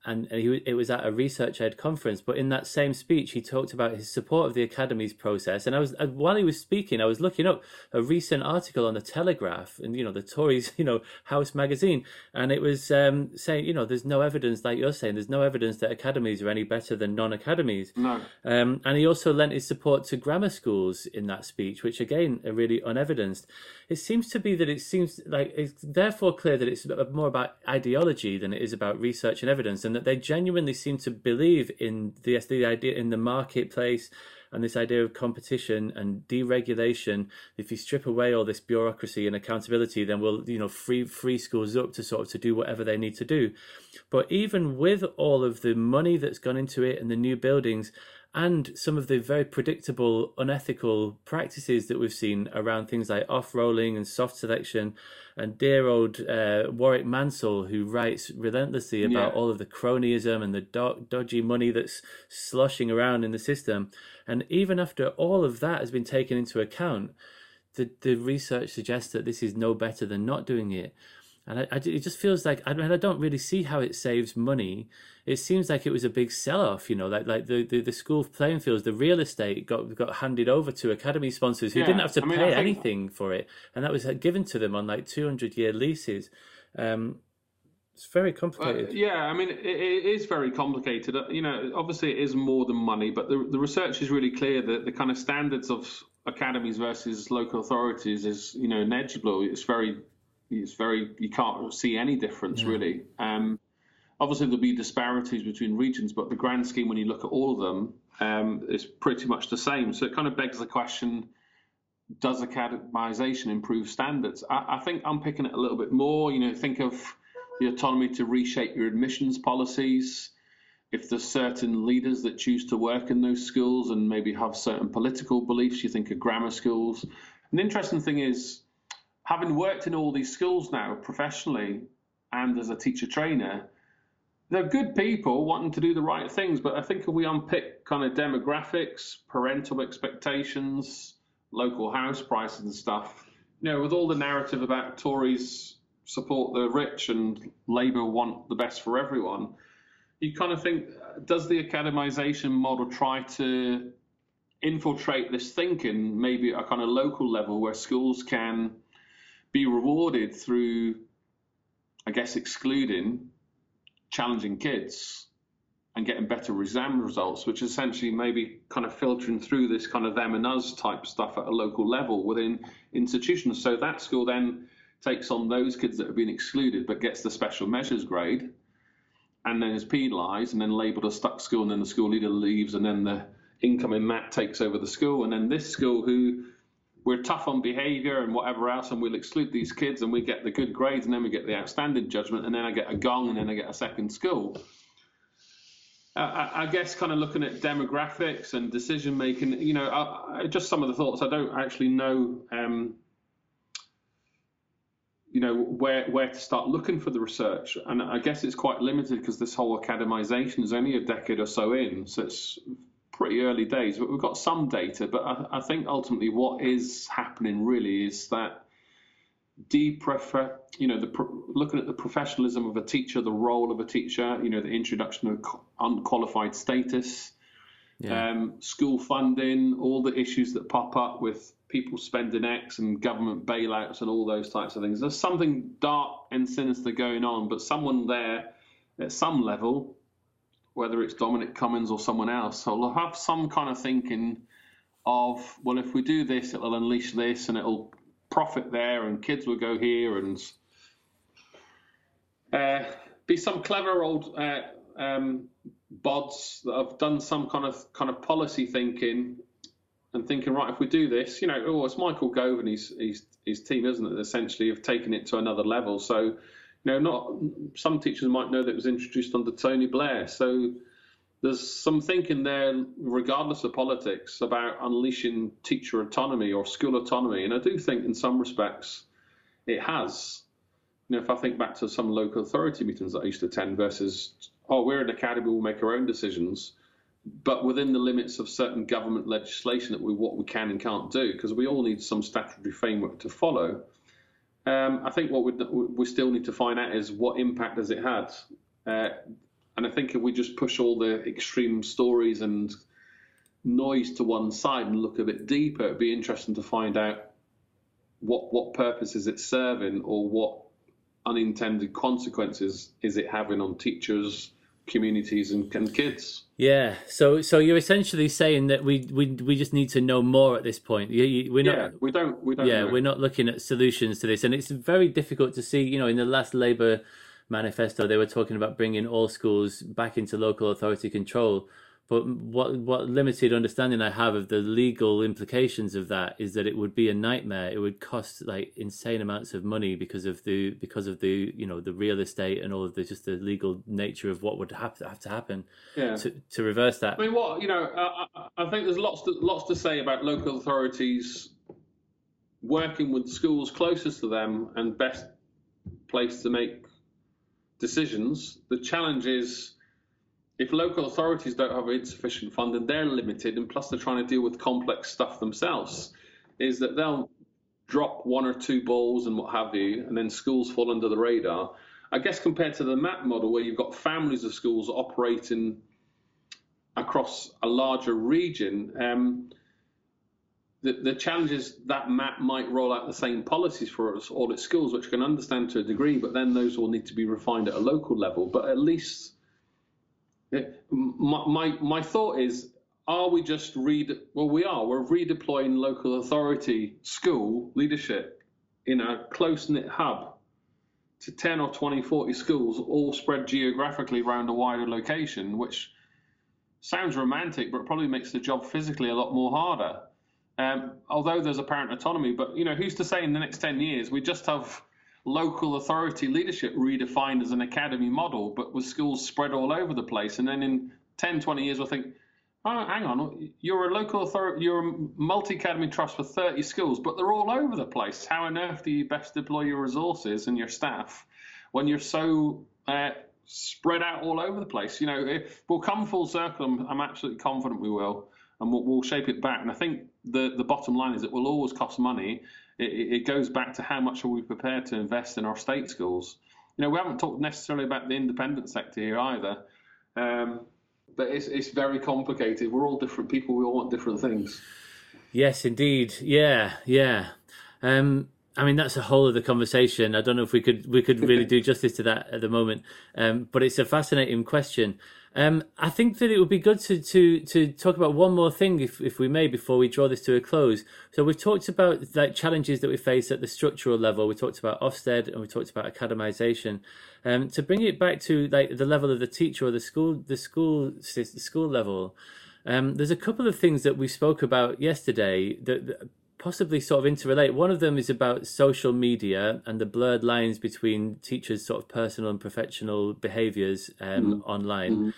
and he, it was at a researchED conference. But in that same speech, he talked about his support of the academy's process. And I was uh, while he was speaking, I was looking up a recent article on the Telegraph and you know the Tories, you know House magazine, and it was um, saying you know there's no evidence, like you're saying, there's no evidence that academies are any better than non-academies. No. Um, and he also lent his support to grammar schools in that speech, which again are really unevidenced. It seems to be that it seems like it's therefore clear that it's more about ideology than it is about research and evidence and that they genuinely seem to believe in the, the idea in the marketplace and this idea of competition and deregulation. If you strip away all this bureaucracy and accountability, then we'll you know free free schools up to sort of to do whatever they need to do. But even with all of the money that's gone into it and the new buildings, and some of the very predictable, unethical practices that we've seen around things like off rolling and soft selection. And dear old uh, Warwick Mansell, who writes relentlessly about Yeah. all of the cronyism and the do- dodgy money that's sloshing around in the system. And even after all of that has been taken into account, the, the research suggests that this is no better than not doing it. And I, I- it just feels like I, mean, I don't really see how it saves money. It seems like it was a big sell-off, you know, like like the, the, the school playing fields, the real estate got got handed over to academy sponsors who Yeah, didn't have to I mean, pay think- anything for it, and that was uh, given to them on like two hundred year leases. Um, it's very Uh, complicated. yeah, I mean, it, it is very complicated. Uh, You know, obviously it is more than money, but the, the research is really clear that the kind of standards of academies versus local authorities is, you know, negligible. It's very, it's very, you can't see any difference really. Um, obviously there'll be disparities between regions, but the grand scheme, when you look at all of them, um, is pretty much the same. So it kind of begs the question: Does academisation improve standards? I, I think I'm picking it a little bit more. You know, think of the autonomy to reshape your admissions policies. If there's certain leaders that choose to work in those schools and maybe have certain political beliefs, you think of grammar schools. An interesting thing is, having worked in all these schools now professionally and as a teacher trainer, they're good people wanting to do the right things. But I think if we unpick kind of demographics, parental expectations, local house prices and stuff, you know, with all the narrative about Tories support the rich and Labour want the best for everyone, you kind of think, does the academisation model try to infiltrate this thinking, maybe at a kind of local level where schools can be rewarded through, I guess, excluding challenging kids and getting better exam results, which essentially maybe kind of filtering through this kind of them and us type stuff at a local level within institutions. So that school then takes on those kids that have been excluded but gets the special measures grade and then is penalised and then labelled a stuck school and then the school leader leaves and then the incoming MAT takes over the school and then this school who we're tough on behaviour and whatever else and we'll exclude these kids and we get the good grades and then we get the outstanding judgment and then I get a gong and then I get a second school. I, I guess kind of looking at demographics and decision making, you know, I, I, just some of the thoughts. I don't actually know, um, you know, where where to start looking for the research, and I guess it's quite limited because this whole academization is only a decade or so in, so it's pretty early days. But we've got some data. But I, I think ultimately what is happening really is that deprefer, you know, the looking at the professionalism of a teacher, the role of a teacher, you know, the introduction of unqualified status, Yeah. um, school funding, all the issues that pop up with people spending X and government bailouts and all those types of things. There's something dark and sinister going on, but someone there at some level, whether it's Dominic Cummings or someone else, So they'll have some kind of thinking of, well, if we do this, it'll unleash this and it'll profit there and kids will go here and uh, be some clever old uh, um, bods that have done some kind of kind of policy thinking and thinking, right, if we do this, you know, oh, it's Michael Gove and his, his, his team, isn't it? Essentially, have taken it to another level. So, know, not some teachers might know that it was introduced under Tony Blair. So there's some thinking there, regardless of politics, about unleashing teacher autonomy or school autonomy. And I do think, in some respects, it has. You know, if I think back to some local authority meetings that I used to attend versus, oh, we're an academy, we'll make our own decisions but within the limits of certain government legislation that we what we can and can't do, because we all need some statutory framework to follow. Um, I think what we still need to find out is what impact has it had, uh, and I think if we just push all the extreme stories and noise to one side and look a bit deeper, it'd be interesting to find out what what purpose is it serving or what unintended consequences is it having on teachers, communities, and, and kids. Yeah. So so you're essentially saying that we we we just need to know more at this point. You, you, we're not. yeah, we don't. We don't. yeah, know. we're not looking at solutions to this, and it's very difficult to see. You know, in the last Labour manifesto, they were talking about bringing all schools back into local authority control, but what what limited understanding I have of the legal implications of that is that it would be a nightmare. It would cost like insane amounts of money because of the because of the you know the real estate and all of the just the legal nature of what would have to have to happen Yeah. to to reverse that. I mean, what you know, I, think there's lots to, lots to say about local authorities working with schools closest to them and best placed to make decisions. The challenge is if local authorities don't have insufficient funding, they're limited, and plus they're trying to deal with complex stuff themselves. Is that they'll drop one or two balls and what have you, and then schools fall under the radar. I guess compared to the MAT model, where you've got families of schools operating across a larger region, um, the, the challenge is that MAT might roll out the same policies for all its schools, which you can understand to a degree, but then those will need to be refined at a local level. But at least my, my, my thought is, are we just read? Well, we are. We're redeploying local authority school leadership in a close knit hub to 10 or 20, 40 schools, all spread geographically around a wider location, which sounds romantic, but probably makes the job physically a lot more harder. Um, although there's apparent autonomy, but you know, who's to say in the next 10 years we just have local authority leadership redefined as an academy model, but with schools spread all over the place. And then in 10, 20 years, we'll think, oh, hang on, you're a local authority, you're a multi academy trust for 30 schools, but they're all over the place. How on earth do you best deploy your resources and your staff when you're so uh, spread out all over the place? You know, we'll come full circle. I'm, I'm absolutely confident we will. And we'll, we'll shape it back. And I think the, the bottom line is it will always cost money it, it goes back to how much are we prepared to invest in our state schools. You know, we haven't talked necessarily about the independent sector here either, um, but it's it's very complicated. We're all different people. We all want different things. Yes, indeed. Yeah, yeah. Um, I mean, that's a whole other conversation. I don't know if we could we could really do justice to that at the moment. Um, but it's a fascinating question. Um, I think that it would be good to, to, to talk about one more thing, if, if we may, before we draw this to a close. So we've talked about like challenges that we face at the structural level. We talked about Ofsted and we talked about academisation. Um, to bring it back to like the level of the teacher or the school, the school, the school level. Um, there's a couple of things that we spoke about yesterday that, that possibly sort of interrelate. One of them is about social media and the blurred lines between teachers' sort of personal and professional behaviours um, mm. online. Mm.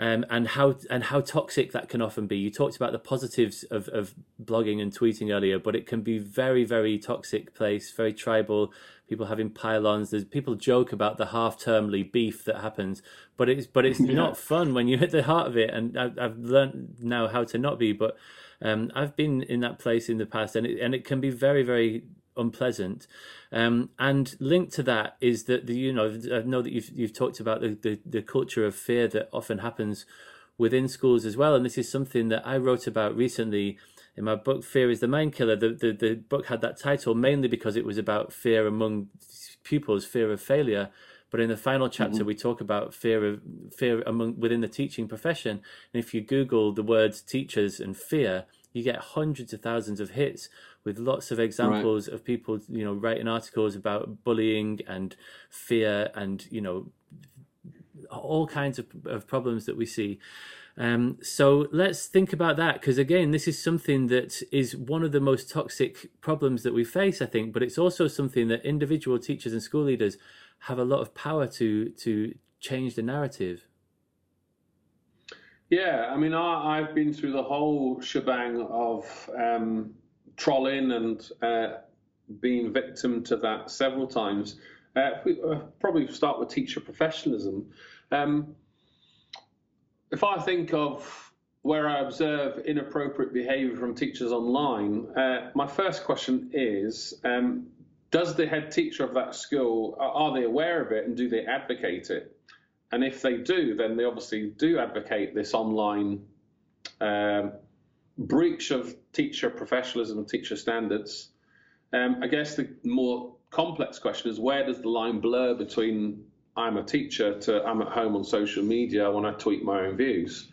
Um, and how and how toxic that can often be. You talked about the positives of, of blogging and tweeting earlier, but it can be very very toxic place, very tribal. People having pile-ons. There's people joke about the half termly beef that happens, but it's but it's yeah. not fun when you hit the heart of it. And I've, I've learned now how to not be, but um, I've been in that place in the past, and it, and it can be very, very unpleasant. Um, and linked to that is that the, you know I know that you've you've talked about the, the, the culture of fear that often happens within schools as well, and this is something that I wrote about recently in my book Fear is the Mind Killer. The, the the book had that title mainly because it was about fear among pupils, fear of failure. But in the final chapter, mm-hmm. we talk about fear of fear among within the teaching profession. And if you Google the words teachers and fear, you get hundreds of thousands of hits with lots of examples right. of people, you know, writing articles about bullying and fear and you know all kinds of, of problems that we see. Um, so let's think about that because again, this is something that is one of the most toxic problems that we face, I think. But it's also something that individual teachers and school leaders have a lot of power to to change the narrative. Yeah, I mean, I, have been through the whole shebang of um, trolling and uh, being victim to that several times. Uh, we uh, probably start with teacher professionalism. Um, if I think of where I observe inappropriate behaviour from teachers online, uh, my first question is um, does the head teacher of that school are they aware of it and do they advocate it? And if they do, then they obviously do advocate this online um, breach of teacher professionalism and teacher standards. Um, I guess the more complex question is where does the line blur between I'm a teacher to I'm at home on social media when I tweet my own views?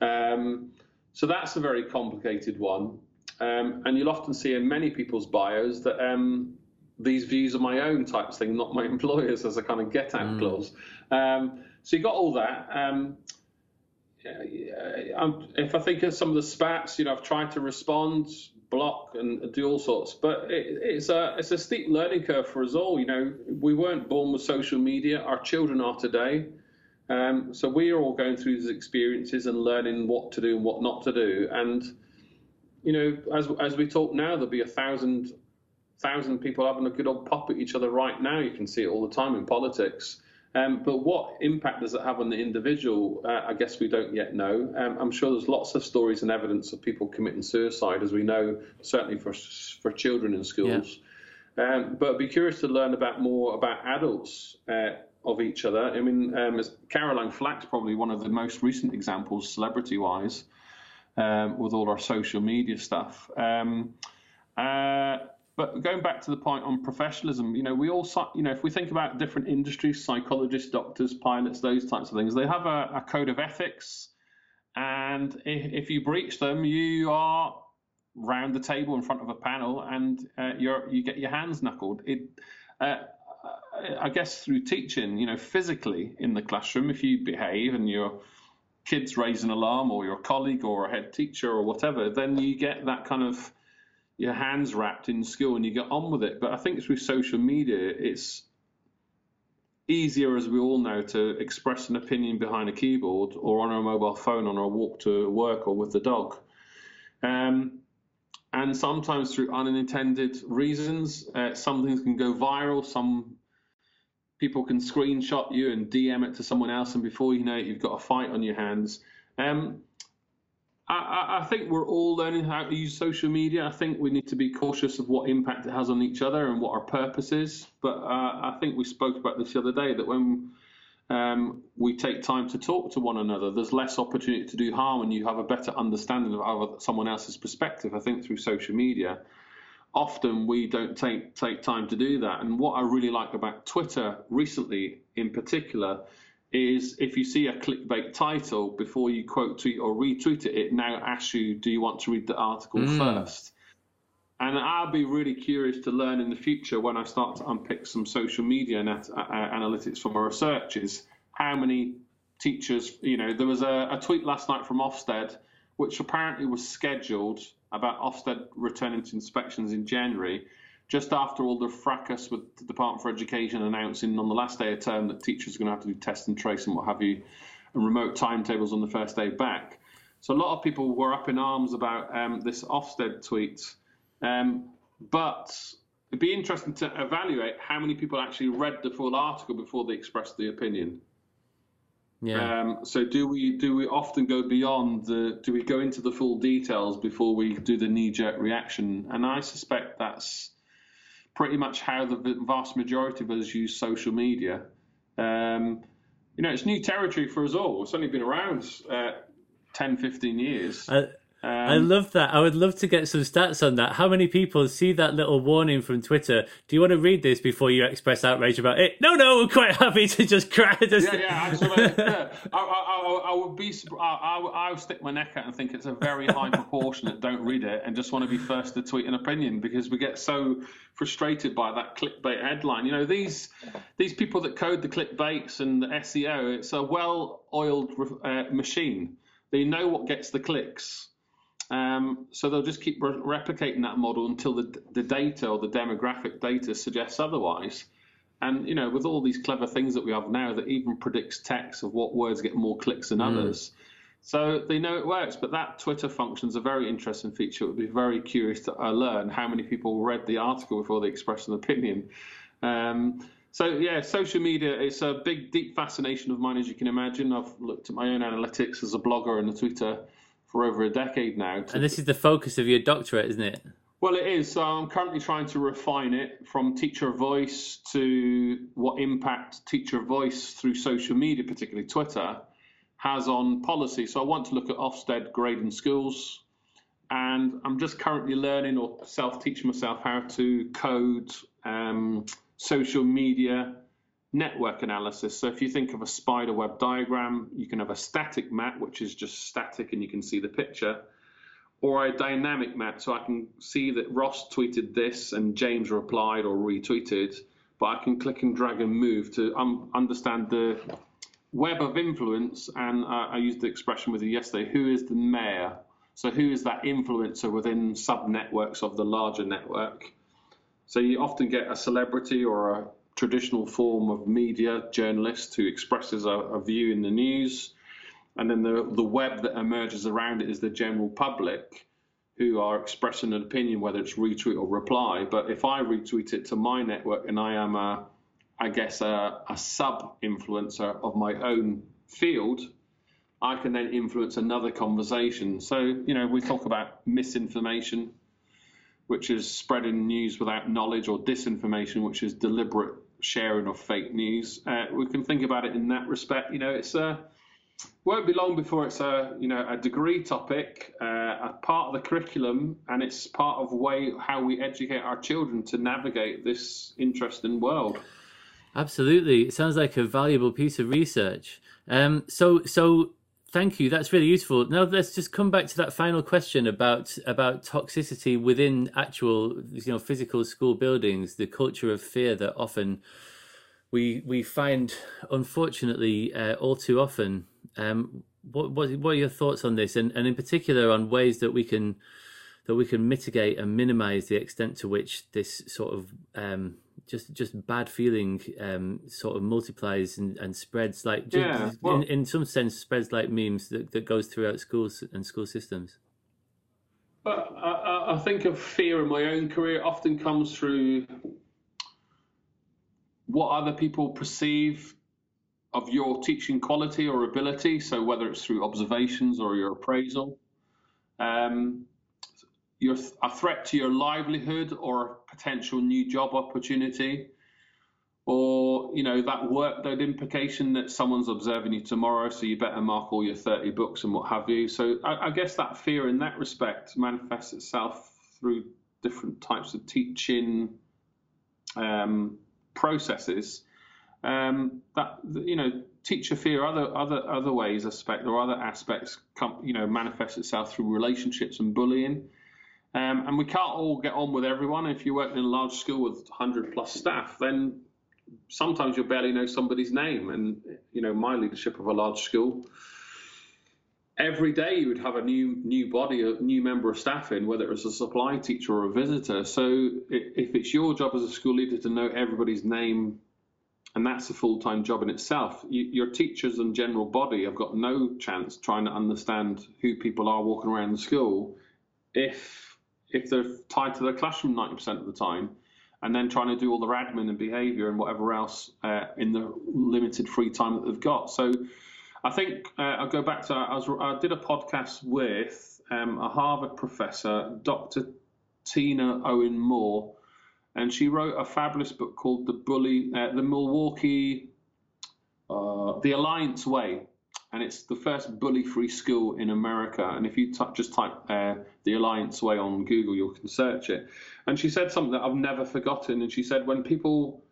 Um, so that's a very complicated one. Um, and you'll often see in many people's bios that um, these views are my own types thing, not my employer's as a kind of get out mm. clause. Um, so you got all that. Um, uh, if I think of some of the spats, you know, I've tried to respond, block, and do all sorts, but it, it's a it's a steep learning curve for us all. You know, we weren't born with social media; our children are today. Um, so we are all going through these experiences and learning what to do and what not to do. And you know, as as we talk now, there'll be a thousand thousand people having a good old pop at each other right now. You can see it all the time in politics. Um, but what impact does it have on the individual? Uh, I guess we don't yet know. Um, I'm sure there's lots of stories and evidence of people committing suicide, as we know, certainly for for children in schools. Yeah. Um, but I'd be curious to learn about more about adults uh, of each other. I mean, um, Caroline Flack's probably one of the most recent examples, celebrity-wise, um, with all our social media stuff. Um, uh, but going back to the point on professionalism, you know, we all, you know, if we think about different industries, psychologists, doctors, pilots, those types of things, they have a, a code of ethics, and if, if, you breach them, you are round the table in front of a panel, and uh, you get your hands knuckled. It, uh, I guess, through teaching, you know, physically in the classroom, if you behave and your kids raise an alarm, or your colleague, or a head teacher, or whatever, then you get that kind of your hands rapped in school and you get on with it. But I think through social media, it's easier, as we all know, to express an opinion behind a keyboard or on a mobile phone on a walk to work or with the dog. Um, and sometimes through unintended reasons, uh, some things can go viral. Some people can screenshot you and DM it to someone else, and before you know it, you've got a fight on your hands. Um, I, I, think we're all learning how to use social media. I think we need to be cautious of what impact it has on each other and what our purpose is. But uh, I think we spoke about this the other day that when um, we take time to talk to one another, there's less opportunity to do harm and you have a better understanding of someone else's perspective. I think through social media, often we don't take take time to do that. And what I really like about Twitter recently, in particular, is if you see a clickbait title before you quote tweet or retweet it, it now asks you, do you want to read the article mm. first? And I'll be really curious to learn in the future when I start to unpick some social media uh, uh, analytics from our researchers, how many teachers, you know, there was a, a tweet last night from Ofsted, which apparently was scheduled about Ofsted returning to inspections in January just after all the fracas with the Department for Education announcing on the last day of term that teachers are going to have to do test and trace and what have you, and remote timetables on the first day back. So a lot of people were up in arms about um, this Ofsted tweet, um, but it'd be interesting to evaluate how many people actually read the full article before they expressed the opinion. Yeah. Um, so do we do we often go beyond the do we go into the full details before we do the knee jerk reaction? And I suspect that's pretty much how the vast majority of us use social media. Um, you know, it's new territory for us all. It's only been around uh, 10, 15 years. Uh, um, I love that. I would love to get some stats on that. How many people see that little warning from Twitter? Do you want to read this before you express outrage about it? No, no, we're quite happy to just cry. Just... Yeah, yeah, absolutely. yeah. I, I, I, would be. I, I, would stick my neck out and think it's a very high proportion that don't read it and just want to be first to tweet an opinion because we get so frustrated by that clickbait headline. You know, these these people that code the clickbaits and the SEO, it's a well-oiled uh, machine. They know what gets the clicks um, so they'll just keep re- replicating that model until the, the data or the demographic data suggests otherwise. And you know, with all these clever things that we have now, that even predicts text of what words get more clicks than mm. others. So they know it works. But that Twitter function is a very interesting feature. It would be very curious to uh, learn how many people read the article before they expressed an opinion. Um, so yeah, social media it's a big, deep fascination of mine, as you can imagine. I've looked at my own analytics as a blogger and a Twitter for over a decade now. And this is the focus of your doctorate, isn't it? Well, it is. So I'm currently trying to refine it from teacher voice to what impact teacher voice through social media, particularly Twitter, has on policy. So I want to look at Ofsted grading schools, and I'm just currently learning or self-teaching myself how to code um, social media network analysis. So if you think of a spider web diagram, you can have a static map, which is just static and you can see the picture, or a dynamic map. So I can see that Ross tweeted this and James replied or retweeted, but I can click and drag and move to um, understand the web of influence, and uh, I used the expression with you yesterday. Who is the mayor? So who is that influencer within sub networks of the larger network? So you often get a celebrity or a traditional form of media journalist who expresses a, a view in the news, and then the the web that emerges around it is the general public who are expressing an opinion, whether it's retweet or reply. But if I retweet it to my network and I am a, I guess, a, a sub influencer of my own field, I can then influence another conversation. So, you know, we talk about misinformation, which is spreading news without knowledge, or disinformation, which is deliberate sharing of fake news. Uh, we can think about it in that respect. You know, it's a won't be long before it's a you know a degree topic, uh, a part of the curriculum, and it's part of way how we educate our children to navigate this interesting world. Absolutely, it sounds like a valuable piece of research. Um, so so thank you. That's really useful. Now let's just come back to that final question about about toxicity within actual you know physical school buildings, the culture of fear that often we we find unfortunately uh, all too often um, what, what what are your thoughts on this, and, and in particular on ways that we can that we can mitigate and minimize the extent to which this sort of um, just just bad feeling um, sort of multiplies and, and spreads like yeah, well, in, in some sense spreads like memes that, that goes throughout schools and school systems. But I, I think of fear in my own career often comes through what other people perceive of your teaching quality or ability. So whether it's through observations or your appraisal, um, you're a threat to your livelihood or a potential new job opportunity, or you know that workload implication that someone's observing you tomorrow, so you better mark all your 30 books and what have you. So I, I guess that fear in that respect manifests itself through different types of teaching um, processes. Um, that you know teacher fear other other other ways aspect or other aspects come you know manifest itself through relationships and bullying um, and we can't all get on with everyone if you're working in a large school with 100 plus staff then sometimes you'll barely know somebody's name and you know my leadership of a large school every day you would have a new new body a new member of staff in whether it was a supply teacher or a visitor so if it's your job as a school leader to know everybody's name and that's a full-time job in itself. You, your teachers and general body have got no chance trying to understand who people are walking around the school if if they're tied to their classroom 90% of the time, and then trying to do all their admin and behaviour and whatever else uh, in the limited free time that they've got. So I think uh, I'll go back to I, was, I did a podcast with um, a Harvard professor, Dr. Tina Owen Moore and she wrote a fabulous book called The Bully, uh, the Milwaukee, uh, The Alliance Way, and it's the first bully-free school in America. And if you t- just type uh, The Alliance Way on Google, you can search it. And she said something that I've never forgotten. And she said, when people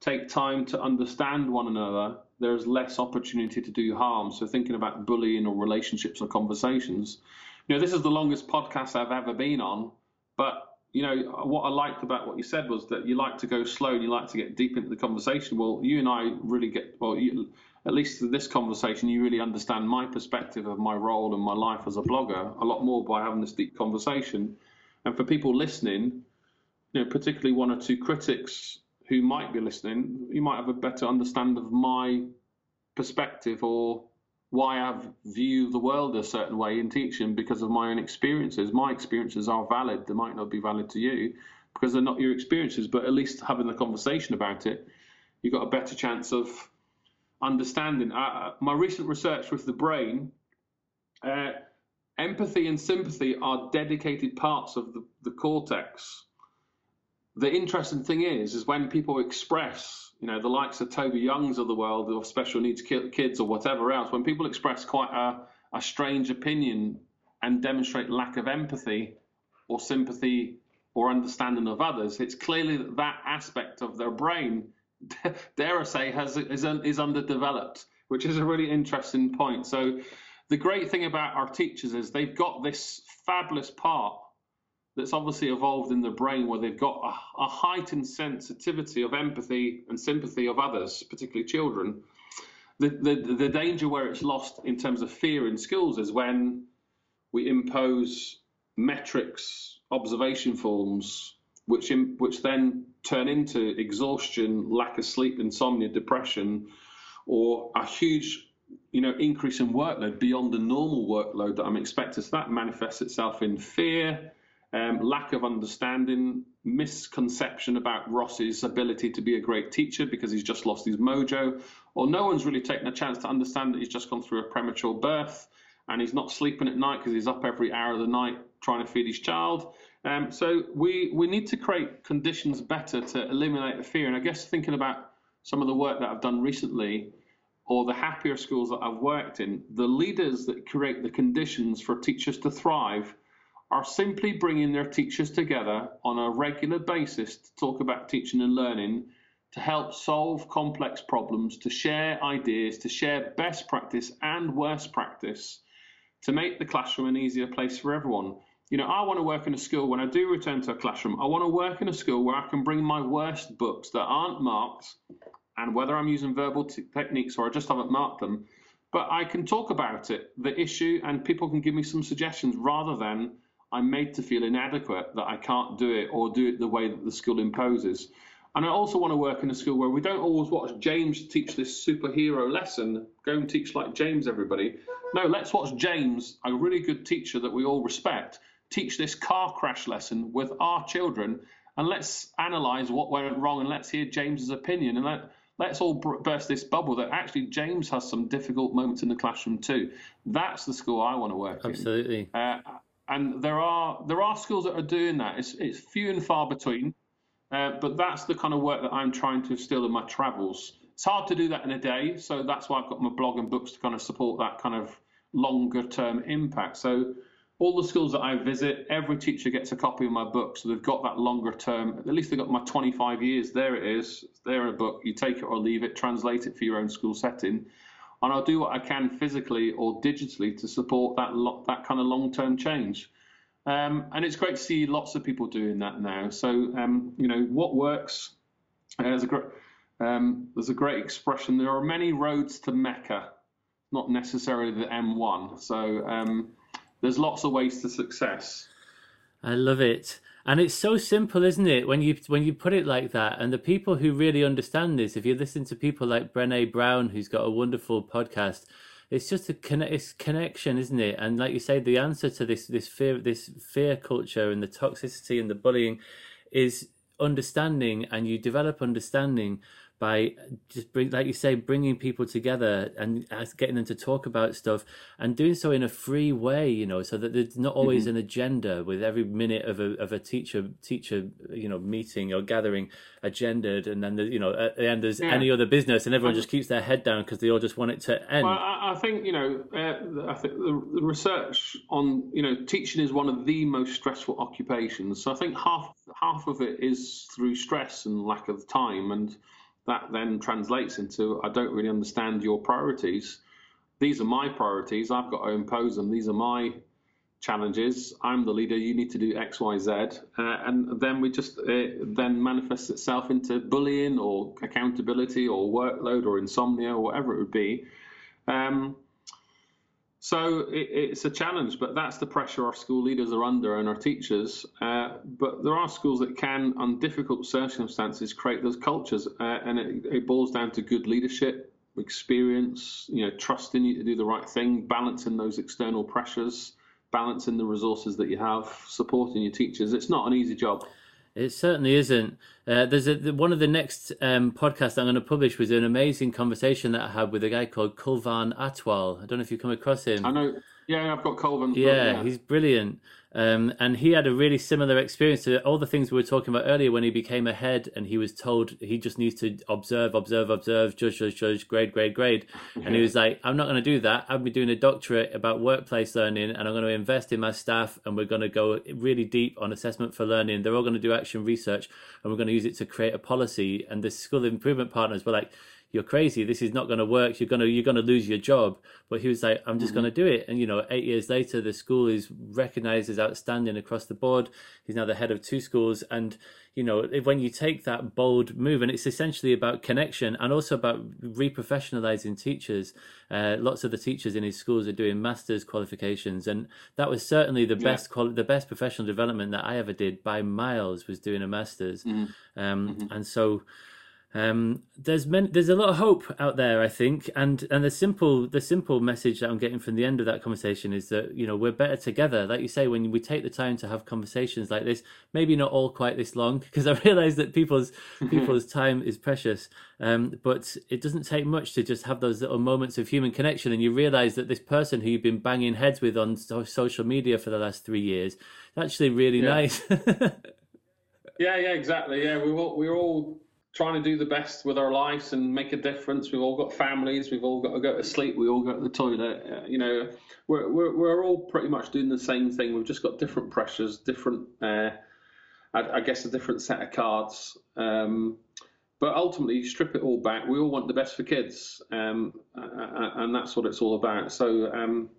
take time to understand one another, there's less opportunity to do harm. So thinking about bullying or relationships or conversations, you know, this is the longest podcast I've ever been on, but you know, what I liked about what you said was that you like to go slow and you like to get deep into the conversation. Well, you and I really get, well, you, at least in this conversation, you really understand my perspective of my role and my life as a blogger a lot more by having this deep conversation. And for people listening, you know, particularly one or two critics who might be listening, you might have a better understanding of my perspective or why I view the world a certain way in teaching because of my own experiences. My experiences are valid; they might not be valid to you because they're not your experiences. But at least having the conversation about it, you've got a better chance of understanding. Uh, my recent research with the brain, uh, empathy and sympathy are dedicated parts of the, the cortex. The interesting thing is, is when people express you know, the likes of Toby Youngs of the world, or special needs kids, or whatever else, when people express quite a, a strange opinion and demonstrate lack of empathy or sympathy or understanding of others, it's clearly that that aspect of their brain, dare I say, has is, is underdeveloped, which is a really interesting point. So, the great thing about our teachers is they've got this fabulous part that's obviously evolved in the brain where they've got a, a, heightened sensitivity of empathy and sympathy of others, particularly children. the, the the danger where it's lost in terms of fear in schools is when we impose metrics, observation forms, which in, which then turn into exhaustion, lack of sleep, insomnia, depression, or a huge you know increase in workload beyond the normal workload that I'm expected. So that manifests itself in fear, um, lack of understanding, misconception about Ross's ability to be a great teacher because he's just lost his mojo, or no one's really taken a chance to understand that he's just gone through a premature birth and he's not sleeping at night because he's up every hour of the night trying to feed his child. Um, so we we need to create conditions better to eliminate the fear. And I guess thinking about some of the work that I've done recently, or the happier schools that I've worked in, the leaders that create the conditions for teachers to thrive are simply bringing their teachers together on a regular basis to talk about teaching and learning, to help solve complex problems, to share ideas, to share best practice and worst practice, to make the classroom an easier place for everyone. You know, I want to work in a school when I do return to a classroom. I want to work in a school where I can bring my worst books that aren't marked, and whether I'm using verbal t- techniques or I just haven't marked them, but I can talk about it, the issue, and people can give me some suggestions rather than I'm made to feel inadequate that I can't do it or do it the way that the school imposes. And I also want to work in a school where we don't always watch James teach this superhero lesson. Go and teach like James, everybody. No, let's watch James, a really good teacher that we all respect, teach this car crash lesson with our children. And let's analyze what went wrong and let's hear James's opinion. And let, let's all burst this bubble that actually James has some difficult moments in the classroom too. That's the school I want to work Absolutely. in. Absolutely. Uh, and there are there are schools that are doing that. It's it's few and far between, uh, but that's the kind of work that I'm trying to instill in my travels. It's hard to do that in a day, so that's why I've got my blog and books to kind of support that kind of longer term impact. So all the schools that I visit, every teacher gets a copy of my book, so they've got that longer term. At least they've got my 25 years. There it is. There in a book. You take it or leave it, translate it for your own school setting and I'll do what I can physically or digitally to support that lo- that kind of long-term change. Um, and it's great to see lots of people doing that now. So um, you know what works. Uh, there's a great um, there's a great expression. There are many roads to Mecca, not necessarily the M1. So um, there's lots of ways to success. I love it. And it's so simple, isn't it? When you when you put it like that, and the people who really understand this, if you listen to people like Brené Brown, who's got a wonderful podcast, it's just a it's connection, isn't it? And like you say, the answer to this this fear this fear culture and the toxicity and the bullying is understanding, and you develop understanding by just bring, like you say, bringing people together and getting them to talk about stuff and doing so in a free way, you know, so that there's not always mm-hmm. an agenda with every minute of a of a teacher teacher you know meeting or gathering agendaed, and then the, you know at the end there's yeah. any other business, and everyone just keeps their head down because they all just want it to end. Well, I, I think you know, uh, I think the, the research on you know teaching is one of the most stressful occupations. So I think half half of it is through stress and lack of time and that then translates into I don't really understand your priorities. These are my priorities. I've got to impose them. These are my challenges. I'm the leader. You need to do X, Y, Z, uh, and then we just uh, then manifests itself into bullying or accountability or workload or insomnia or whatever it would be. Um, so it, it's a challenge, but that's the pressure our school leaders are under and our teachers. Uh, but there are schools that can, on difficult circumstances, create those cultures, uh, and it, it, boils down to good leadership, experience, you know, trusting you to do the right thing, balancing those external pressures, balancing the resources that you have, supporting your teachers. It's not an easy job. It certainly isn't. Uh, there's a, one of the next um, podcasts I'm going to publish was an amazing conversation that I had with a guy called Kulvarn Atwal. I don't know if you come across him. I know. Yeah, I've got Kulvarn. Yeah, yeah, he's brilliant. Um, and he had a really similar experience to all the things we were talking about earlier when he became a head and he was told he just needs to observe, observe, observe, judge, judge, judge, grade, grade, grade. And he was like, I'm not going to do that. I'll be doing a doctorate about workplace learning and I'm going to invest in my staff and we're going to go really deep on assessment for learning. They're all going to do action research and we're going to use it to create a policy. And the school improvement partners were like, you're crazy. This is not going to work. You're gonna you're gonna lose your job. But he was like, I'm just mm-hmm. going to do it. And you know, eight years later, the school is recognised as outstanding across the board. He's now the head of two schools, and you know, when you take that bold move, and it's essentially about connection and also about reprofessionalizing teachers. Uh, lots of the teachers in his schools are doing masters qualifications, and that was certainly the yeah. best quali- the best professional development that I ever did by miles was doing a masters. Mm-hmm. Um, mm-hmm. And so um, there's many, there's a lot of hope out there, I think, and and the simple the simple message that I'm getting from the end of that conversation is that you know we're better together. Like you say, when we take the time to have conversations like this, maybe not all quite this long, because I realise that people's people's time is precious. Um, but it doesn't take much to just have those little moments of human connection, and you realise that this person who you've been banging heads with on so- social media for the last three years is actually really yeah. nice. yeah, yeah, exactly. Yeah, we all we're all trying to do the best with our lives and make a difference. We've all got families. We've all got to go to sleep. We all go to the toilet. Uh, you know, we're, we're we're all pretty much doing the same thing. We've just got different pressures, different. Uh, I, I, guess a different set of cards. Um, but ultimately, strip it all back. We all want the best for kids, um, and that's what it's all about. So. Um,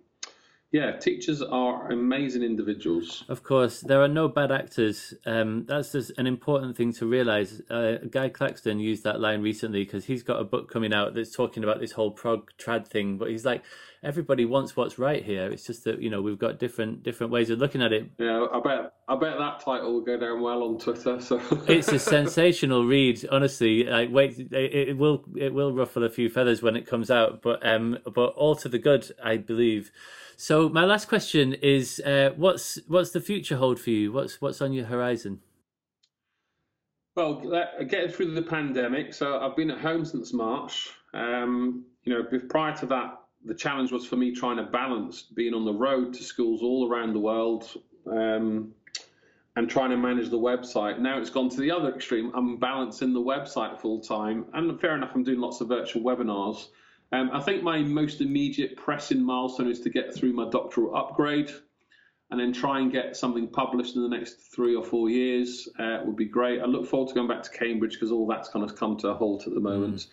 yeah, teachers are amazing individuals. Of course, there are no bad actors. Um, that's just an important thing to realize. Uh, Guy Claxton used that line recently because he's got a book coming out that's talking about this whole prog trad thing. But he's like, everybody wants what's right here. It's just that you know we've got different different ways of looking at it. Yeah, I bet I bet that title will go down well on Twitter. So it's a sensational read, honestly. Like, wait, it, it will it will ruffle a few feathers when it comes out, but um, but all to the good, I believe. So my last question is, uh, what's what's the future hold for you? What's what's on your horizon? Well, getting through the pandemic. So I've been at home since March. Um, you know, prior to that, the challenge was for me trying to balance being on the road to schools all around the world um, and trying to manage the website. Now it's gone to the other extreme. I'm balancing the website full time, and fair enough, I'm doing lots of virtual webinars. Um, I think my most immediate pressing milestone is to get through my doctoral upgrade and then try and get something published in the next three or four years uh, would be great. I look forward to going back to Cambridge because all that's kind of come to a halt at the moment. Mm.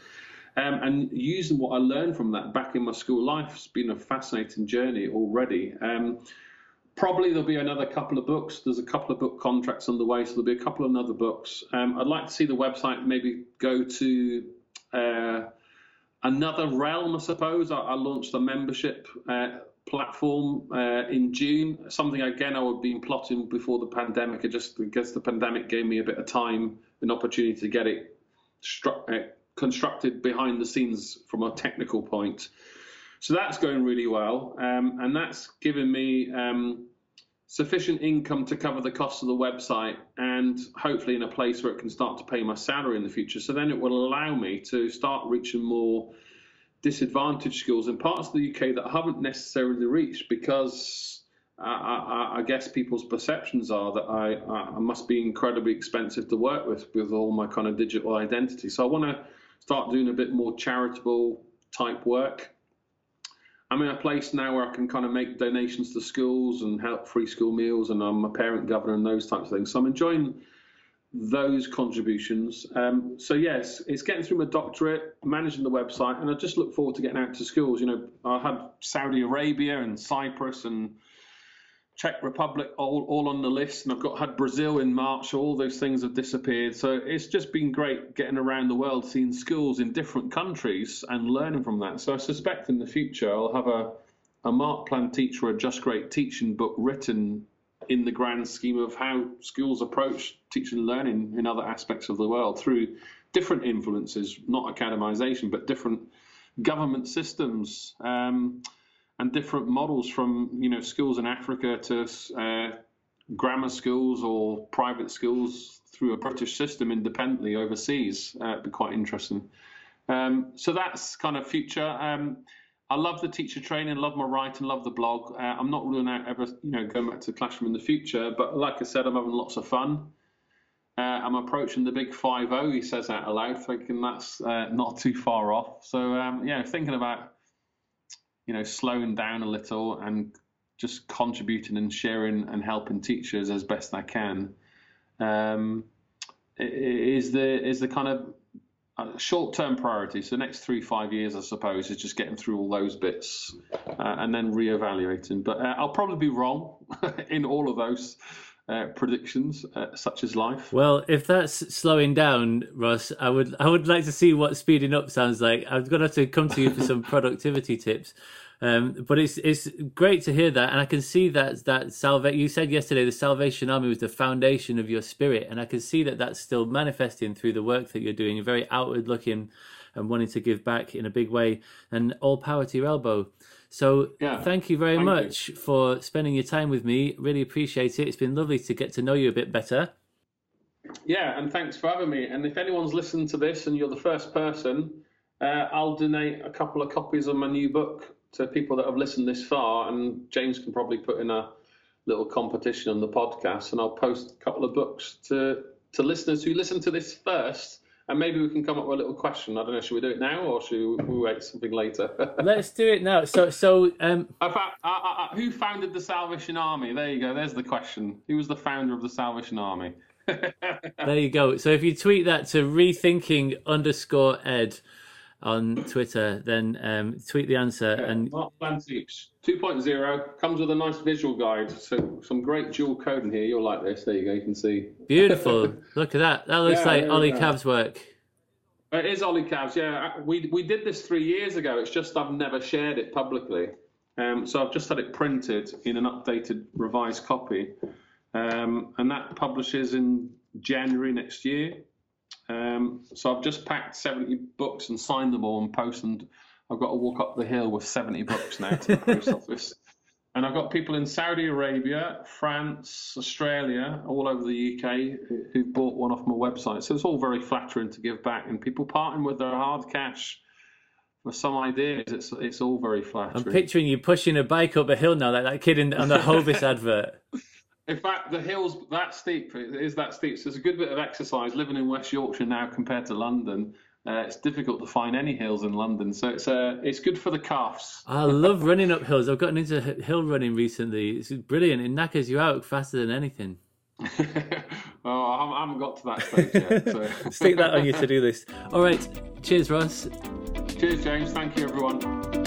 Um, and using what I learned from that back in my school life has been a fascinating journey already. Um, probably there'll be another couple of books. There's a couple of book contracts on the way, so there'll be a couple of other books. Um, I'd like to see the website maybe go to uh, Another realm, I suppose, I, I launched a membership uh, platform uh, in June. Something again I had been plotting before the pandemic. I just because the pandemic gave me a bit of time, an opportunity to get it stru- uh, constructed behind the scenes from a technical point. So that's going really well, um, and that's given me um, sufficient income to cover the cost of the website and hopefully in a place where it can start to pay my salary in the future. So then it will allow me to start reaching more disadvantaged schools in parts of the UK that I haven't necessarily reached because uh, I, I, I guess people's perceptions are that I, I, must be incredibly expensive to work with with all my kind of digital identity. So I want to start doing a bit more charitable type work I'm in a place now where I can kind of make donations to schools and help free school meals, and I'm a parent governor and those types of things. So I'm enjoying those contributions. Um, so yes, it's getting through my doctorate, managing the website, and I just look forward to getting out to schools. You know, I had Saudi Arabia and Cyprus and Czech Republic all, all on the list, and I've got had Brazil in March. All those things have disappeared. So it's just been great getting around the world, seeing schools in different countries and learning from that. So I suspect in the future I'll have a a Mark Plan Teach a Just Great teaching book written in the grand scheme of how schools approach teaching and learning in other aspects of the world through different influences, not academisation, but different government systems. Um, and different models from you know schools in Africa to uh, grammar schools or private schools through a British system independently overseas. Uh, be quite interesting. Um, so that's kind of future. Um, I love the teacher training, love my writing, love the blog. Uh, I'm not ruling out ever, you know, going back to the classroom in the future. But like I said, I'm having lots of fun. Uh, I'm approaching the big five zero. He says out aloud, thinking that's uh, not too far off. So um, yeah, thinking about you know, slowing down a little and just contributing and sharing and helping teachers as best I can um, is the is the kind of short-term priority. So next three, five years, I suppose, is just getting through all those bits uh, and then re-evaluating. But uh, I'll probably be wrong in all of those. Uh, predictions, uh, such as life. Well, if that's slowing down, Ross, I would I would like to see what speeding up sounds like. I'm gonna have to come to you for some productivity tips. Um, but it's it's great to hear that, and I can see that that salva- You said yesterday the Salvation Army was the foundation of your spirit, and I can see that that's still manifesting through the work that you're doing. You're very outward looking and wanting to give back in a big way, and all power to your elbow. So Yeah. thank you very Thank much for spending your time with me. Really appreciate it. It's been lovely to get to know you a bit better. Yeah, and thanks for having me. And if anyone's listened to this and you're the first person, uh, I'll donate a couple of copies of my new book to people that have listened this far. And James can probably put in a little competition on the podcast, and I'll post a couple of books to to listeners who listen to this first. And maybe we can come up with a little question. I don't know. Should we do it now or should we wait something later? Let's do it now. So so um, who founded the Salvation Army? There you go. There's the question. Who was the founder of the Salvation Army? There you go. So if you tweet that to rethinking underscore ed on Twitter, then um, tweet the answer and Mark Plan Teach 2.0 comes with a nice visual guide. So some great dual code in here. You'll like this. There you go. You can see. beautiful. Look at that. That looks Yeah, like Ollie go. Cav's work. It is Ollie Cavs. Yeah, we we did this three years ago. It's just I've never shared it publicly. Um, so I've just had it printed in an updated, revised copy, um, and that publishes in January next year. Um, so I've just packed 70 books and signed them all and posted. And I've got to walk up the hill with 70 books now to the post office. And I've got people in Saudi Arabia, France, Australia, all over the UK who- who've bought one off my website. So it's all very flattering to give back, and people parting with their hard cash for some ideas. It's it's all very flattering. I'm picturing you pushing a bike up a hill now, like that kid in, on the Hovis advert. In fact, the hill's that steep. It is that steep. So it's a good bit of exercise. Living in West Yorkshire now compared to London, uh, it's difficult to find any hills in London. So it's uh, it's good for the calves. I love running up hills. I've gotten into hill running recently. It's brilliant. It knackers you out faster than anything. oh, I haven't- got to that stage yet. So. Stick that on your to-do list. All right. Cheers, Ross. Cheers, James. Thank you, everyone.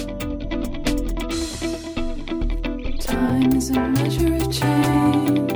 Time is a measure of change.